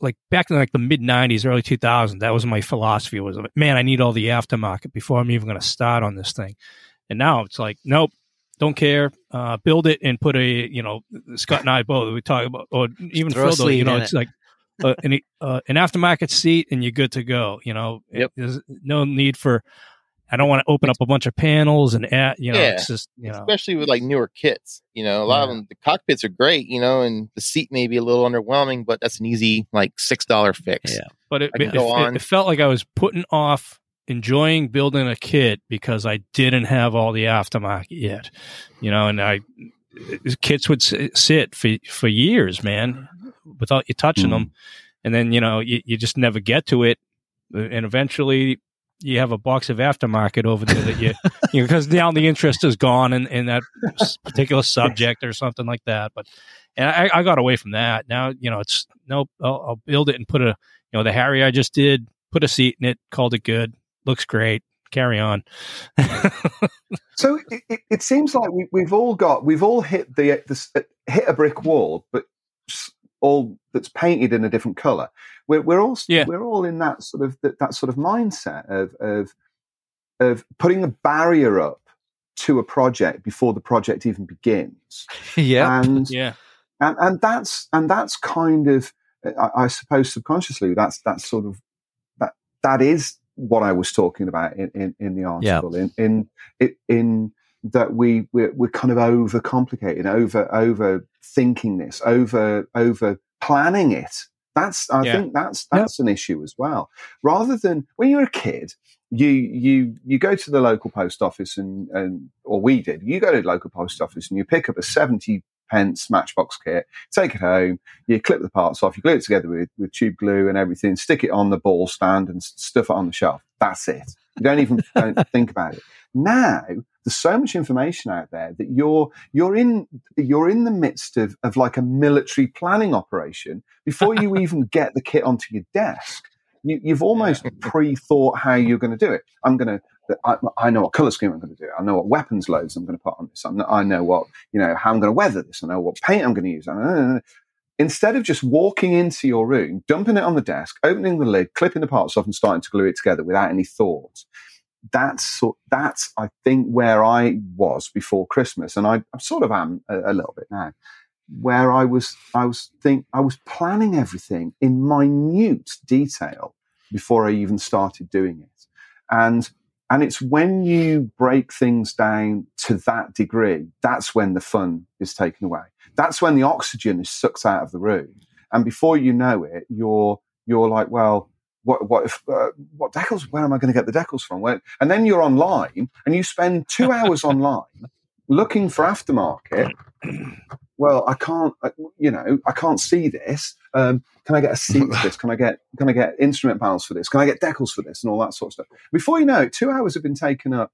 like back in like the mid 90s early 2000s that was my philosophy was man i need all the aftermarket before i'm even going to start on this thing and now it's like nope don't care. Uh, build it and put a, you know, Scott and I both we talk about, or even Throw Phil, you know, it's it. like uh, an uh, an aftermarket seat and you're good to go. You know, Yep. there's no need for. I don't want to open up a bunch of panels and add, you know, Yeah. it's just you know, especially with like newer kits. You know, a lot of them, the cockpits are great, you know, and the seat may be a little underwhelming, but that's an easy like six dollar fix. Yeah. but it, it, go it- on. it felt like I was putting off enjoying building a kit because I didn't have all the aftermarket yet, you know, and I kits would sit for for years, man, without you touching Mm. them, and then you know you, you just never get to it, and eventually you have a box of aftermarket over there that you you know because now the interest is gone in, in that particular subject or something like that. But and I, I got away from that. Now you know it's nope. I'll, I'll build it and put a you know the Harrier I just did put a seat in it, called it good, looks great. Carry on. so it, it, it, seems like we, we've all got we've all hit the, the hit a brick wall, but all that's painted in a different color. We're, we're all yeah. we're all in that sort of that, that sort of mindset of of of putting a barrier up to a project before the project even begins. yeah, and yeah, and and that's and that's kind of I, I, suppose subconsciously that's that's sort of that that is what I was talking about in in, in the article yeah. in in in that we we're, we're kind of over complicating over over thinking this over over planning it. That's i yeah. think that's that's yep. an issue as well. Rather than when you're a kid you you you go to the local post office and and or we did you go to the local post office and you pick up a 70 pence matchbox kit take it home you clip the parts off you glue it together with, with tube glue and everything stick it on the ball stand and stuff it on the shelf. That's it. You don't even don't think about it now there's so much information out there that you're you're in you're in the midst of, of like a military planning operation before you even get the kit onto your desk you, have almost pre-thought how you're going to do it. I'm going to. I, I, know what color scheme I'm going to do. I know what weapons loads I'm going to put on this. I'm, i know what you know how I'm going to weather this. I know what paint I'm going to use. Instead of just walking into your room, dumping it on the desk, opening the lid, clipping the parts off, and starting to glue it together without any thought, that's that's I think where I was before Christmas, and I, I sort of am a, a little bit now where I was I was think I was planning everything in minute detail before I even started doing it. And and it's when you break things down to that degree, that's when the fun is taken away. That's when the oxygen is sucked out of the room. And before you know it, you're you're like, well, what what if uh, what decals? Where am I going to get the decals from? Where, and then you're online and you spend two hours online looking for aftermarket well, I can't, you know, I can't see this. Um, can I get a seat for this? Can I get, can I get instrument panels for this? Can I get decals for this and all that sort of stuff? Before you know it, two hours have been taken up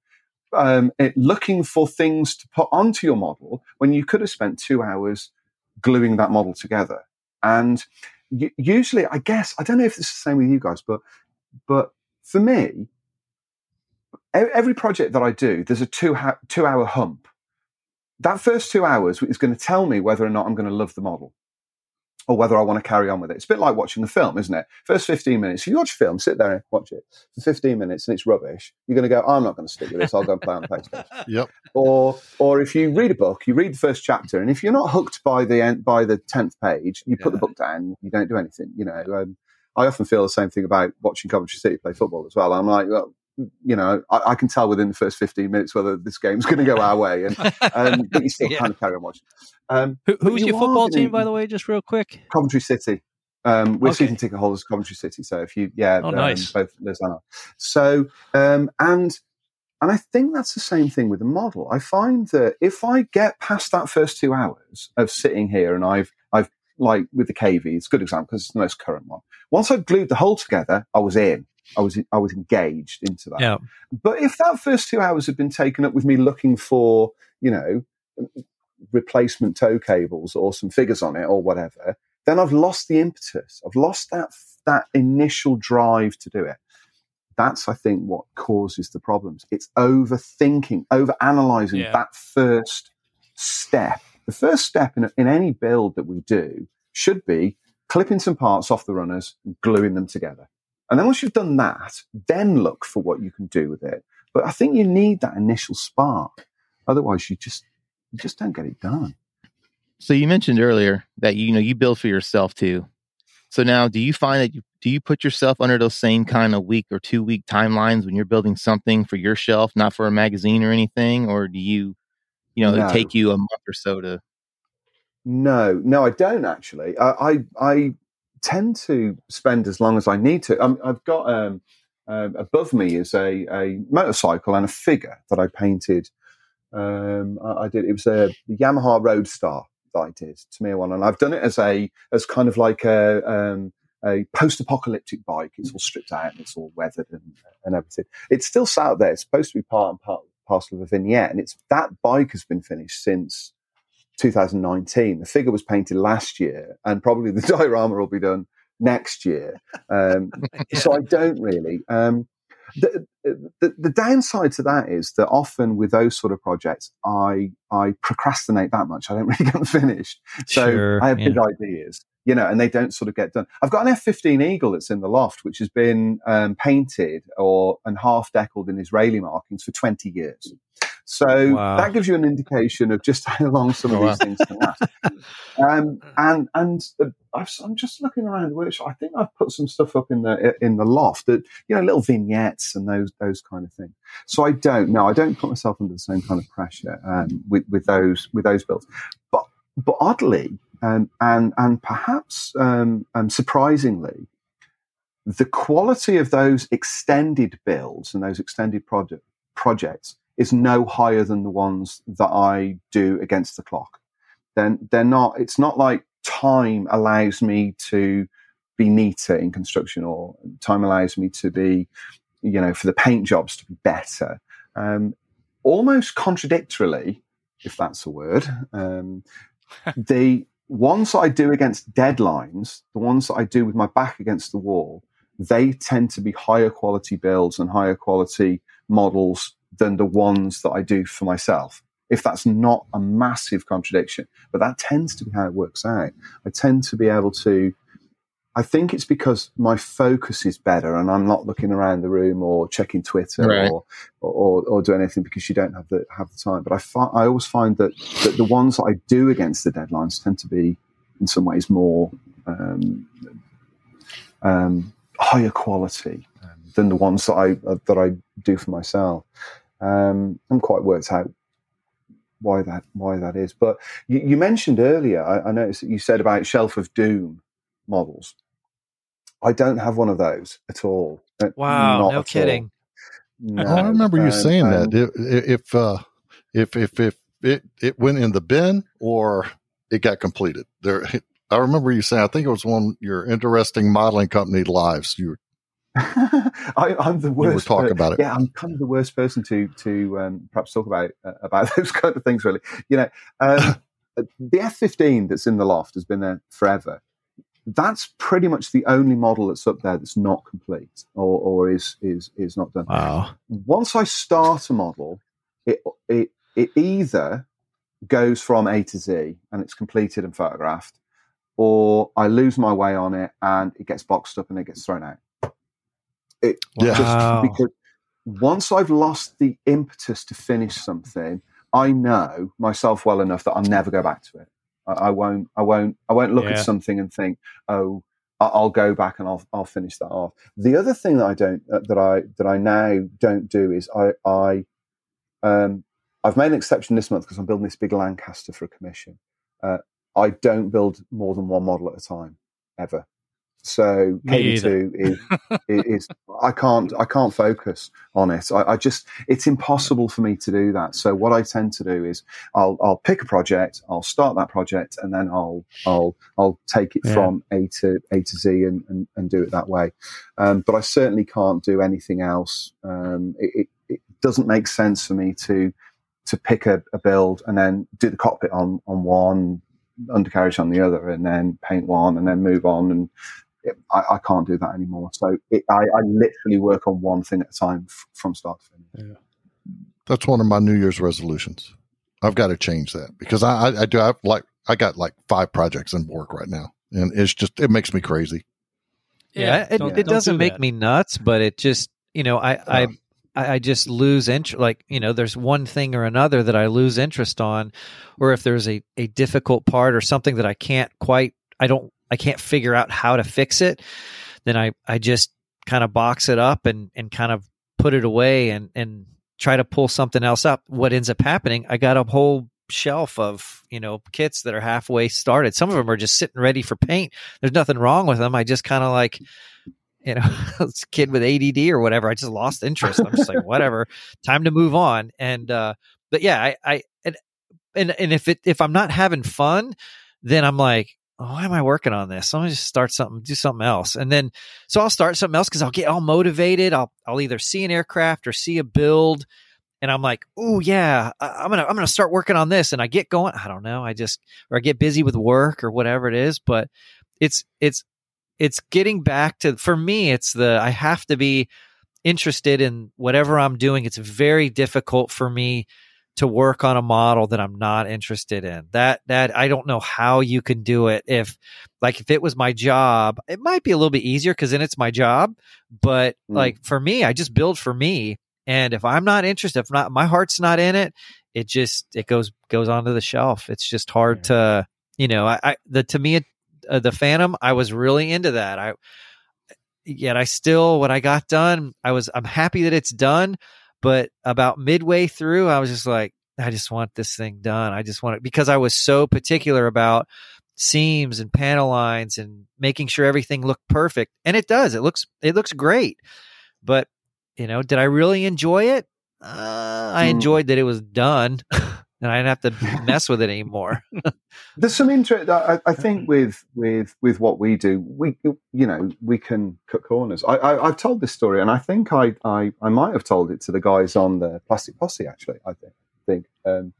um, it, looking for things to put onto your model when you could have spent two hours gluing that model together. And usually, I guess, I don't know if it's the same with you guys, but, but for me, every project that I do, there's a two, ha- two hour hump. That first two hours is going to tell me whether or not I'm going to love the model or whether I want to carry on with it. It's a bit like watching the film, isn't it? First 15 minutes, if you watch a film, sit there and watch it for 15 minutes and it's rubbish, you're going to go, I'm not going to stick with this. I'll go and play on the PlayStation. yep. Or, or if you read a book, you read the first chapter, and if you're not hooked by the end, by the 10th page, you put the book down, you don't do anything, you know. Um, I often feel the same thing about watching Coventry City play football as well. I'm like, well, you know, I, I, can tell within the first 15 minutes whether this game's going to go our way. And, um, but you still yeah. kind of carry on watching. Um, Who, who's you your football team, by the way, just real quick? Coventry City. Um, we're okay. season ticket holders Coventry City. So if you, yeah, oh, nice. both Liz and I. So, um, and, and I think that's the same thing with the model. I find that if I get past that first two hours of sitting here and I've, like with the KV, it's a good example because it's the most current one. Once I've glued the whole together, I was in. I was I was engaged into that. Yeah. But if that first two hours had been taken up with me looking for, you know, replacement tow cables or some figures on it or whatever, then I've lost the impetus. I've lost that that initial drive to do it. That's I think what causes the problems. It's overthinking, over analyzing yeah. that first step. The first step in, in any build that we do should be clipping some parts off the runners and gluing them together. And then once you've done that, then look for what you can do with it. But I think you need that initial spark. Otherwise, you just you just don't get it done. So you mentioned earlier that you know you build for yourself too. So now, do you find that you do you put yourself under those same kind of week or two week timelines when you're building something for your shelf, not for a magazine or anything, or do you, you know, no. take you a month or so to? No, no, I don't actually. I I, I tend to spend as long as I need to. Um, I've got um, uh, above me is a, a motorcycle and a figure that I painted. Um, I, I, did. It was a Yamaha Roadstar that I did, Tamiya one, and I've done it as a as kind of like a um, a post-apocalyptic bike. It's all stripped out and it's all weathered and, and everything. It's still sat there. It's supposed to be part and part parcel of a vignette, and it's that bike has been finished since 2019. The figure was painted last year, and probably the diorama will be done next year. Um, yeah. So I don't really. Um, the, the, the downside to that is that often with those sort of projects, I I procrastinate that much. I don't really get them finished. So Sure, I have yeah. big ideas, you know, and they don't sort of get done. I've got an F-15 Eagle that's in the loft, which has been um, painted or and half decaled in Israeli markings for 20 years. So Wow. that gives you an indication of just how long some of these things can last. Um, and and uh, I've, I'm just looking around the workshop. I think I've put some stuff up in the in the loft that you know little vignettes and those those kind of things. So I don't no, I don't put myself under the same kind of pressure um, with with those with those builds. But but oddly um, and and perhaps um, um, surprisingly, the quality of those extended builds and those extended project projects is no higher than the ones that I do against the clock. Then they're not. It's not like time allows me to be neater in construction, or time allows me to be, you know, for the paint jobs to be better. Um, almost contradictorily, if that's a word, um, the ones that I do against deadlines, the ones that I do with my back against the wall, they tend to be higher quality builds and higher quality models than the ones that I do for myself. If that's not a massive contradiction, but that tends to be how it works out. I tend to be able to, I think it's because my focus is better and I'm not looking around the room or checking Twitter Right. or, or, or do anything because you don't have the, have the time. But I, fi- I always find that, that the ones that I do against the deadlines tend to be in some ways more, um, um, higher quality um, than the ones that I uh, that I do for myself. Um, I'm quite worked out why that why that is. But you, you mentioned earlier, I, I noticed that you said about Shelf of Doom models. I don't have one of those at all. Uh, Wow, not no kidding. No. Oh, I remember you saying um, that. If if uh, if if if it it went in the bin or it got completed, there. I remember you saying. I think it was one of your interesting modeling company lives. You I, I'm the you were worst. talking per- about it. Yeah, I'm kind of the worst person to to um, perhaps talk about uh, about those kind of things. Really, you know, um, the F15 that's in the loft has been there forever. That's pretty much the only model that's up there that's not complete or, or is is is not done. Wow. Once I start a model, it it it either goes from A to Z and it's completed and photographed, or I lose my way on it and it gets boxed up and it gets thrown out. It Yeah. Wow. because once I've lost the impetus to finish something, I know myself well enough that I'll never go back to it. I, I won't. I won't. I won't look Yeah. at something and think, "Oh, I'll go back and I'll I'll finish that off." The other thing that I don't uh, that I that I now don't do is I I um I've made an exception this month because I'm building this big Lancaster for a commission. Uh, I don't build more than one model at a time ever. So Me KV2 is, is I can't I can't focus on it. I, I just it's impossible for me to do that. So what I tend to do is I'll I'll pick a project, I'll start that project, and then I'll I'll I'll take it Yeah. from A to A to Z and, and, and do it that way. Um, but I certainly can't do anything else. Um, it, it, it doesn't make sense for me to to pick a, a build and then do the cockpit on on one, undercarriage on the other, and then paint one, and then move on. And it, I, I can't do that anymore. So it, I, I literally work on one thing at a time f- from start to finish. Yeah. That's one of my New Year's resolutions. I've got to change that because I, I, I do. I like I got like five projects in work right now, and it's just it makes me crazy. Yeah, it, it doesn't do make me nuts, but it just you know I I. I I just lose interest. Like you know, there's one thing or another that I lose interest on, or if there's a a difficult part or something that I can't quite I don't I can't figure out how to fix it, then I I just kind of box it up and and kind of put it away and and try to pull something else up. What ends up happening? I got a whole shelf of you know kits that are halfway started. Some of them are just sitting ready for paint. There's nothing wrong with them. I just kind of like you know, this kid with ADD or whatever. I just lost interest. I'm just like, whatever, time to move on. And, uh, but yeah, I, I, and, and, and if it, if I'm not having fun, then I'm like, Oh, why am I working on this? Let me just start something, do something else. And then, so I'll start something else because I'll get all motivated. I'll, I'll either see an aircraft or see a build. And I'm like, oh yeah, I- I'm gonna I'm gonna start working on this, and I get going. I don't know, I just or I get busy with work or whatever it is. But it's it's it's getting back to for me it's the i have to be interested in whatever I'm doing, it's very difficult for me to work on a model that I'm not interested in. That that I don't know how you can do it if like if it was my job, it might be a little bit easier cuz then it's my job, but mm. like for me, I just build for me and if I'm not interested, if not my heart's not in it, it just it goes goes onto the shelf. It's just hard yeah. to, you know, I, I the to me uh, the Phantom, I was really into that. I yet I still when I got done, I was I'm happy that it's done, but about midway through, I was just like, I just want this thing done. I just want it because I was so particular about seams and panel lines and making sure everything looked perfect. And it does. It looks it looks great. But, you know, did I really enjoy it? Uh, I hmm. enjoyed that it was done. and I didn't have to mess with it anymore. There's some interest. I, I, think with with with what we do, we you know we can cut corners. I, I have told this story, and I think I, I I might have told it to the guys on the Plastic Posse. Actually, I think think um,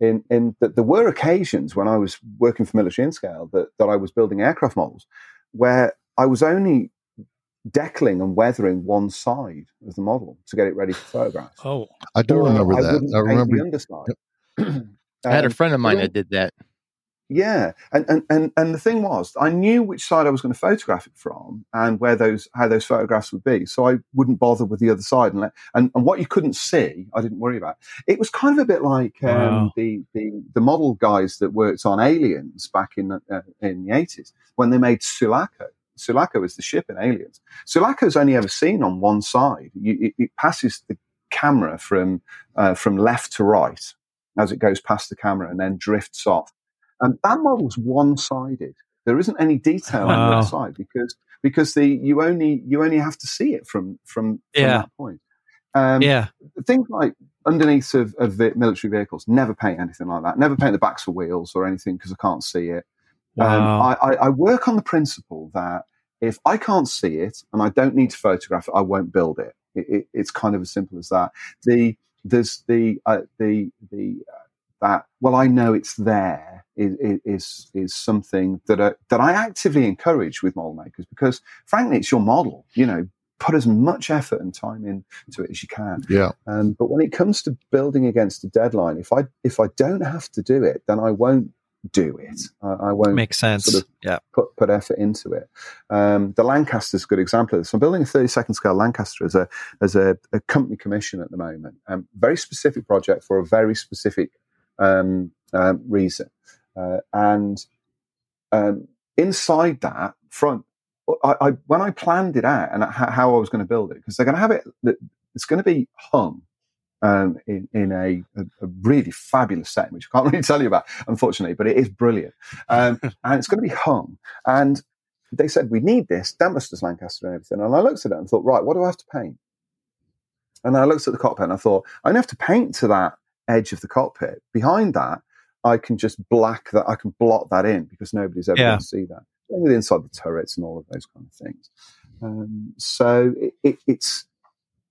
in in that there were occasions when I was working for Military In Scale that that I was building aircraft models where I was only decaling and weathering one side of the model to get it ready for photographs. Oh, I do remember I that. I remember the underside. I had a friend of mine that did that. Yeah, and, and and and the thing was, I knew which side I was going to photograph it from, and where those how those photographs would be, so I wouldn't bother with the other side. And let, and, and what you couldn't see, I didn't worry about. It was kind of a bit like um, wow. the the the model guys that worked on Aliens back in uh, in the eighties when they made Sulaco. Sulaco is the ship in Aliens. Sulaco's only ever seen on one side. You, it, it, passes the camera from uh, from left to right as it goes past the camera and then drifts off. And that model's one sided. There isn't any detail wow. on the other side because because the you only you only have to see it from from, from yeah. that point. Um, yeah, things like underneath of, of the military vehicles, never paint anything like that. Never paint the backs of wheels or anything because I can't see it. Um, wow. Um, I, I, I work on the principle that if I can't see it and I don't need to photograph it, I won't build it. it, it it's kind of as simple as that. The there's the uh, the the uh, that well I know it's there is is is something that uh, that I actively encourage with model makers because frankly it's your model you know put as much effort and time into it as you can. Yeah. Um, but when it comes to building against a deadline if I if I don't have to do it then I won't do it. I, I won't make sense. Sort of yeah, put put effort into it. Um, the Lancaster's a good example of this. I'm building a 32nd scale Lancaster as a as a, a company commission at the moment. Um, very specific project for a very specific um, um reason, uh, and um, inside that front. I, I, when I planned it out and how I was going to build it, because they're going to have it, it's going to be hung um, in, in a, a, really fabulous setting, which I can't really tell you about, unfortunately, but it is brilliant. Um, and it's going to be hung. And they said, we need this, Dambusters Lancaster and everything. And I looked at it and thought, right, what do I have to paint? And I looked at the cockpit and I thought, I only have to paint to that edge of the cockpit. Behind that, I can just black that, I can blot that in because nobody's ever yeah. going to see that. With inside the turrets and all of those kind of things. Um, so it, it, it's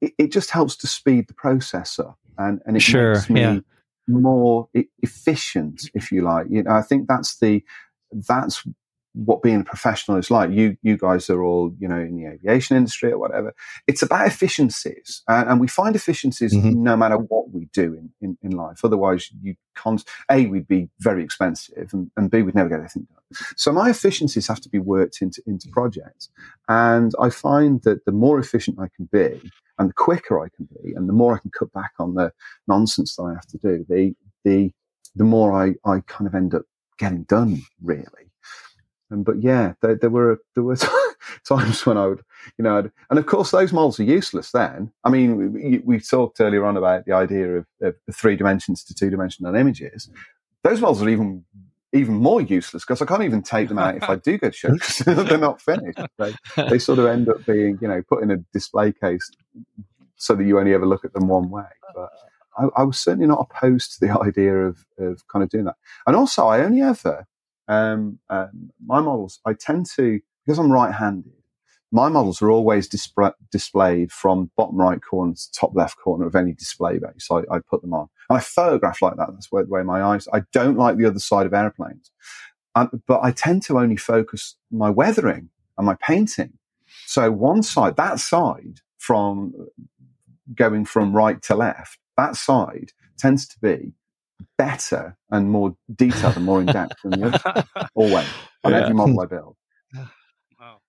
it, it, just helps to speed the process up and, and it sure, makes me yeah. more efficient, if you like. You know, I think that's the that's what being a professional is like. You you guys are all you know in the aviation industry or whatever. It's about efficiencies, and, and we find efficiencies mm-hmm. no matter what we do in, in, in life. Otherwise, you can't. A, we'd be very expensive, and, and B, we'd never get anything done. So my efficiencies have to be worked into into projects, and I find that the more efficient I can be, and the quicker I can be, and the more I can cut back on the nonsense that I have to do, the the the more I, I kind of end up getting done, really. And but yeah, there, there were there were times when I would, you know, I'd, and of course those models are useless. Then, I mean, we, we talked earlier on about the idea of, of three dimensions to two dimensional images. Those models are even even more useless because I can't even take them out if I do go to show because they're not finished. They, they sort of end up being, you know, put in a display case so that you only ever look at them one way. But I, I was certainly not opposed to the idea of, of kind of doing that. And also, I only ever, um, um, my models, I tend to, because I'm right handed, my models are always disp- displayed from bottom right corner to top left corner of any display base. I, I put them on. And I photograph like that. That's where, the way my eyes, I don't like the other side of airplanes. Um, but I tend to only focus my weathering and my painting. So one side, that side from going from right to left, that side tends to be better and more detailed and more in depth than the other. Always on Yeah. every model I build.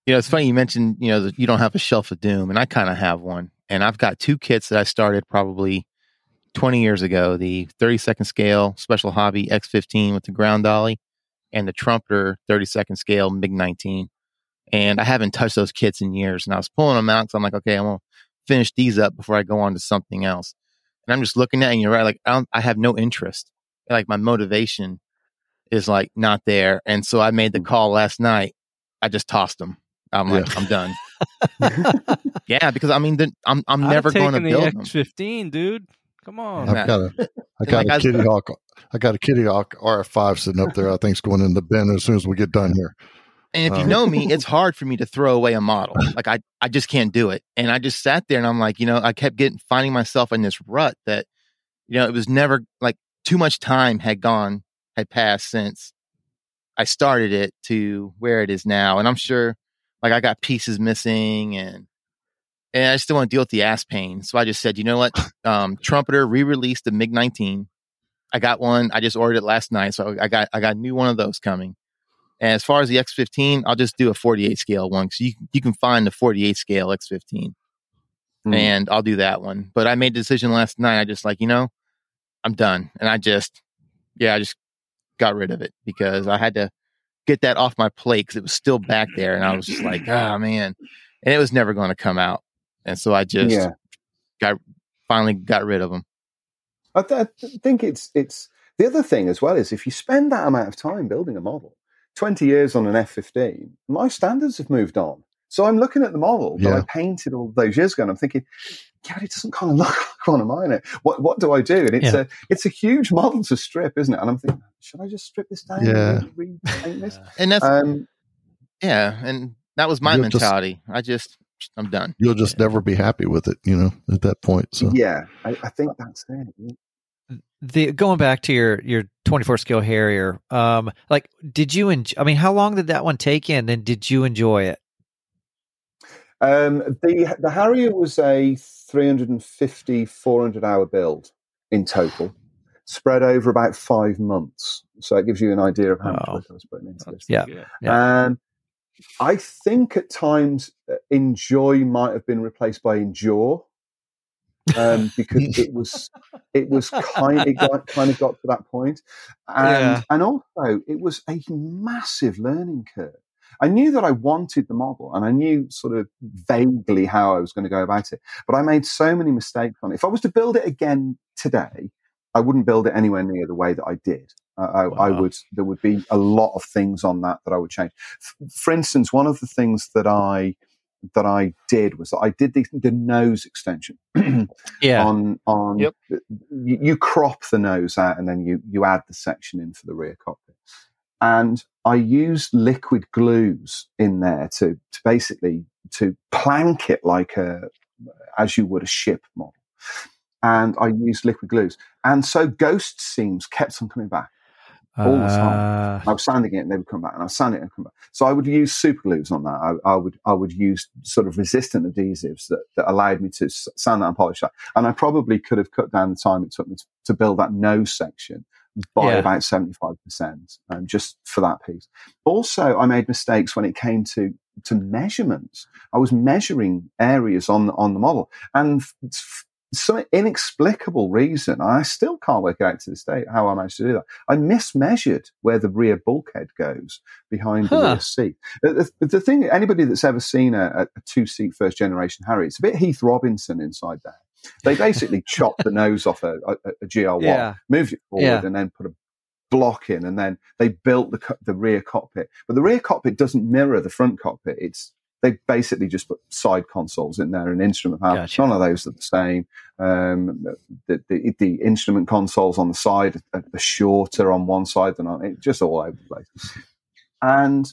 You know, it's funny you mentioned, you know, that you don't have a shelf of doom, and I kind of have one. And I've got two kits that I started probably 20 years ago the 30 second scale special hobby X15 with the ground dolly and the trumpeter 30 second scale MiG 19. And I haven't touched those kits in years. And I was pulling them out because I'm like, okay, I'm going to finish these up before I go on to something else. And I'm just looking at it, and you're right. Like, I, don't, I have no interest. Like, my motivation is like not there. And so I made the mm. call last night. I just tossed them. I'm like, Yeah. I'm done. yeah, because I mean, the, I'm I'm I'd never going to build the. X15, dude. Come on. I've got a, I got like I a was- Kitty Hawk. I got a Kitty Hawk RF5 sitting up there. I think it's going in the bin as soon as we get done here. And if you Um, know me, it's hard for me to throw away a model. Like I, I just can't do it. And I just sat there and I'm like, you know, I kept getting finding myself in this rut that, you know, it was never like too much time had gone, had passed since I started it to where it is now. And I'm sure like I got pieces missing and and I still want to deal with the ass pain. So I just said, you know what? Um, Trumpeter re-released the MiG 19. I got one. I just ordered it last night, so I got I got a new one of those coming. And as far as the X15, I'll just do a 48 scale one because you you can find the 48 scale X15, Mm. and I'll do that one. But I made the decision last night. I just like you know, I'm done, and I just yeah, I just got rid of it because I had to get that off my plate because it was still back there, and I was just like, ah man, and it was never going to come out, and so I just yeah. got finally got rid of them. I, th- I think it's it's the other thing as well is if you spend that amount of time building a model, twenty years on an F fifteen, my standards have moved on. So I'm looking at the model that I painted all those years ago, and I'm thinking, yeah, but it doesn't kind of look like one of mine. What what do I do? And it's Yeah. a it's a huge model to strip, isn't it? And I'm thinking, should I just strip this down? Yeah. and repaint this? And that's Um, yeah, and that was my You'll just- mentality. I just I'm done. You'll just never be happy with it, you know, at that point. So yeah, I, I think that's it. The going back to your your 24 scale Harrier, um, like did you enjoy? I mean, how long did that one take in, and then did you enjoy it? Um, the the Harrier was a 350, 400 hour build in total, spread over about five months. So it gives you an idea of how much work I was putting into this. Yeah. Um, I think at times uh, Enjoy might have been replaced by Endure. Um, because it was, it was kind, it got, kind of got to that point, and Yeah. and also it was a massive learning curve. I knew that I wanted the model, and I knew sort of vaguely how I was going to go about it, but I made so many mistakes on it. If I was to build it again today, I wouldn't build it anywhere near the way that I did. I, I, I would. There would be a lot of things on that that I would change. F- for instance, one of the things that I that I did was that I did the, the nose extension Yeah, on on. Yep. You, you crop the nose out and then you you add the section in for the rear cockpit. And I used liquid glues in there to to basically to plank it like a as you would a ship model. And I used liquid glues. And so ghost seams kept on coming back. All the time. Uh, I was sanding it and they would come back, and I was sanding it and come back. So I would use super glues on that. I, I would I would use sort of resistant adhesives that, that allowed me to sand that and polish that. And I probably could have cut down the time it took me to, to build that nose section by Yeah. about seventy five percent, um, just for that piece. Also, I made mistakes when it came to to measurements. I was measuring areas on on the model, and f- some inexplicable reason, I still can't work out to this day how I managed to do that. I mismeasured where the rear bulkhead goes behind the rear seat. The, the, the thing, anybody that's ever seen a, a two seat first generation Harrier, it's a bit Heath Robinson inside there. They basically chopped the nose off a, a, a GR1, yeah, moved it forward, Yeah. and then put a block in, and then they built the the rear cockpit. But the rear cockpit doesn't mirror the front cockpit. It's they basically just put side consoles in there and instrument panel. Gotcha. None of those are the same. Um, the, the the instrument consoles on the side are, are shorter on one side than on it, just all over the place. And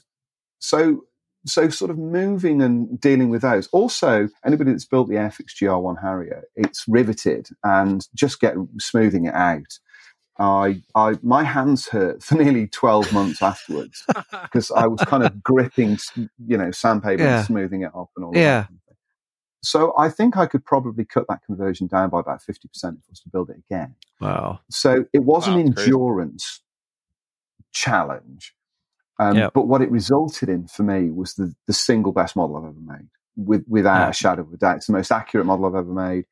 so so sort of moving and dealing with those. Also, anybody that's built the Airfix GR1 Harrier, it's riveted and just get smoothing it out. I, I, my hands hurt for nearly 12 months afterwards because I was kind of gripping, you know, sandpaper Yeah. and smoothing it off and all Yeah. that. kind of so I think I could probably cut that conversion down by about 50% if I was to build it again. Wow. So it was Wow, an that's crazy. endurance challenge. Um, Yep. But what it resulted in for me was the, the single best model I've ever made, with, without Yeah. a shadow of a doubt. It's the most accurate model I've ever made.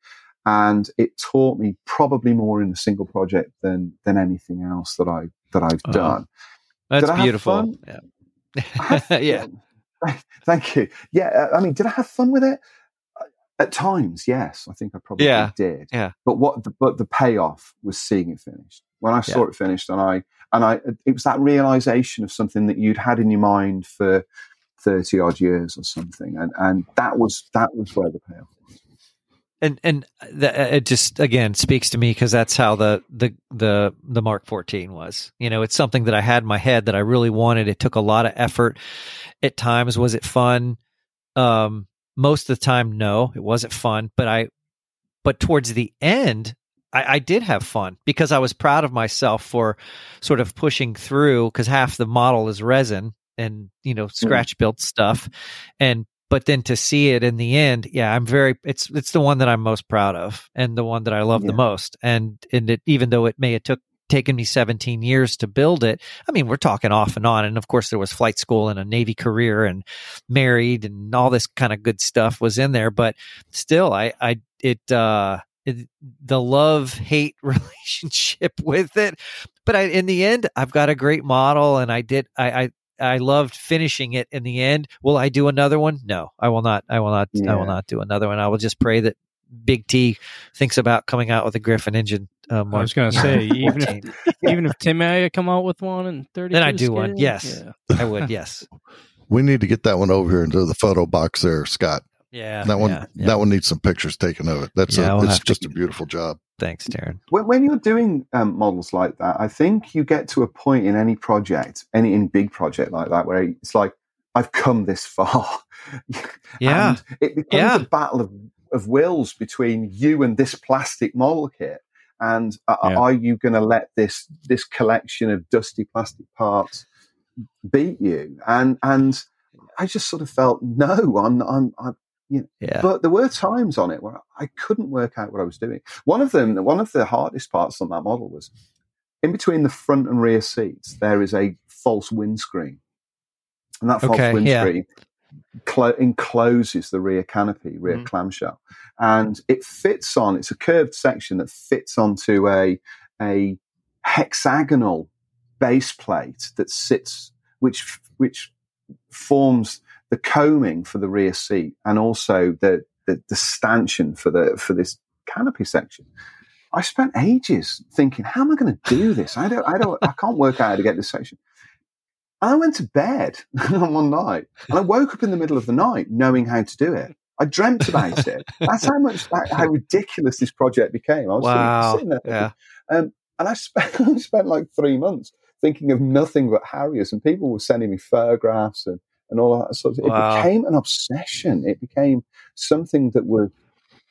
And it taught me probably more in a single project than than anything else that I that I've Wow. done. That's Did I have beautiful. Yeah. yeah. Thank you. Yeah, uh, I mean, did I have fun with it? Uh, At times, yes. I think I probably Yeah, did. yeah. But what? The, but the payoff was seeing it finished. When I saw it finished, and I and I, it was that realization of something that you'd had in your mind for thirty odd years or something, and and that was that was where the payoff was. And and the, it just again speaks to me because that's how the the the the Mark 14 was. You know, it's something that I had in my head that I really wanted. It took a lot of effort. At times, was it fun? Um, most of the time, no, it wasn't fun. But I, but towards the end, I, I did have fun because I was proud of myself for sort of pushing through because half the model is resin and you know scratch built stuff, and but then to see it in the end, yeah, I'm very it's it's the one that I'm most proud of and the one that I love the most. And and it, even though it may have took taken me 17 years to build it, I mean, we're talking off and on. And of course, there was flight school and a Navy career and married and all this kind of good stuff was in there. But still, I I it uh it, the love hate relationship with it. But I in the end, I've got a great model, and I did I I. I loved finishing it in the end. Will I do another one? No, I will not. I will not. I will not do another one. I will just pray that Big T thinks about coming out with a Griffon engine. Um, I was going to say, even if 14. even if Tamiya come out with one in thirty, Then I'd do one, yes. Yeah. I would. Yes. We need to get that one over here into the photo box there, Scott. Yeah. That one, yeah, yeah. that one needs some pictures taken of it. That's Yeah, a, it's have to- just a beautiful job. Thanks, Darren. when, when you're doing um, models like that, I think you get to a point in any project, any in big project like that, where it's like, I've come this far. Yeah. And it becomes Yeah. a battle of, of wills between you and this plastic model kit. And uh, Yeah. are you going to let this this collection of dusty plastic parts beat you? And and I just sort of felt no, I'm I'm, I'm Yeah. but there were times on it where I couldn't work out what I was doing. One of them, one of the hardest parts on that model was in between the front and rear seats, there is a false windscreen. And that false Okay, yeah. windscreen clo- encloses the rear canopy, rear Mhm. clamshell. And it fits on, it's a curved section that fits onto a, a hexagonal base plate that sits, which, which forms the coaming for the rear seat and also the, the, the stanchion for the for this canopy section. I spent ages thinking, how am I going to do this? I don't, I don't, I can't work out how to get this section. And I went to bed one night and I woke up in the middle of the night knowing how to do it. I dreamt about it. That's how much, how ridiculous this project became. I was Wow. sitting, there thinking, Yeah. um, and I spent, I spent like three months thinking of nothing but Harriers, and people were sending me photographs and, and all that sort of. Wow. It became an obsession. It became something that was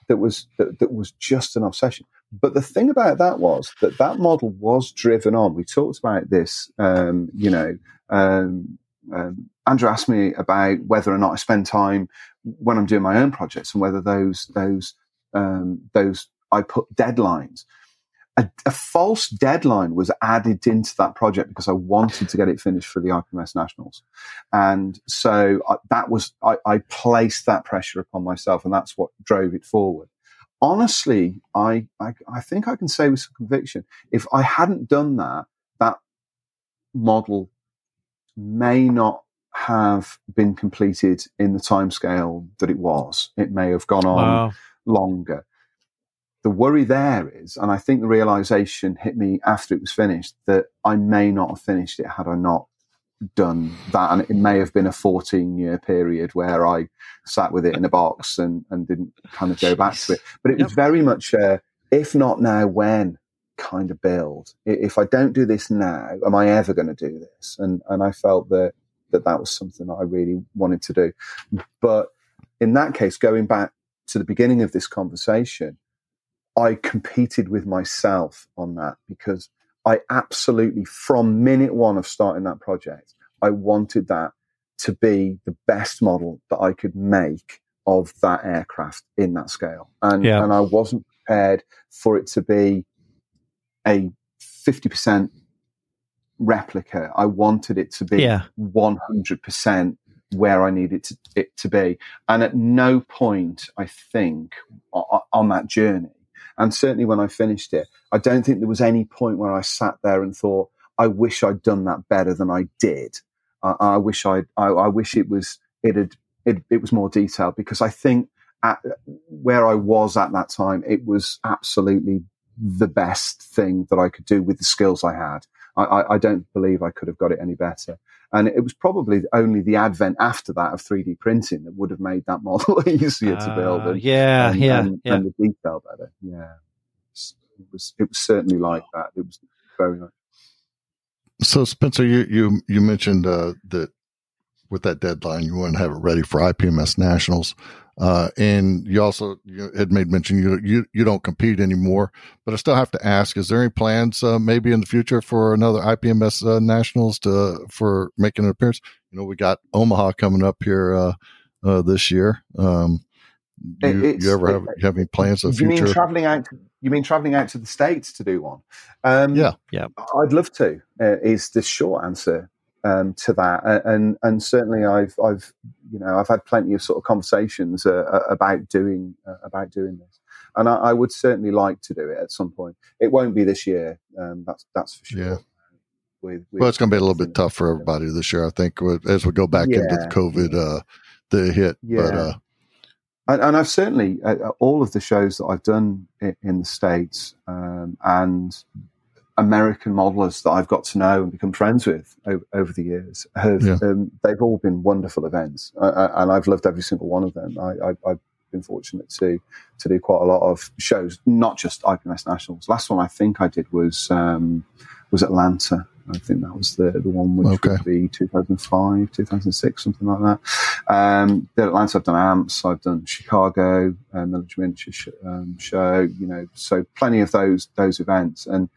that was that, that was just an obsession. But the thing about that was that that model was driven on. We talked about this, um, you know. Um, um, Andrew asked me about whether or not I spend time when I'm doing my own projects and whether those those um, those I put deadlines. A, a false deadline was added into that project because I wanted to get it finished for the IPMS Nationals, and so I, that was I, I placed that pressure upon myself, and that's what drove it forward. Honestly, I, I I think I can say with some conviction, if I hadn't done that, that model may not have been completed in the timescale that it was. It may have gone on Wow. longer. The worry there is, and I think the realization hit me after it was finished, that I may not have finished it had I not done that. And it may have been a 14 year period where I sat with it in a box and, and didn't kind of go back to it. But it was very much a, if not now, when kind of build. If I don't do this now, am I ever going to do this? And, and I felt that, that that was something that I really wanted to do. But in that case, going back to the beginning of this conversation, I competed with myself on that because I absolutely, from minute one of starting that project, I wanted that to be the best model that I could make of that aircraft in that scale, and Yeah. and I wasn't prepared for it to be a fifty percent replica. I wanted it to be Yeah. one hundred percent where I needed to, it to be, and at no point I think on that journey, and certainly when I finished it, I don't think there was any point where I sat there and thought, I wish I'd done that better than I did. I, I wish I, I, I wish it was it had it, it was more detailed because I think at where I was at that time, it was absolutely the best thing that I could do with the skills I had. I, I, I don't believe I could have got it any better. And it was probably only the advent after that of 3D printing that would have made that model easier to build. Uh, And, yeah, and, yeah, and, yeah. and the detail better. Yeah, it was it was certainly like that. It was very nice. So Spencer, you you you mentioned uh, that with that deadline, you want to have it ready for IPMS nationals, uh, and you also you had made mention you you you don't compete anymore. But I still have to ask: Is there any plans, uh, maybe in the future, for another IPMS uh, nationals to for making an appearance? You know, we got Omaha coming up here uh, uh, this year. Um, you, you ever have you have any plans of the you mean future? traveling out? You mean traveling out to the states to do one? Um, Yeah. Yeah. I'd love to. Uh, is the short answer um, to that, and and certainly I've I've you know I've had plenty of sort of conversations uh, about doing uh, about doing this, and I, I would certainly like to do it at some point. It won't be this year. Um, that's that's for sure. Yeah. With, with Well, it's going to be a little bit tough for everybody this year, I think, as we go back into the Yeah. COVID, uh, the hit. But Yeah. uh, and, and I've certainly uh, all of the shows that I've done in, in the states um, and American modelers that I've got to know and become friends with over, over the years have Yeah. um, they've all been wonderful events, uh, and I've loved every single one of them. I, I, I've been fortunate to to do quite a lot of shows, not just IPMS Nationals. Last one I think I did was um, was Atlanta. I think that was the, the one which Okay. would be 2005, 2006, something like that. Um, the Atlanta, I've done AMPS, I've done Chicago, uh, sh- um, Show, you know, so plenty of those those events. And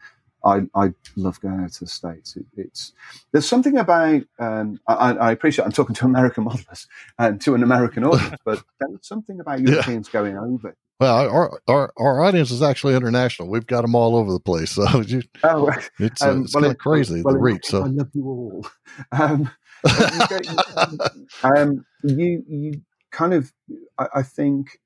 I, I love going out to the States. It, it's There's something about, um, I, I appreciate I'm talking to American modelers and to an American audience, but there's something about Yeah. Europeans going over. well, our, our our audience is actually international. We've got them all over the place, so you, Oh, it's uh, Um, it's well, kind of crazy well, the reach. So I love you all. Um, you, um, you, you kind of, I, I think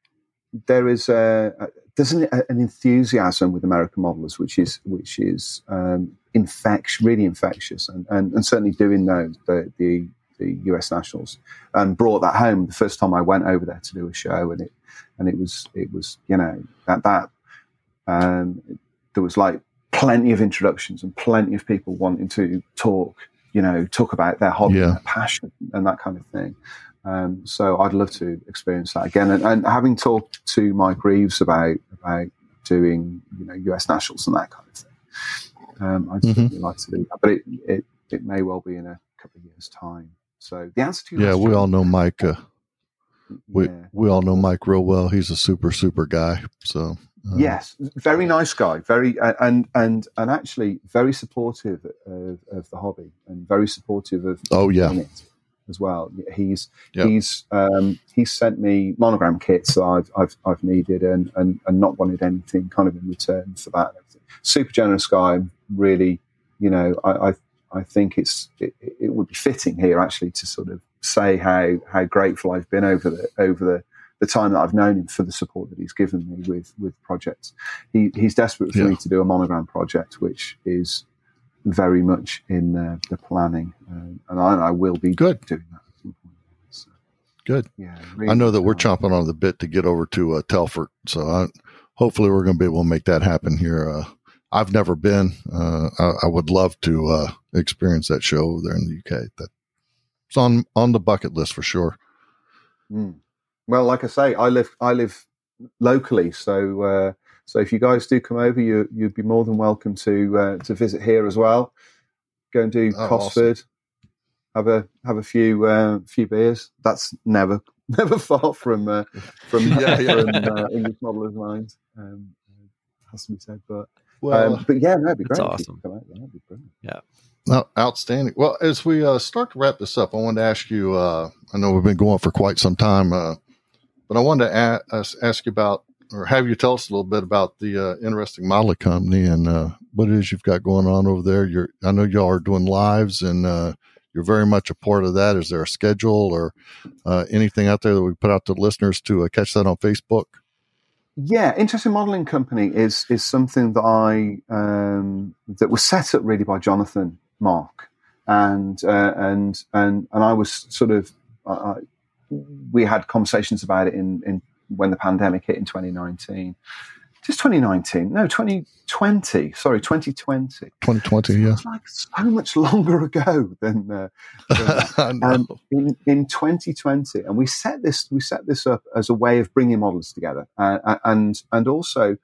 there is a, a there's an, an enthusiasm with American modelers, which is which is um, infectious, really infectious, and, and, and certainly doing those the, the the US Nationals and brought that home the first time I went over there to do a show, and it and it was it was you know that that um, there was like plenty of introductions and plenty of people wanting to talk, you know, talk about their hobby, Yeah. and their passion, and that kind of thing. Um, so I'd love to experience that again. And, and having talked to Mike Reeves about about doing, you know, US nationals and that kind of thing, um, I'd Mhm. certainly like to do that. But it, it it may well be in a couple of years' time. So the answer to yeah, we all know Mike. Uh, we yeah. we all know Mike real well. He's a super super guy. So uh, Yes, very nice guy, very uh, and and and actually very supportive of, of the hobby and very supportive of Oh yeah, it as well. He's Yep. he's um, he's sent me monogram kits that I've I've, I've needed and, and and not wanted anything kind of in return for that. Super generous guy. Really, you know, I I, I think it's it, it would be fitting here actually to sort of say how how grateful I've been over the over the the time that I've known him for the support that he's given me with with projects. He, he's desperate for Yeah. me to do a monogram project, which is very much in uh, the planning, um, and I, I will be Good. doing that. At some point. So, good. yeah, I know that we're chomping on the bit to get over to uh, Telford. So I, hopefully we're going to be able to make that happen here. Uh, I've never been. Uh, I, I would love to uh, experience that show over there in the UK. That it's on on the bucket list for sure. Mm. Well, like I say, I live I live locally, so uh, so if you guys do come over, you you'd be more than welcome to uh, to visit here as well. Go and do Oh, Cosford, have a have a few uh, few beers. That's never never far from uh, from, Yeah, yeah. from uh, English modelers' minds. Um, has to be said, but Well, um, but yeah, that'd be great. if you awesome. out. That'd be brilliant. No, outstanding. Well, as we uh, start to wrap this up, I wanted to ask you. Uh, I know we've been going for quite some time. Uh, but I wanted to ask, ask you about, or have you tell us a little bit about the uh, interesting modeling company and uh, what it is you've got going on over there. You're, I know y'all are doing lives and uh, you're very much a part of that. Is there a schedule or uh, anything out there that we put out to listeners to uh, catch that on Facebook? Yeah, interesting modelling company is is something that I um, that was set up really by Jonathan Mock, and uh, and and and I was sort of we had conversations about it in in when the pandemic hit in 2019, just 2019 no 2020 sorry 2020 2020 yeah. like so much longer ago than, uh, than um, in, in 2020 and we set this we set this up as a way of bringing models together uh, and and also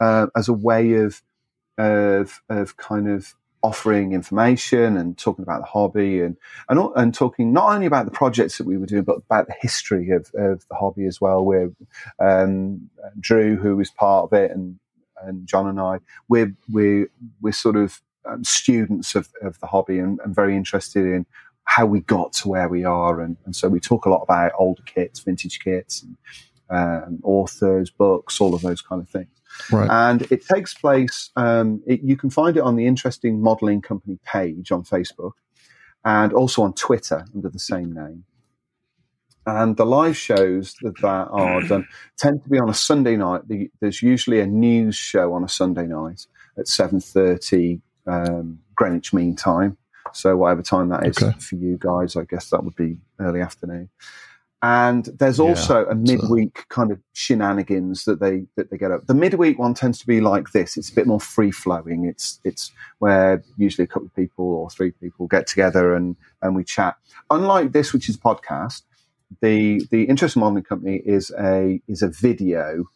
uh, as a way of of of kind of offering information and talking about the hobby and, and, and talking not only about the projects that we were doing, but about the history of, of the hobby as well. Where um, Drew, who was part of it, and and John and I, we're we're we're sort of um, students of, of the hobby and, and, very interested in how we got to where we are. And, and so we talk a lot about older kits, vintage kits, and, um, authors, books, all of those kind of things. Right. And it takes place, um, it, you can find it on the Interesting Modeling Company page on Facebook and also on Twitter under the same name. And the live shows that, that are done tend to be on a Sunday night. The, there's usually a news show on a Sunday night at 7.30 um, Greenwich Mean Time. So whatever time that is okay. for you guys, I guess that would be early afternoon. And there's also yeah, a midweek so. kind of shenanigans that they that they get up. The midweek one tends to be like this. It's a bit more free flowing. It's it's where usually a couple of people or three people get together and and we chat. Unlike this, which is a podcast, the the Interesting Modeling Company is a is a video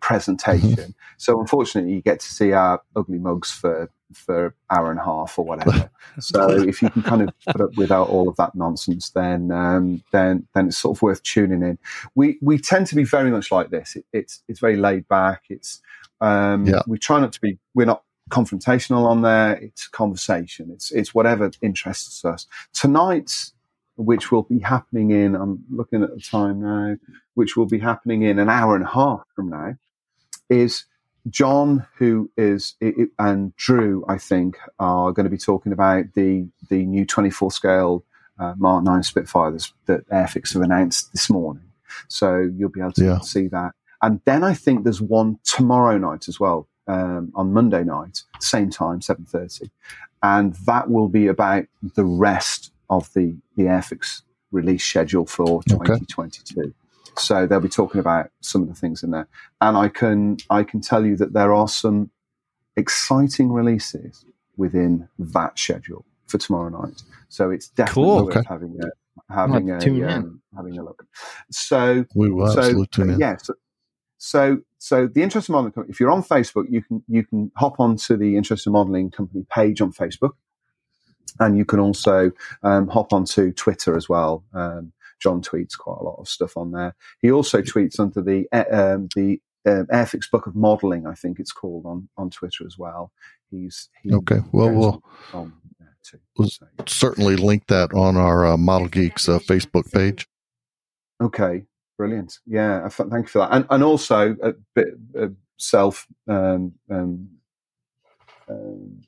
presentation. Mm-hmm. so unfortunately, you get to see our ugly mugs for for an hour and a half or whatever. so if you can kind of put up without all of that nonsense, then um, then then it's sort of worth tuning in. We we tend to be very much like this. It, it's it's very laid back. It's um, yeah. we try not to be. We're not confrontational on there. It's conversation. It's it's whatever interests us. Tonight's which will be happening in, I'm looking at the time now, which will be happening in an hour and a half from now, is John, who is, and Drew, I think, are going to be talking about the, the new 24 scale uh, Mark 9 Spitfire that Airfix have announced this morning. So you'll be able to yeah. see that. And then I think there's one tomorrow night as well, um, on Monday night, same time, 7.30. And that will be about the rest of the, the Airfix release schedule for 2022. Okay. So they'll be talking about some of the things in there. And I can, I can tell you that there are some exciting releases within that schedule for tomorrow night. So it's definitely cool. worth okay. having a, having a, um, having a look. So, we will so, tune in. Yeah, so, so, so the Interesting Modeling Company, if you're on Facebook, you can, you can hop onto the Interesting Modeling Company page on Facebook and you can also um, hop onto Twitter as well. Um, John tweets quite a lot of stuff on there. He also tweets under the um, the um, Airfix Book of Modeling, I think it's called on on Twitter as well. He's he okay. Well, we'll, on, too, we'll so. certainly link that on our uh, Model Geeks uh, Facebook page. Okay, brilliant. Yeah, thank you for that. And and also a bit of self um, um, um,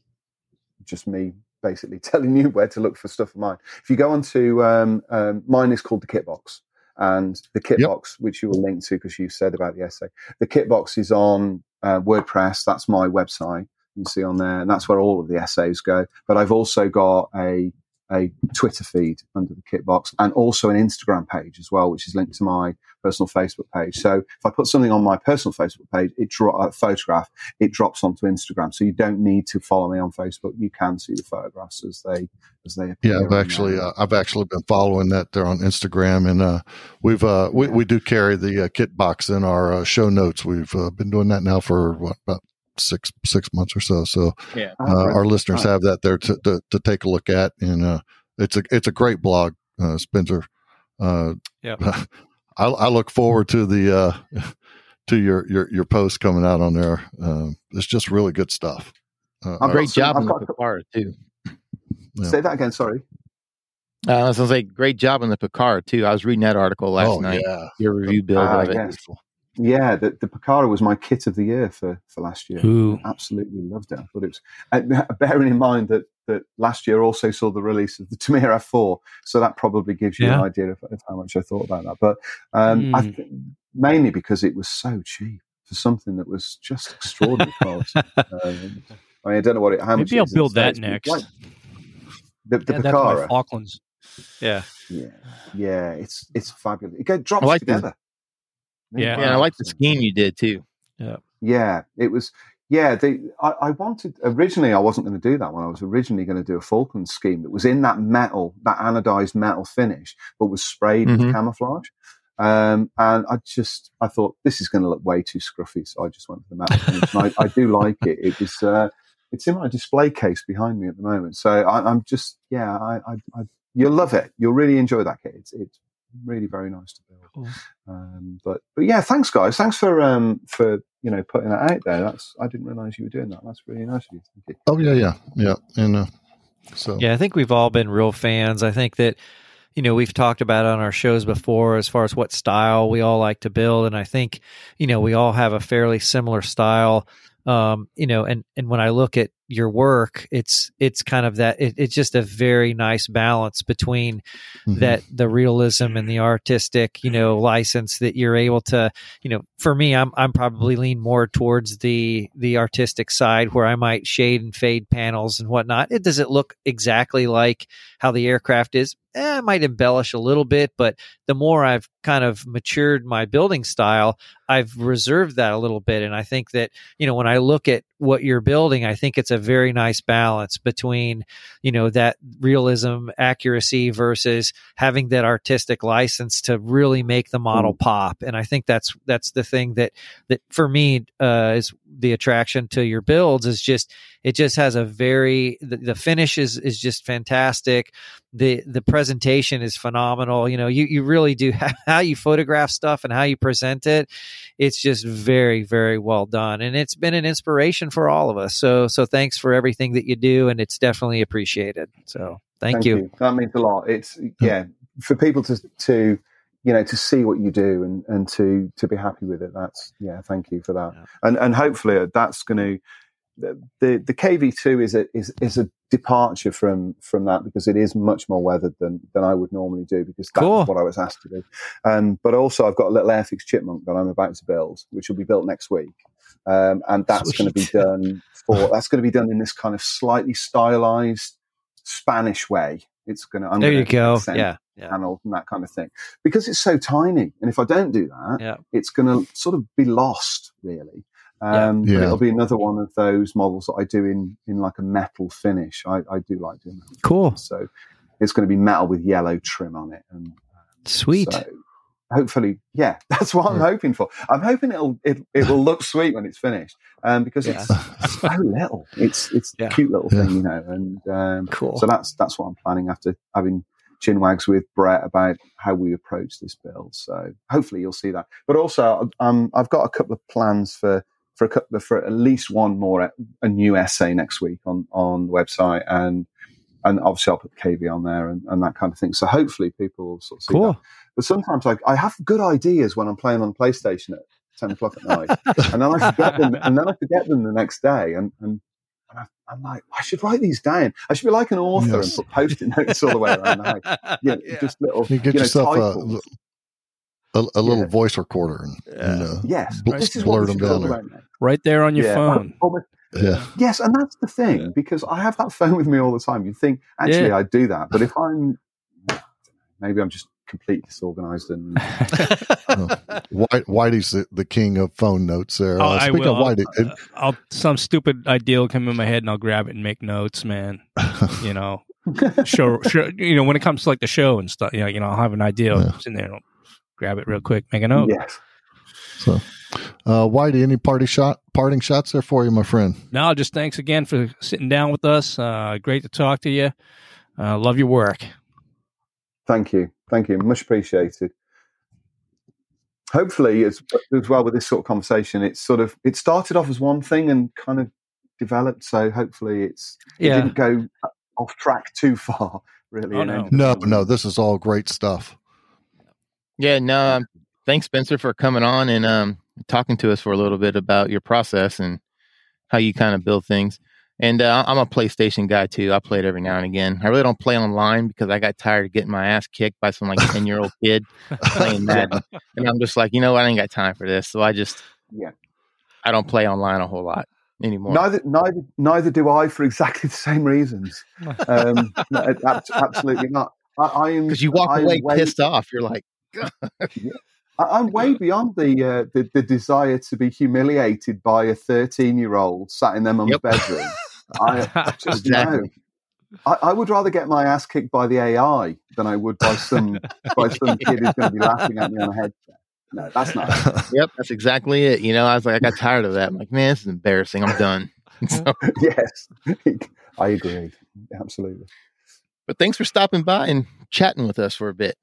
just me basically telling you where to look for stuff of mine. If you go onto um, um, mine is called the Kitbox, and the Kitbox, yep. which you will link to because you said about the essay, the Kitbox is on uh, WordPress. That's my website. You can see on there, and that's where all of the essays go. But I've also got a a Twitter feed under the Kitbox and also an Instagram page as well, which is linked to my personal Facebook page. So if I put something on my personal Facebook page, it dro- a photograph, it drops onto Instagram. So you don't need to follow me on Facebook. You can see the photographs as they as they appear. Yeah, I've actually uh, I've actually been following that there on Instagram, and uh, we've uh, we, we do carry the uh, Kitbox in our uh, show notes. We've uh, been doing that now for what about six six months or so. So yeah. uh, our listeners have that there to, to, to take a look at, and uh, it's a it's a great blog, uh, Spencer. Uh, yeah, I, I, look forward to the uh, to your your your post coming out on there. Um, it's just really good stuff. Uh, great job on the car too. Yeah. Say that again. Sorry. Uh, sounds like great job on the Pucara too. I was reading that article last oh night. yeah, Your review build Ah, of it. yes. Yeah, the, the Pucara was my kit of the year for, for last year. Ooh. Absolutely loved it. I thought it was, uh, bearing in mind that, that last year also saw the release of the Tamiya F4, so that probably gives you Yeah. an idea of, of how much I thought about that. But um, I Mm. th- mainly because it was so cheap for something that was just extraordinary quality. Um, I mean, I don't know what it. How much Maybe it I'll build that States, next. like- the the that to Pucara, Falklands. Yeah. yeah, yeah, it's it's fabulous. It go- drops like the- together. Yeah. Yeah, I like the scheme you did too. Yeah, it was. Yeah, they, I, I wanted originally. I wasn't going to do that one. I was originally going to do a Falcon scheme that was in that metal, that anodized metal finish, but was sprayed Mhm. with camouflage. Um, and I just, I thought this is going to look way too scruffy, so I just went for the metal finish. and I, I do like it. It was, uh, it's in my display case behind me at the moment. So I, I'm just, yeah, I, I, I, you'll love it. You'll really enjoy that kit. It's, it's really very nice to build. Cool. Um, but but yeah, thanks guys. Thanks for um for you know putting that out there. That's I didn't realize you were doing that. That's really nice of you. Thank you. Oh yeah, yeah, yeah. And uh, so Yeah, I think we've all been real fans. I think that, you know, we've talked about it on our shows before as far as what style we all like to build. And I think, you know, we all have a fairly similar style. Um, you know, and, and when I look at your work, it's, it's kind of that, it, it's just a very nice balance between mhm. that the realism and the artistic, you know, license that you're able to, you know, for me, I'm I'm probably lean more towards the the artistic side where I might shade and fade panels and whatnot. It does it look exactly like how the aircraft is? Eh, I might embellish a little bit, but the more I've kind of matured my building style, I've reserved that a little bit. And I think that, you know, when I look at what you're building, I think it's a very nice balance between, you know, that realism, accuracy versus having that artistic license to really make the model pop. And I think that's that's the thing that that for me uh, is the attraction to your builds is just it just has a very the, the finish is is just fantastic. The the presentation is phenomenal. You know, you you really do have, how you photograph stuff and how you present it. It's just very very well done, and it's been an inspiration for all of us. So so thanks for everything that you do, and it's definitely appreciated. So thank, you. That means a lot. It's yeah for people to to you know to see what you do and and to to be happy with it. That's yeah. Thank you for that. Yeah. And and hopefully uh, that's going to the the, the KV two is a is is a departure from from that because it is much more weathered than than I would normally do because that's Cool. what I was asked to do. Um, but also I've got a little Airfix chipmunk that I'm about to build, which will be built next week, um, and that's going to be done for that's going to be done in this kind of slightly stylized Spanish way. It's going to I'm There gonna you go. Yeah. Yeah. panels and that kind of thing because it's so tiny, and if I don't do that, Yeah. it's going to sort of be lost really. Yeah. Um, Yeah. But it'll be another one of those models that I do in in like a metal finish. I, I do like doing that. Cool. So it's going to be metal with yellow trim on it, and Sweet. so hopefully, yeah, that's what I'm hoping for. I'm hoping it'll it, it will look sweet when it's finished, um, because Yeah. it's so little. It's it's Yeah. a cute little Yeah. thing, you know, and um, Cool. so that's that's what I'm planning after having chinwags with Brett about how we approach this build. So hopefully you'll see that. But also, um, I've got a couple of plans for for a for at least one more uh, a new essay next week on on the website and. And obviously, I'll put KV on there and, and that kind of thing. So hopefully, people will sort of see that. cool. But sometimes I, I have good ideas when I'm playing on PlayStation at ten o'clock at night, and then I forget them, and then I forget them the next day, and and, and I, I'm like, I should write these down. I should be like an author Yes. and put post-it notes all the way around the house. Yeah, just little. you get you know, yourself titles. a, a, a little Yeah. voice recorder and, and uh, Yes, bl- this is blur what them down talk there. about. Right there on your Yeah. phone. Yeah, Yes, and that's the thing Yeah. because I have that phone with me all the time. You'd think actually Yeah. I'd do that, but if I'm maybe I'm just completely disorganized and White, Whitey's the, the king of phone notes. There. Oh, Uh, I speaking will. of Whitey, I'll, I'll some stupid idea will come in my head and I'll grab it and make notes, man. You know, show, show you know when it comes to like the show and stuff. You know, you know, I'll have an idea, Yeah. I'll there, and I'll grab it real quick, make a note. yes. so, uh, Whitey, any party shot, parting shots there for you, my friend? No, just thanks again for sitting down with us. Uh, great to talk to you. Uh, love your work. Thank you. Thank you. Much appreciated. Hopefully, as, as well with this sort of conversation, it's sort of it started off as one thing and kind of developed. So hopefully, it's it Yeah. didn't go off track too far. really. Oh, no. No, no, this is all great stuff. Yeah, no, um, thanks, Spencer, for coming on and um, talking to us for a little bit about your process and how you kind of build things. And uh, I'm a PlayStation guy too. I play it every now and again. I really don't play online because I got tired of getting my ass kicked by some like 10 year old kid playing Madden. And I'm just like, you know what? I ain't got time for this. So I just, Yeah. I don't play online a whole lot anymore. Neither, neither, neither do I for exactly the same reasons. Um, no, absolutely not. I, I am Because you walk I'm away way- pissed off. You're like, I- I'm way beyond the, uh, the the desire to be humiliated by a 13 year old sat in their mum's Yep. bedroom. I, I just Exactly. know. I, I would rather get my ass kicked by the AI than I would by some by some kid who's going to be laughing at me on a headset. No, that's not. yep, that's exactly it. You know, I was like, I got tired of that. I'm like, man, this is embarrassing. I'm done. so, yes, I agree. Absolutely. but thanks for stopping by and chatting with us for a bit.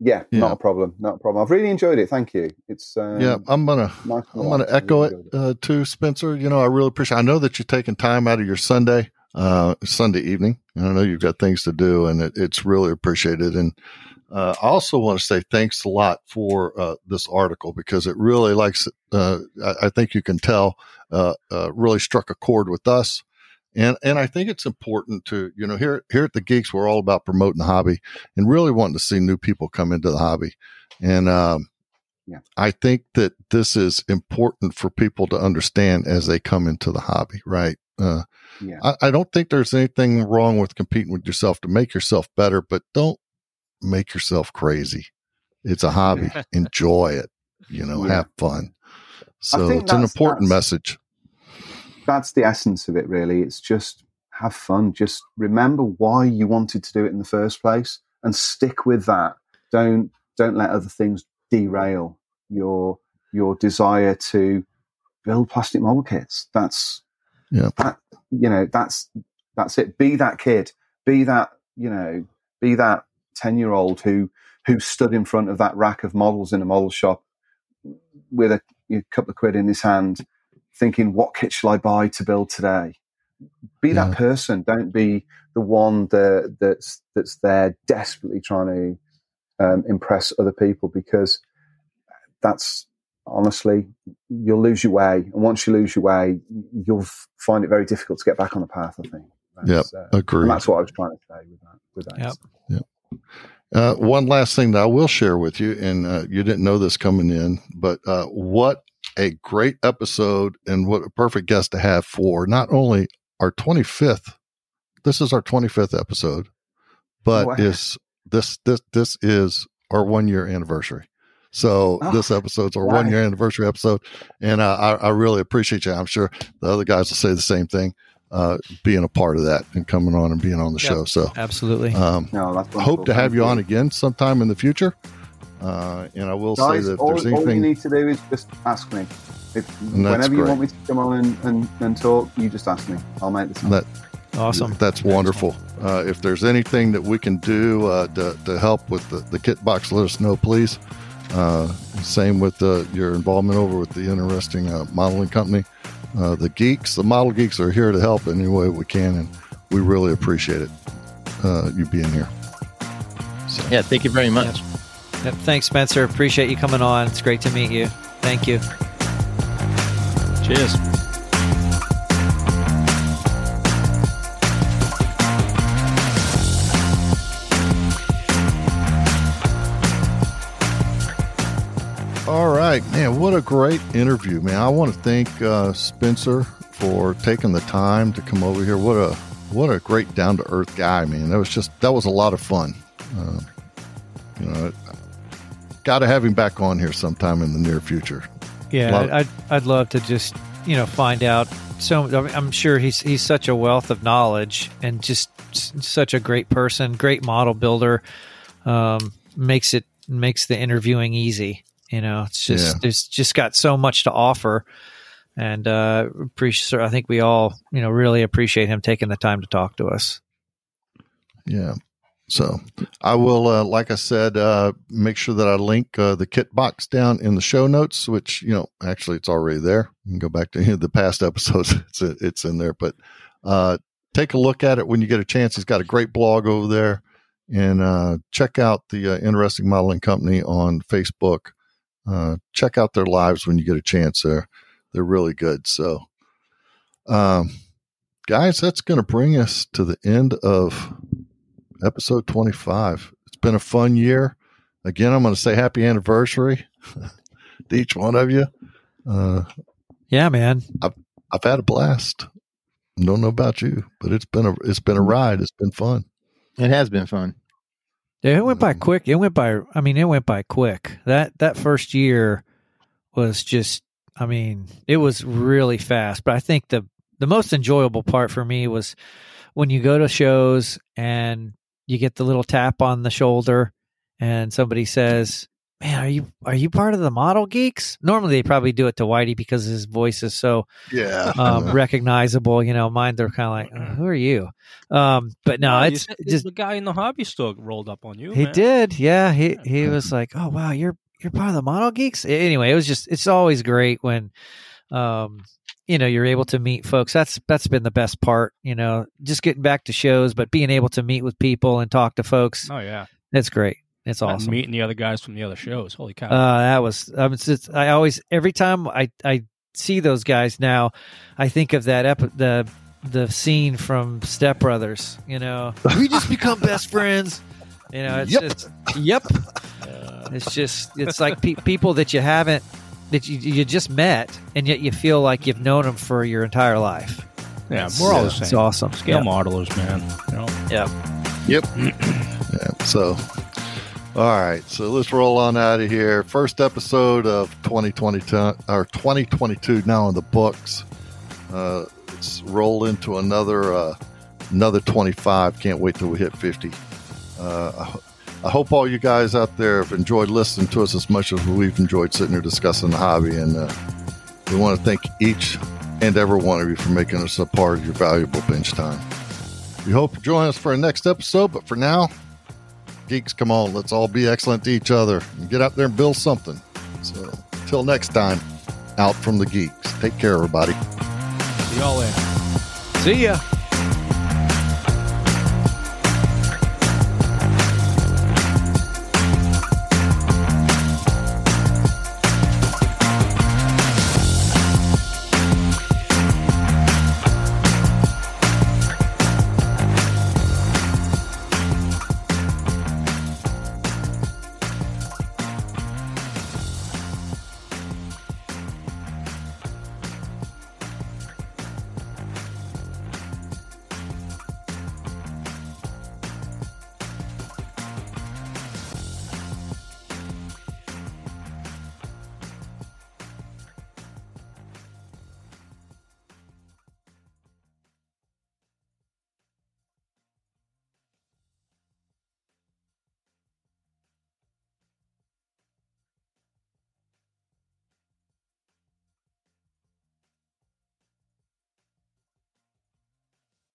Yeah, Yeah. not a problem. Not a problem. I've really enjoyed it. Thank you. It's um, yeah, I'm gonna nice I'm going to echo really it uh, too, Spencer. You know, I really appreciate. I know that you're taking time out of your Sunday, uh, Sunday evening. I know you've got things to do, and it, it's really appreciated. And uh, I also want to say thanks a lot for uh, this article because it really likes. Uh, I, I think you can tell uh, uh, really struck a chord with us. And and I think it's important to you know here here at the Geeks we're all about promoting the hobby and really wanting to see new people come into the hobby. And um, I think that this is important for people to understand as they come into the hobby, right? Uh, Yeah. I, I don't think there's anything wrong with competing with yourself to make yourself better, but don't make yourself crazy. It's a hobby. Enjoy it. You know, Yeah. have fun. So it's an important message. That's the essence of it really. It's just have fun. Just remember why you wanted to do it in the first place and stick with that. Don't don't let other things derail your your desire to build plastic model kits. That's Yeah. that you know that's that's it. Be that kid. Be that you know be that 10 year old who who stood in front of that rack of models in a model shop with a, a couple of quid in his hand thinking, what kit shall I buy to build today? Be Yeah. that person. Don't be the one that, that's that's there desperately trying to um, impress other people because that's honestly you'll lose your way, and once you lose your way, you'll find it very difficult to get back on the path. I think. That's, uh, Agreed. and that's what I was trying to say with that. With that. Yep. Uh, one last thing that I will share with you, and uh, you didn't know this coming in, but uh, what a great episode and what a perfect guest to have for not only our 25th, this is our 25th episode, but Wow. is this this this is our one year anniversary. So Oh, this episode's our wow. one year anniversary episode, and uh, I, I really appreciate you. I'm sure the other guys will say the same thing, uh, being a part of that and coming on and being on the Yep. show. So Absolutely. um, No, that's wonderful. hope to have Thank you on again sometime in the future. Uh, and I will say that if all, there's all you need to do is just ask me. If, And that's whenever you want me to come on and, and, and talk, you just ask me. I'll make the time. that Awesome. that's wonderful. Uh, if there's anything that we can do uh, to, to help with the, the kit box, let us know, please. Uh, same with uh, your involvement over with the interesting uh, modeling company. Uh, the geeks, the model geeks are here to help any way we can, and we really appreciate it. Uh, you being here. So, Yeah, thank you very much. Yep. Thanks, Spencer. Appreciate you coming on. It's great to meet you. Thank you. Cheers. All right, man, what a great interview, man. I want to thank uh, Spencer for taking the time to come over here. What a what a great down to earth guy, man. That was just that was a lot of fun. Uh, you know, got to have him back on here sometime in the near future. Yeah, I'd I'd love to just you know find out. So I'm sure he's he's such a wealth of knowledge and just such a great person, great model builder. Um, makes it makes the interviewing easy. You know, it's just Yeah. it's just got so much to offer, and uh, appreciate. I think we all you know really appreciate him taking the time to talk to us. Yeah. So I will, uh, like I said, uh, make sure that I link uh, the kit box down in the show notes, which, you know, actually it's already there. You can go back to the past episodes. It's, it's in there, but uh, take a look at it when you get a chance. He's got a great blog over there. and uh, check out the uh, Interesting Modeling Company on Facebook. Check out their lives when you get a chance. There, they're really good. So, um, guys, that's going to bring us to the end of episode 25. It's been a fun year. Again, I'm going to say happy anniversary to each one of you. Uh, Yeah, man. I've I've had a blast. Don't know about you, but it's been a it's been a ride. It's been fun. It has been fun. Yeah, it went by Mhm. quick. It went by. I mean, it went by quick. That that first year was just. I mean, it was really fast. But I think the the most enjoyable part for me was when you go to shows and you get the little tap on the shoulder, and somebody says, "Man, are you are you part of the Model Geeks?" Normally, they probably do it to Whitey because his voice is so Yeah. um, recognizable. You know, mine they're kind of like, "Uh, "Who are you?" Um, but no, Oh, you it's just the guy in the hobby store rolled up on you. he man. did, yeah. He he was like, "Oh wow, you're you're part of the Model Geeks." Anyway, it was just it's always great when, um, you know, you're able to meet folks. That's that's been the best part. You know, just getting back to shows, but being able to meet with people and talk to folks, Oh yeah, it's great. It's And awesome. meeting the other guys from the other shows. Holy cow! Uh, that was I was just, I always every time I I see those guys now, I think of that ep- the the scene from Step Brothers. You know, we just become best friends. You know, it's Yep. just yep. It's just it's like pe- people that you haven't that you you just met, and yet you feel like you've known them for your entire life. yeah, we're all the same. It's awesome. Scale Yeah. modelers, man. You know? Yep. yeah, so, all right. So let's roll on out of here. First episode of 2022 or 2022 now in the books. Uh, let's roll into another uh, another 25. Can't wait till we hit 50. Uh, I, ho- I hope all you guys out there have enjoyed listening to us as much as we've enjoyed sitting here discussing the hobby. And uh, we want to thank each and every one of you for making us a part of your valuable bench time. We hope you join us for our next episode, but for now, geeks, come on, let's all be excellent to each other and get out there and build something. So, until next time, out from the geeks. Take care, everybody. See y'all later. See ya.